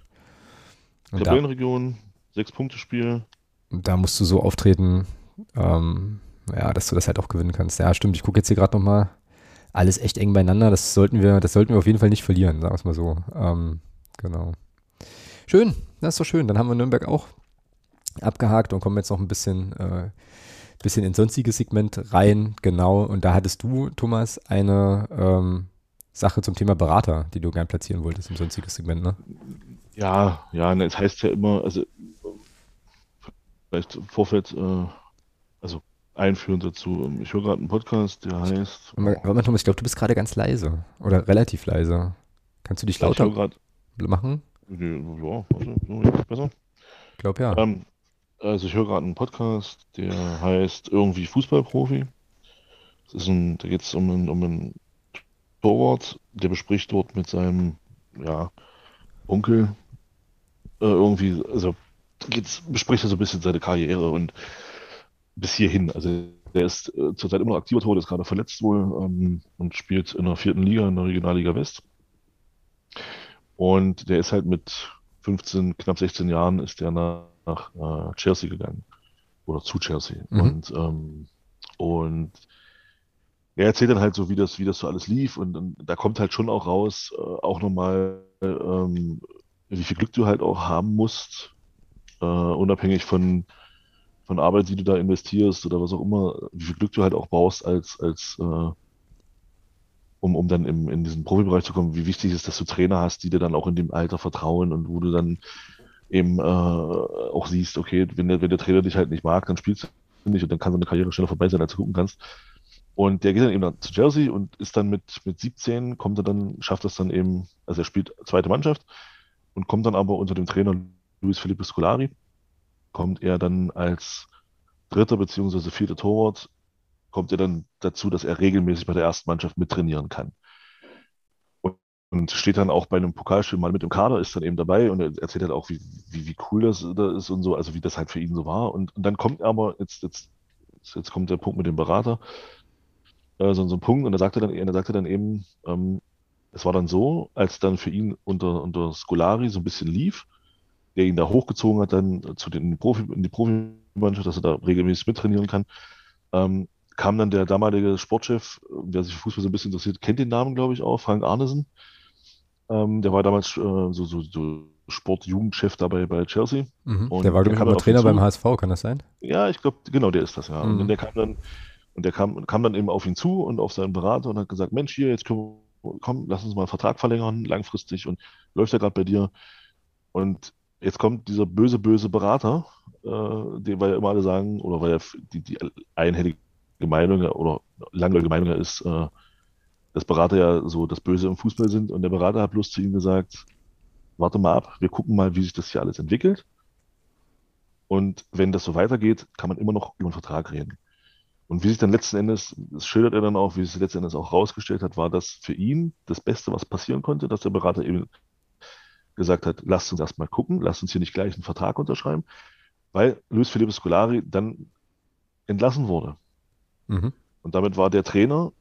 Speaker 2: Tabellenregion, 6-Punkte-Spiel.
Speaker 1: da musst du so auftreten, ähm, ja, dass du das halt auch gewinnen kannst. Ja, stimmt. Ich gucke jetzt hier gerade nochmal. Alles echt eng beieinander. Das sollten wir, das sollten wir auf jeden Fall nicht verlieren, sagen wir es mal so. Ähm, genau. Schön, das ist doch schön. Dann haben wir Nürnberg auch abgehakt und kommen jetzt noch ein bisschen, äh, bisschen ins sonstiges Segment rein. Genau. Und da hattest du, Thomas, eine ähm, Sache zum Thema Berater, die du gern platzieren wolltest im sonstiges Segment, ne?
Speaker 2: Ja, ja, ne, es heißt ja immer, also vielleicht im Vorfeld, äh, also einführend dazu. Ich höre gerade einen Podcast, der heißt.
Speaker 1: Warte mal, Thomas, ich glaube, du bist gerade ganz leise. Oder relativ leise. Kannst du dich lauter
Speaker 2: gerade.
Speaker 1: machen?
Speaker 2: Ja, warte, so, jetzt besser.
Speaker 1: Ich glaube ja.
Speaker 2: Ähm, also ich höre gerade einen Podcast, der heißt irgendwie Fußballprofi. Das ist ein, da geht es um einen, um einen Torwart, der bespricht dort mit seinem ja, Onkel äh, irgendwie, also geht's, bespricht er so ein bisschen seine Karriere und bis hierhin. Also der ist äh, zurzeit immer noch aktiver Torwart, ist gerade verletzt wohl ähm, und spielt in der vierten Liga, in der Regionalliga West. Und der ist halt mit 15, knapp 16 Jahren ist der nach, nach äh, Chelsea gegangen. Oder zu Chelsea.
Speaker 1: Mhm.
Speaker 2: Und, ähm, und er erzählt dann halt so, wie das, wie das so alles lief. Und, und da kommt halt schon auch raus, äh, auch nochmal, ähm, wie viel Glück du halt auch haben musst, äh, unabhängig von, von Arbeit, die du da investierst oder was auch immer, wie viel Glück du halt auch brauchst als, als äh, um, um dann im, in diesen Profibereich zu kommen, wie wichtig ist, dass du Trainer hast, die dir dann auch in dem Alter vertrauen und wo du dann eben äh, auch siehst, okay, wenn der, wenn der Trainer dich halt nicht mag, dann spielst du nicht und dann kann so Karriere schneller vorbei sein, als du gucken kannst. Und der geht dann eben dann zu Chelsea und ist dann mit, mit 17, kommt er dann, schafft es dann eben, also er spielt zweite Mannschaft und kommt dann aber unter dem Trainer Luis Felipe Scolari, kommt er dann als dritter beziehungsweise vierter Torwart kommt er dann dazu, dass er regelmäßig bei der ersten Mannschaft mittrainieren kann. Und, steht dann auch bei einem Pokalspiel mal mit im Kader, ist dann eben dabei und er erzählt halt auch, wie, wie, wie cool das da ist und so, also wie das halt für ihn so war. Und, und dann kommt aber, jetzt, jetzt, jetzt kommt der Punkt mit dem Berater, äh, so, so ein Punkt, und da sagt er dann, er sagt er dann eben, ähm, es war dann so, als dann für ihn unter, unter Scolari so ein bisschen lief, der ihn da hochgezogen hat, dann zu den in die Profi, in die Profimannschaft, dass er da regelmäßig mittrainieren kann, ähm, kam dann der damalige Sportchef, der sich für Fußball so ein bisschen interessiert, kennt den Namen, glaube ich, auch, Frank Arnesen. Ähm, der war damals äh, so, so, so Sportjugendchef dabei bei Chelsea.
Speaker 1: Mhm. Der war, glaube ich, Trainer beim HSV, kann das sein?
Speaker 2: Ja, ich glaube, genau, der ist das, ja. Mhm. Und der kam dann, und der kam, kam dann eben auf ihn zu und auf seinen Berater und hat gesagt, Mensch, hier, jetzt können wir, komm, lass uns mal einen Vertrag verlängern, langfristig und läuft ja gerade bei dir. Und jetzt kommt dieser böse, böse Berater, äh, den wir ja immer alle sagen, oder weil ja die, die einhellige Meinung oder langläufige Meinung ist, äh, dass Berater ja so das Böse im Fußball sind. Und der Berater hat bloß zu ihm gesagt, warte mal ab, wir gucken mal, wie sich das hier alles entwickelt. Und wenn das so weitergeht, kann man immer noch über einen Vertrag reden. Und wie sich dann letzten Endes, das schildert er dann auch, wie sich letzten Endes auch rausgestellt hat, war das für ihn das Beste, was passieren konnte, dass der Berater eben gesagt hat, lasst uns erstmal gucken, lasst uns hier nicht gleich einen Vertrag unterschreiben, weil Luis Felipe Scolari dann entlassen wurde. Mhm. Und damit war der Trainer,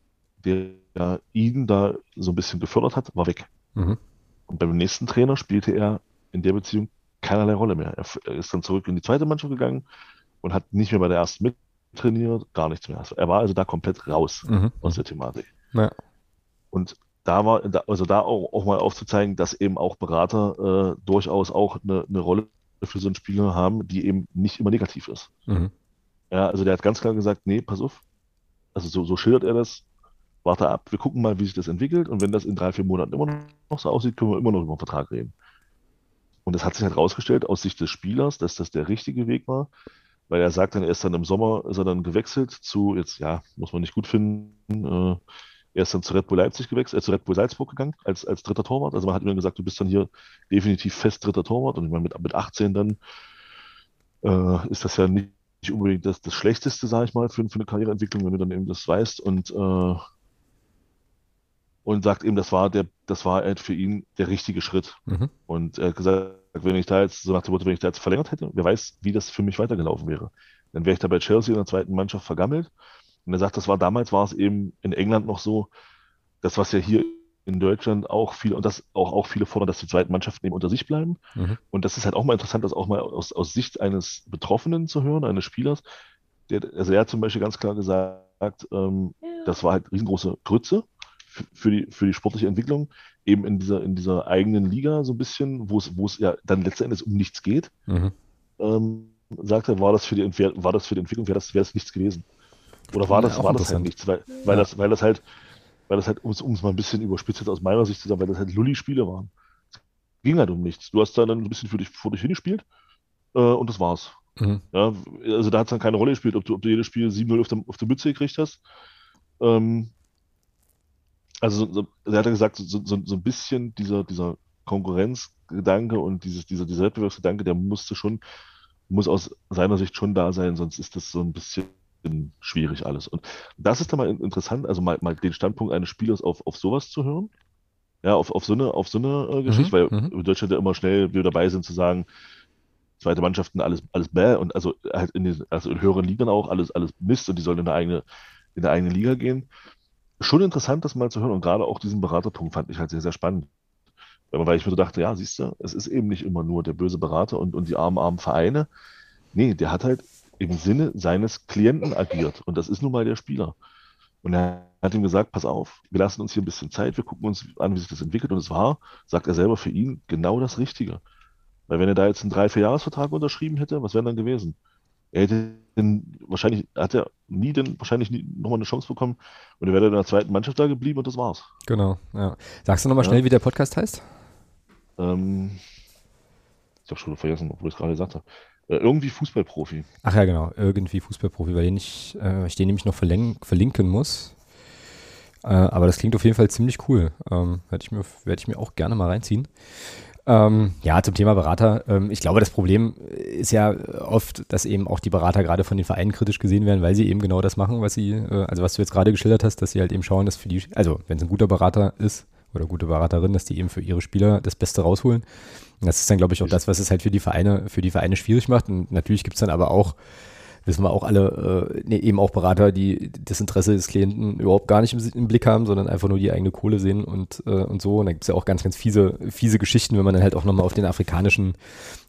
Speaker 2: der ihn da so ein bisschen gefördert hat, war weg. Mhm. Und beim nächsten Trainer spielte er in der Beziehung keinerlei Rolle mehr. Er ist dann zurück in die zweite Mannschaft gegangen und hat nicht mehr bei der ersten mittrainiert, gar nichts mehr. Er war also da komplett raus mhm. aus der Thematik. Ja. Und da war, also da auch, auch, mal aufzuzeigen, dass eben auch Berater äh, durchaus auch eine, eine, Rolle für so einen Spieler haben, die eben nicht immer negativ ist. Mhm. Ja, also der hat ganz klar gesagt, nee, pass auf. Also so, so schildert er das warte ab, wir gucken mal, wie sich das entwickelt und wenn das in drei, vier Monaten immer noch so aussieht, können wir immer noch über einen Vertrag reden. Und es hat sich halt herausgestellt, aus Sicht des Spielers, dass das der richtige Weg war, weil er sagt dann, er ist dann im Sommer, ist er dann gewechselt zu, jetzt, ja, muss man nicht gut finden, äh, er ist dann zu Red Bull Leipzig gewechselt, äh, zu Red Bull Salzburg gegangen, als, als dritter Torwart. Also man hat immer gesagt, du bist dann hier definitiv fest dritter Torwart und ich meine, mit, mit 18 dann äh, ist das ja nicht, unbedingt das, das Schlechteste, sage ich mal, für, für eine Karriereentwicklung, wenn du dann eben das weißt und äh, und sagt eben, das war der, das war halt für ihn der richtige Schritt. Mhm. Und er hat gesagt, wenn ich da jetzt, so nach dem Motto, wenn ich da jetzt verlängert hätte, wer weiß, wie das für mich weitergelaufen wäre. Dann wäre ich da bei Chelsea in der zweiten Mannschaft vergammelt. Und er sagt, das war damals, war es eben in England noch so, das, was ja hier in Deutschland auch viele, und das auch, auch viele fordern, dass die zweiten Mannschaften eben unter sich bleiben. Mhm. Und das ist halt auch mal interessant, das auch mal aus, aus Sicht eines Betroffenen zu hören, eines Spielers. Der, also er hat zum Beispiel ganz klar gesagt, ähm, das war halt riesengroße Grütze für die, für die sportliche Entwicklung, eben in dieser, in dieser eigenen Liga so ein bisschen, wo es, wo es ja dann letztendlich um nichts geht, mhm. ähm, sagt er, war das für die, war das für die Entwicklung, wäre das, wäre das nichts gewesen. Oder war das, war das halt nichts, weil, weil, ja. das, weil das halt, weil das halt, um es mal ein bisschen überspitzt aus meiner Sicht zu sagen, weil das halt Lulli-Spiele waren. Es ging halt um nichts. Du hast da dann ein bisschen für dich, vor dich hingespielt äh, und das war's. Mhm. Ja, also da hat es dann keine Rolle gespielt, ob du, ob du jedes Spiel 7-0 auf, der, auf der Mütze gekriegt hast. Ähm, also so, er hat ja gesagt, so, so, so ein bisschen dieser, dieser Konkurrenzgedanke und dieses, dieser, dieser Wettbewerbsgedanke, der musste schon, muss aus seiner Sicht schon da sein, sonst ist das so ein bisschen schwierig alles. Und das ist dann mal interessant, also mal, mal den Standpunkt eines Spielers auf, auf sowas zu hören. Ja, auf, auf so eine, auf so eine äh, Geschichte, mhm, weil mhm. in Deutschland ja immer schnell wir dabei sind zu sagen, zweite Mannschaften alles, alles bäh und also halt in den, also in höheren Ligen auch alles, alles Mist und die sollen in eine eigene, in eine eigene Liga gehen schon interessant, das mal zu hören. Und gerade auch diesen Beraterpunkt fand ich halt sehr, sehr spannend. Weil ich mir so dachte, ja, siehst du, es ist eben nicht immer nur der böse Berater und, und die armen, armen Vereine. Nee, der hat halt im Sinne seines Klienten agiert. Und das ist nun mal der Spieler. Und er hat ihm gesagt, pass auf, wir lassen uns hier ein bisschen Zeit, wir gucken uns an, wie sich das entwickelt. Und es war, sagt er selber, für ihn genau das Richtige. Weil wenn er da jetzt einen drei, vier Jahresvertrag unterschrieben hätte, was wäre dann gewesen? er hätte den, wahrscheinlich, hat er nie den, wahrscheinlich nie nochmal eine Chance bekommen und er wäre in der zweiten Mannschaft da geblieben und das war's.
Speaker 1: Genau, ja. Sagst du nochmal ja. schnell, wie der Podcast heißt?
Speaker 2: Ähm, ich habe schon vergessen, obwohl ich es gerade gesagt habe. Äh, irgendwie Fußballprofi.
Speaker 1: Ach ja, genau, irgendwie Fußballprofi, weil den ich, äh, ich den nämlich noch verlinken muss. Äh, aber das klingt auf jeden Fall ziemlich cool. Ähm, werde ich, mir, werd ich mir auch gerne mal reinziehen. Ähm, ja, zum Thema Berater. Ähm, ich glaube, das Problem ist ja oft, dass eben auch die Berater gerade von den Vereinen kritisch gesehen werden, weil sie eben genau das machen, was sie, äh, also was du jetzt gerade geschildert hast, dass sie halt eben schauen, dass für die, also wenn es ein guter Berater ist oder gute Beraterin, dass die eben für ihre Spieler das Beste rausholen. Und das ist dann, glaube ich, auch das, was es halt für die Vereine, für die Vereine schwierig macht. Und natürlich gibt es dann aber auch wissen wir auch alle, äh, nee, eben auch Berater, die das Interesse des Klienten überhaupt gar nicht im, im Blick haben, sondern einfach nur die eigene Kohle sehen und, äh, und so. Und da gibt es ja auch ganz, ganz fiese, fiese Geschichten, wenn man dann halt auch nochmal auf den afrikanischen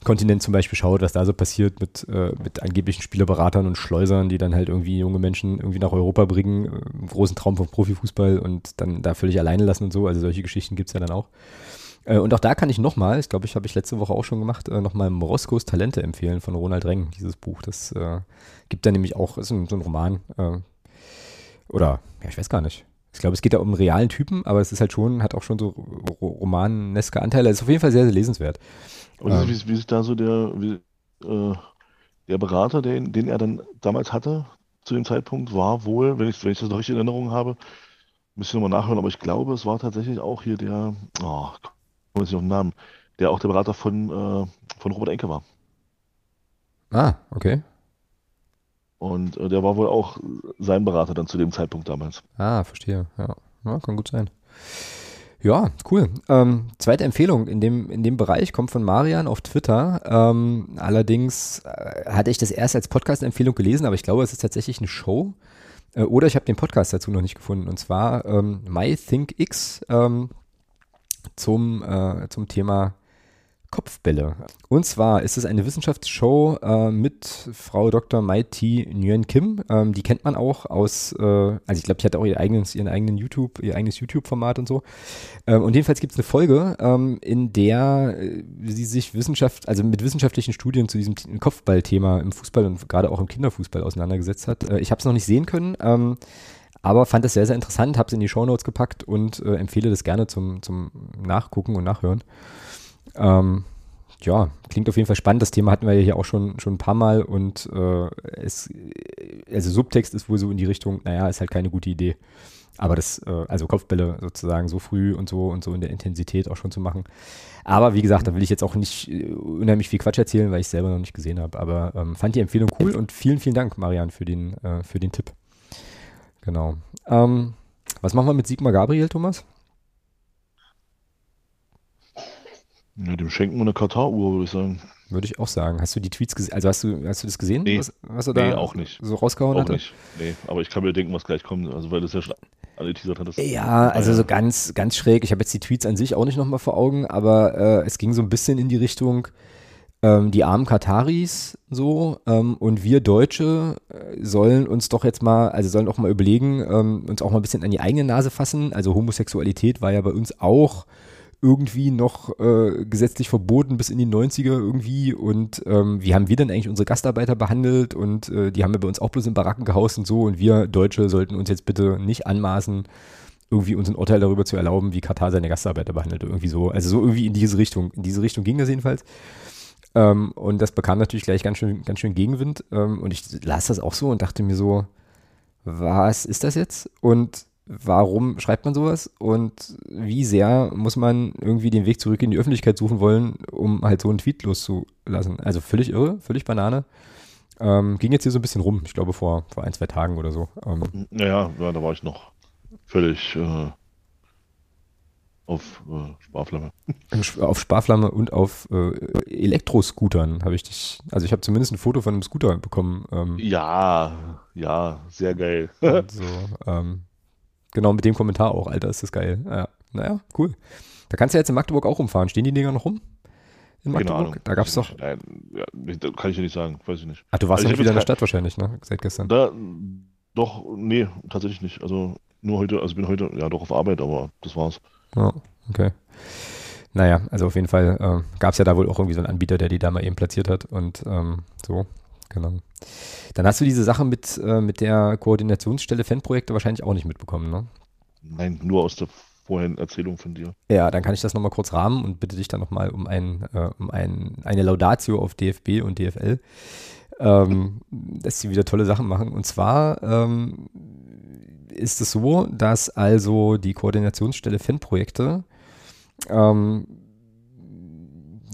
Speaker 1: Kontinent zum Beispiel schaut, was da so passiert mit, äh, mit angeblichen Spielerberatern und Schleusern, die dann halt irgendwie junge Menschen irgendwie nach Europa bringen, äh, einen großen Traum vom Profifußball und dann da völlig alleine lassen und so. Also solche Geschichten gibt es ja dann auch. Äh, und auch da kann ich nochmal, ich glaube, ich habe ich letzte Woche auch schon gemacht, äh, nochmal Moskos Talente empfehlen von Ronald Reng, dieses Buch. Das äh, gibt da nämlich auch, ist ein, so ein Roman. Äh, oder, ja, ich weiß gar nicht. Ich glaube, es geht da um einen realen Typen, aber es ist halt schon, hat auch schon so romaneske Anteile. Es ist auf jeden Fall sehr, sehr lesenswert.
Speaker 2: Und ähm, wie, wie ist da so der, wie, äh, der Berater, den, den er dann damals hatte, zu dem Zeitpunkt, war wohl, wenn ich, wenn ich das noch richtig in Erinnerung habe, müsste ich nochmal nachhören, aber ich glaube, es war tatsächlich auch hier der, oh, ich weiß nicht auf den Namen, der auch der Berater von, äh, von Robert Enke war.
Speaker 1: Ah, okay.
Speaker 2: Und äh, der war wohl auch sein Berater dann zu dem Zeitpunkt damals.
Speaker 1: Ah, verstehe. Ja, ja kann gut sein. Ja, cool. Ähm, zweite Empfehlung in dem, in dem Bereich kommt von Marian auf Twitter. Ähm, allerdings äh, hatte ich das erst als Podcast-Empfehlung gelesen, aber ich glaube, es ist tatsächlich eine Show. Äh, oder ich habe den Podcast dazu noch nicht gefunden. Und zwar ähm, MyThinkX ähm, zum, äh, zum Thema Kopfbälle. Und zwar ist es eine Wissenschaftsshow äh, mit Frau Dr. Mai T. Nguyen Kim. Ähm, die kennt man auch aus, äh, also ich glaube, die hat auch ihr eigenes, ihren eigenen YouTube, ihr eigenes YouTube-Format und so. Ähm, und jedenfalls gibt es eine Folge, ähm, in der äh, sie sich Wissenschaft, also mit wissenschaftlichen Studien zu diesem Kopfballthema im Fußball und gerade auch im Kinderfußball auseinandergesetzt hat. Äh, ich habe es noch nicht sehen können. Aber fand es sehr, sehr interessant, habe es in die Shownotes gepackt und äh, empfehle das gerne zum, zum Nachgucken und Nachhören. Ähm, ja, klingt auf jeden Fall spannend. Das Thema hatten wir ja hier auch schon, schon ein paar Mal und äh, es, also Subtext ist wohl so in die Richtung, naja, ist halt keine gute Idee. Aber das, äh, also Kopfbälle sozusagen so früh und so und so in der Intensität auch schon zu machen. Aber wie gesagt, da will ich jetzt auch nicht äh, unheimlich viel Quatsch erzählen, weil ich es selber noch nicht gesehen habe. Aber ähm, fand die Empfehlung cool und vielen, vielen Dank, Marian, für den, äh, für den Tipp. Genau. Ähm, was machen wir mit Sigmar Gabriel, Thomas?
Speaker 2: Ja, dem schenken wir eine Katar-Uhr, würde ich sagen.
Speaker 1: Würde ich auch sagen. Hast du die Tweets gesehen? Also hast du, hast du das gesehen,
Speaker 2: nee.
Speaker 1: was, was er da
Speaker 2: nee, auch nicht.
Speaker 1: so rausgehauen
Speaker 2: auch
Speaker 1: hatte?
Speaker 2: Nicht. Nee, aber ich kann mir denken, was gleich kommt. Also weil das ja schon alle teasert hat.
Speaker 1: Ja, also so ganz, ganz schräg. Ich habe jetzt die Tweets an sich auch nicht nochmal vor Augen, aber äh, es ging so ein bisschen in die Richtung, ähm, die armen Kataris so ähm, und wir Deutsche äh, sollen uns doch jetzt mal, also sollen auch mal überlegen, ähm, uns auch mal ein bisschen an die eigene Nase fassen. Also Homosexualität war ja bei uns auch irgendwie noch äh, gesetzlich verboten bis in die 90er irgendwie und ähm, wie haben wir denn eigentlich unsere Gastarbeiter behandelt und äh, die haben ja bei uns auch bloß in Baracken gehaust und so und wir Deutsche sollten uns jetzt bitte nicht anmaßen, irgendwie uns ein Urteil darüber zu erlauben, wie Katar seine Gastarbeiter behandelt, irgendwie so. Also so irgendwie in diese Richtung, in diese Richtung ging das jedenfalls. Ähm, und das bekam natürlich gleich ganz schön, ganz schön Gegenwind. Ähm, und ich las das auch so und dachte mir so, was ist das jetzt? Und warum schreibt man sowas? Und wie sehr muss man irgendwie den Weg zurück in die Öffentlichkeit suchen wollen, um halt so einen Tweet loszulassen? Also völlig irre, völlig Banane. Ähm, ging jetzt hier so ein bisschen rum, ich glaube vor, vor ein, zwei Tagen oder so. Ähm,
Speaker 2: ja, ja, da war ich noch völlig äh, auf äh, Sparflamme.
Speaker 1: Auf Sparflamme und auf äh, Elektroscootern habe ich dich. Also ich habe zumindest ein Foto von einem Scooter bekommen. Ähm,
Speaker 2: ja, ja, sehr geil.
Speaker 1: so, ähm, genau mit dem Kommentar auch, Alter, ist das geil. Ja, naja, cool. Da kannst du ja jetzt in Magdeburg auch rumfahren. Stehen die Dinger noch rum?
Speaker 2: In Magdeburg?
Speaker 1: Da gab es doch.
Speaker 2: Nein, ja, kann ich dir nicht sagen, weiß ich nicht.
Speaker 1: Ach, du warst also ja wieder in der Stadt wahrscheinlich, ne? Seit gestern.
Speaker 2: Da, doch, nee, tatsächlich nicht. Also nur heute, also ich bin heute, ja doch auf Arbeit, aber das war's.
Speaker 1: Ja, okay. Naja, also auf jeden Fall äh, gab es ja da wohl auch irgendwie so einen Anbieter, der die da mal eben platziert hat und ähm, so, genau. Dann hast du diese Sache mit, äh, mit der Koordinationsstelle Fanprojekte wahrscheinlich auch nicht mitbekommen, ne?
Speaker 2: Nein, nur aus der vorherigen Erzählung von dir.
Speaker 1: Ja, dann kann ich das nochmal kurz rahmen und bitte dich dann nochmal um, ein, äh, um ein, eine Laudatio auf DFB und DFL, ähm, dass sie wieder tolle Sachen machen. Und zwar ähm, ist es so, dass also die Koordinationsstelle Fanprojekte ähm,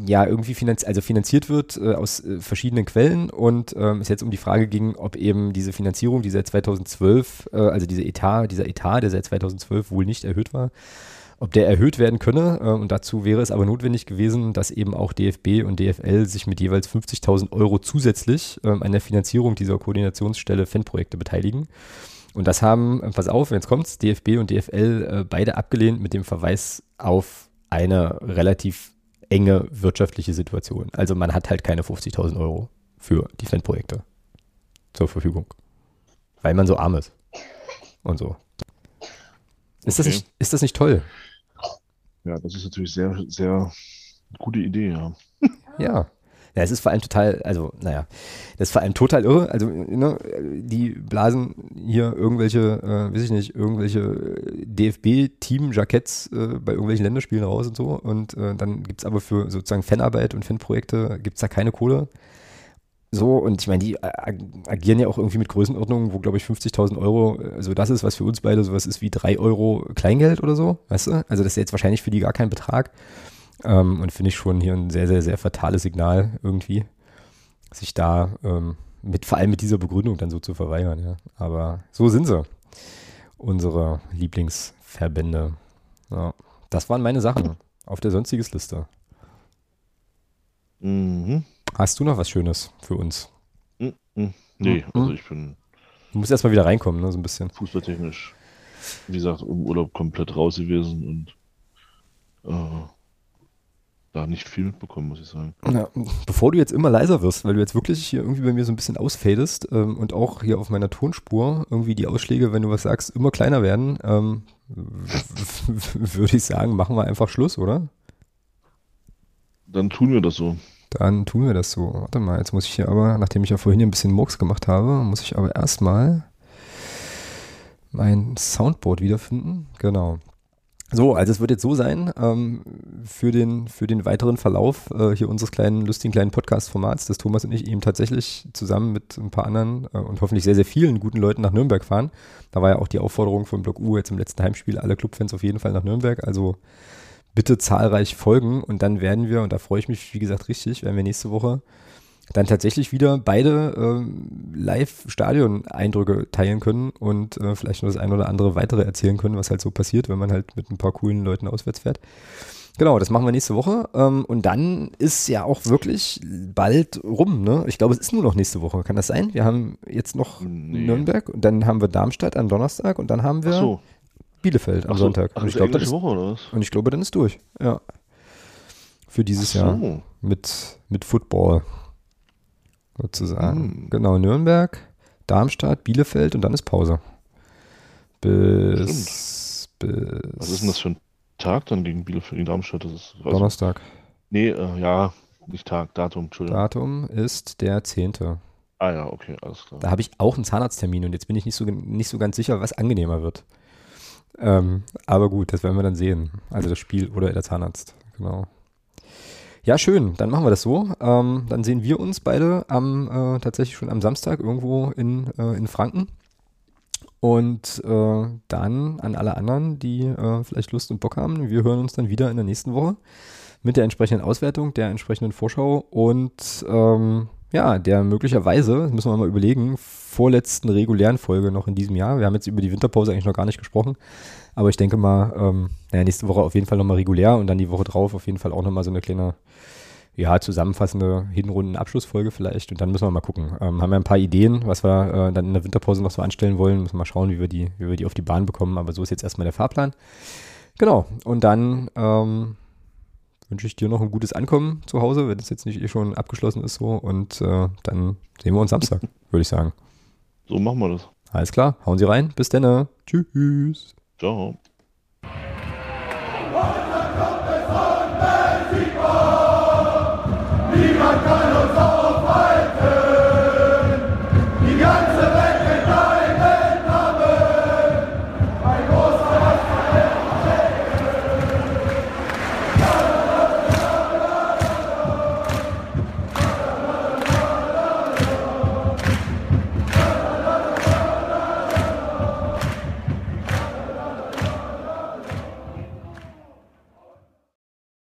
Speaker 1: ja irgendwie finanz also finanziert wird äh, aus äh, verschiedenen Quellen und ähm, es jetzt um die Frage ging, ob eben diese Finanzierung, die seit 2012, äh, also diese Etat, dieser Etat, der seit 2012 wohl nicht erhöht war, ob der erhöht werden könne. Äh, und dazu wäre es aber notwendig gewesen, dass eben auch DFB und DFL sich mit jeweils 50.000 Euro zusätzlich ähm, an der Finanzierung dieser Koordinationsstelle Fanprojekte beteiligen. Und das haben, pass auf, jetzt kommt's, DFB und DFL äh, beide abgelehnt mit dem Verweis auf eine relativ enge wirtschaftliche Situation. Also man hat halt keine 50.000 Euro für die Fanprojekte zur Verfügung. Weil man so arm ist. Und so. Ist, okay. das, nicht, ist das nicht toll?
Speaker 2: Ja, das ist natürlich sehr, sehr gute Idee, ja.
Speaker 1: Ja. Ja, es ist vor allem total, also, naja, das ist vor allem total irre. Also, ne, die blasen hier irgendwelche, äh, weiß ich nicht, irgendwelche DFB-Team-Jackets äh, bei irgendwelchen Länderspielen raus und so. Und äh, dann gibt es aber für sozusagen Fanarbeit und Fanprojekte gibt es da keine Kohle. So, und ich meine, die agieren ja auch irgendwie mit Größenordnungen, wo, glaube ich, 50.000 Euro, also das ist, was für uns beide sowas ist wie 3 Euro Kleingeld oder so, weißt du? Also das ist jetzt wahrscheinlich für die gar kein Betrag. Ähm, und finde ich schon hier ein sehr, sehr, sehr fatales Signal irgendwie, sich da ähm, mit, vor allem mit dieser Begründung dann so zu verweigern, ja. Aber so sind sie, unsere Lieblingsverbände. Ja, das waren meine Sachen auf der sonstiges Liste. Mhm. Hast du noch was Schönes für uns?
Speaker 2: Mhm. Nee, also ich bin.
Speaker 1: Du musst erstmal wieder reinkommen, ne, so ein bisschen.
Speaker 2: Fußballtechnisch, wie gesagt, im Urlaub komplett raus gewesen und äh, da nicht viel mitbekommen, muss ich sagen.
Speaker 1: Ja, bevor du jetzt immer leiser wirst, weil du jetzt wirklich hier irgendwie bei mir so ein bisschen ausfadest ähm, und auch hier auf meiner Tonspur irgendwie die Ausschläge, wenn du was sagst, immer kleiner werden, ähm, würde ich sagen, machen wir einfach Schluss, oder?
Speaker 2: Dann tun wir das so.
Speaker 1: Dann tun wir das so. Warte mal, jetzt muss ich hier aber, nachdem ich ja vorhin ein bisschen Murks gemacht habe, muss ich aber erstmal mein Soundboard wiederfinden. Genau. So, also es wird jetzt so sein, ähm, für, den, für den weiteren Verlauf äh, hier unseres kleinen, lustigen kleinen Podcast-Formats, dass Thomas und ich eben tatsächlich zusammen mit ein paar anderen äh, und hoffentlich sehr, sehr vielen guten Leuten nach Nürnberg fahren. Da war ja auch die Aufforderung von Block U jetzt im letzten Heimspiel, alle Clubfans auf jeden Fall nach Nürnberg. Also bitte zahlreich folgen und dann werden wir, und da freue ich mich, wie gesagt, richtig, werden wir nächste Woche dann tatsächlich wieder beide äh, Live-Stadion-Eindrücke teilen können und äh, vielleicht noch das ein oder andere weitere erzählen können, was halt so passiert, wenn man halt mit ein paar coolen Leuten auswärts fährt. Genau, das machen wir nächste Woche. Ähm, und dann ist ja auch wirklich bald rum, ne? Ich glaube, es ist nur noch nächste Woche. Kann das sein? Wir haben jetzt noch nee. Nürnberg und dann haben wir Darmstadt am Donnerstag und dann haben wir so. Bielefeld am so, Sonntag. Und ich, glaub, ist, Woche, und ich glaube, dann ist durch. Ja. Für dieses so. Jahr mit, mit Football. Sozusagen. Mhm. Genau, Nürnberg, Darmstadt, Bielefeld und dann ist Pause. Bis, bis.
Speaker 2: Was ist denn das für ein Tag dann gegen Bielefeld, gegen Darmstadt? Das ist,
Speaker 1: Donnerstag.
Speaker 2: Nee, äh, ja, nicht Tag, Datum, Entschuldigung.
Speaker 1: Datum ist der 10.
Speaker 2: Ah ja, okay, alles klar.
Speaker 1: Da habe ich auch einen Zahnarzttermin und jetzt bin ich nicht so, nicht so ganz sicher, was angenehmer wird. Ähm, aber gut, das werden wir dann sehen. Also das Spiel oder der Zahnarzt, genau. Ja, schön, dann machen wir das so. Ähm, dann sehen wir uns beide am äh, tatsächlich schon am Samstag irgendwo in, äh, in Franken. Und äh, dann an alle anderen, die äh, vielleicht Lust und Bock haben, wir hören uns dann wieder in der nächsten Woche mit der entsprechenden Auswertung, der entsprechenden Vorschau und ähm, ja, der möglicherweise, das müssen wir mal überlegen, vorletzten regulären Folge noch in diesem Jahr. Wir haben jetzt über die Winterpause eigentlich noch gar nicht gesprochen, aber ich denke mal, ähm, naja, nächste Woche auf jeden Fall nochmal regulär und dann die Woche drauf auf jeden Fall auch nochmal so eine kleine, ja, zusammenfassende Hinrunden-Abschlussfolge vielleicht und dann müssen wir mal gucken. Ähm, haben wir ein paar Ideen, was wir äh, dann in der Winterpause noch so anstellen wollen, müssen wir mal schauen, wie wir die, wie wir die auf die Bahn bekommen, aber so ist jetzt erstmal der Fahrplan. Genau, und dann, ähm, wünsche ich dir noch ein gutes Ankommen zu Hause, wenn es jetzt nicht eh schon abgeschlossen ist so. Und äh, dann sehen wir uns Samstag, würde ich sagen.
Speaker 2: So machen wir das.
Speaker 1: Alles klar, hauen Sie rein. Bis dann. Tschüss.
Speaker 2: Ciao.
Speaker 3: Niemand kann uns auf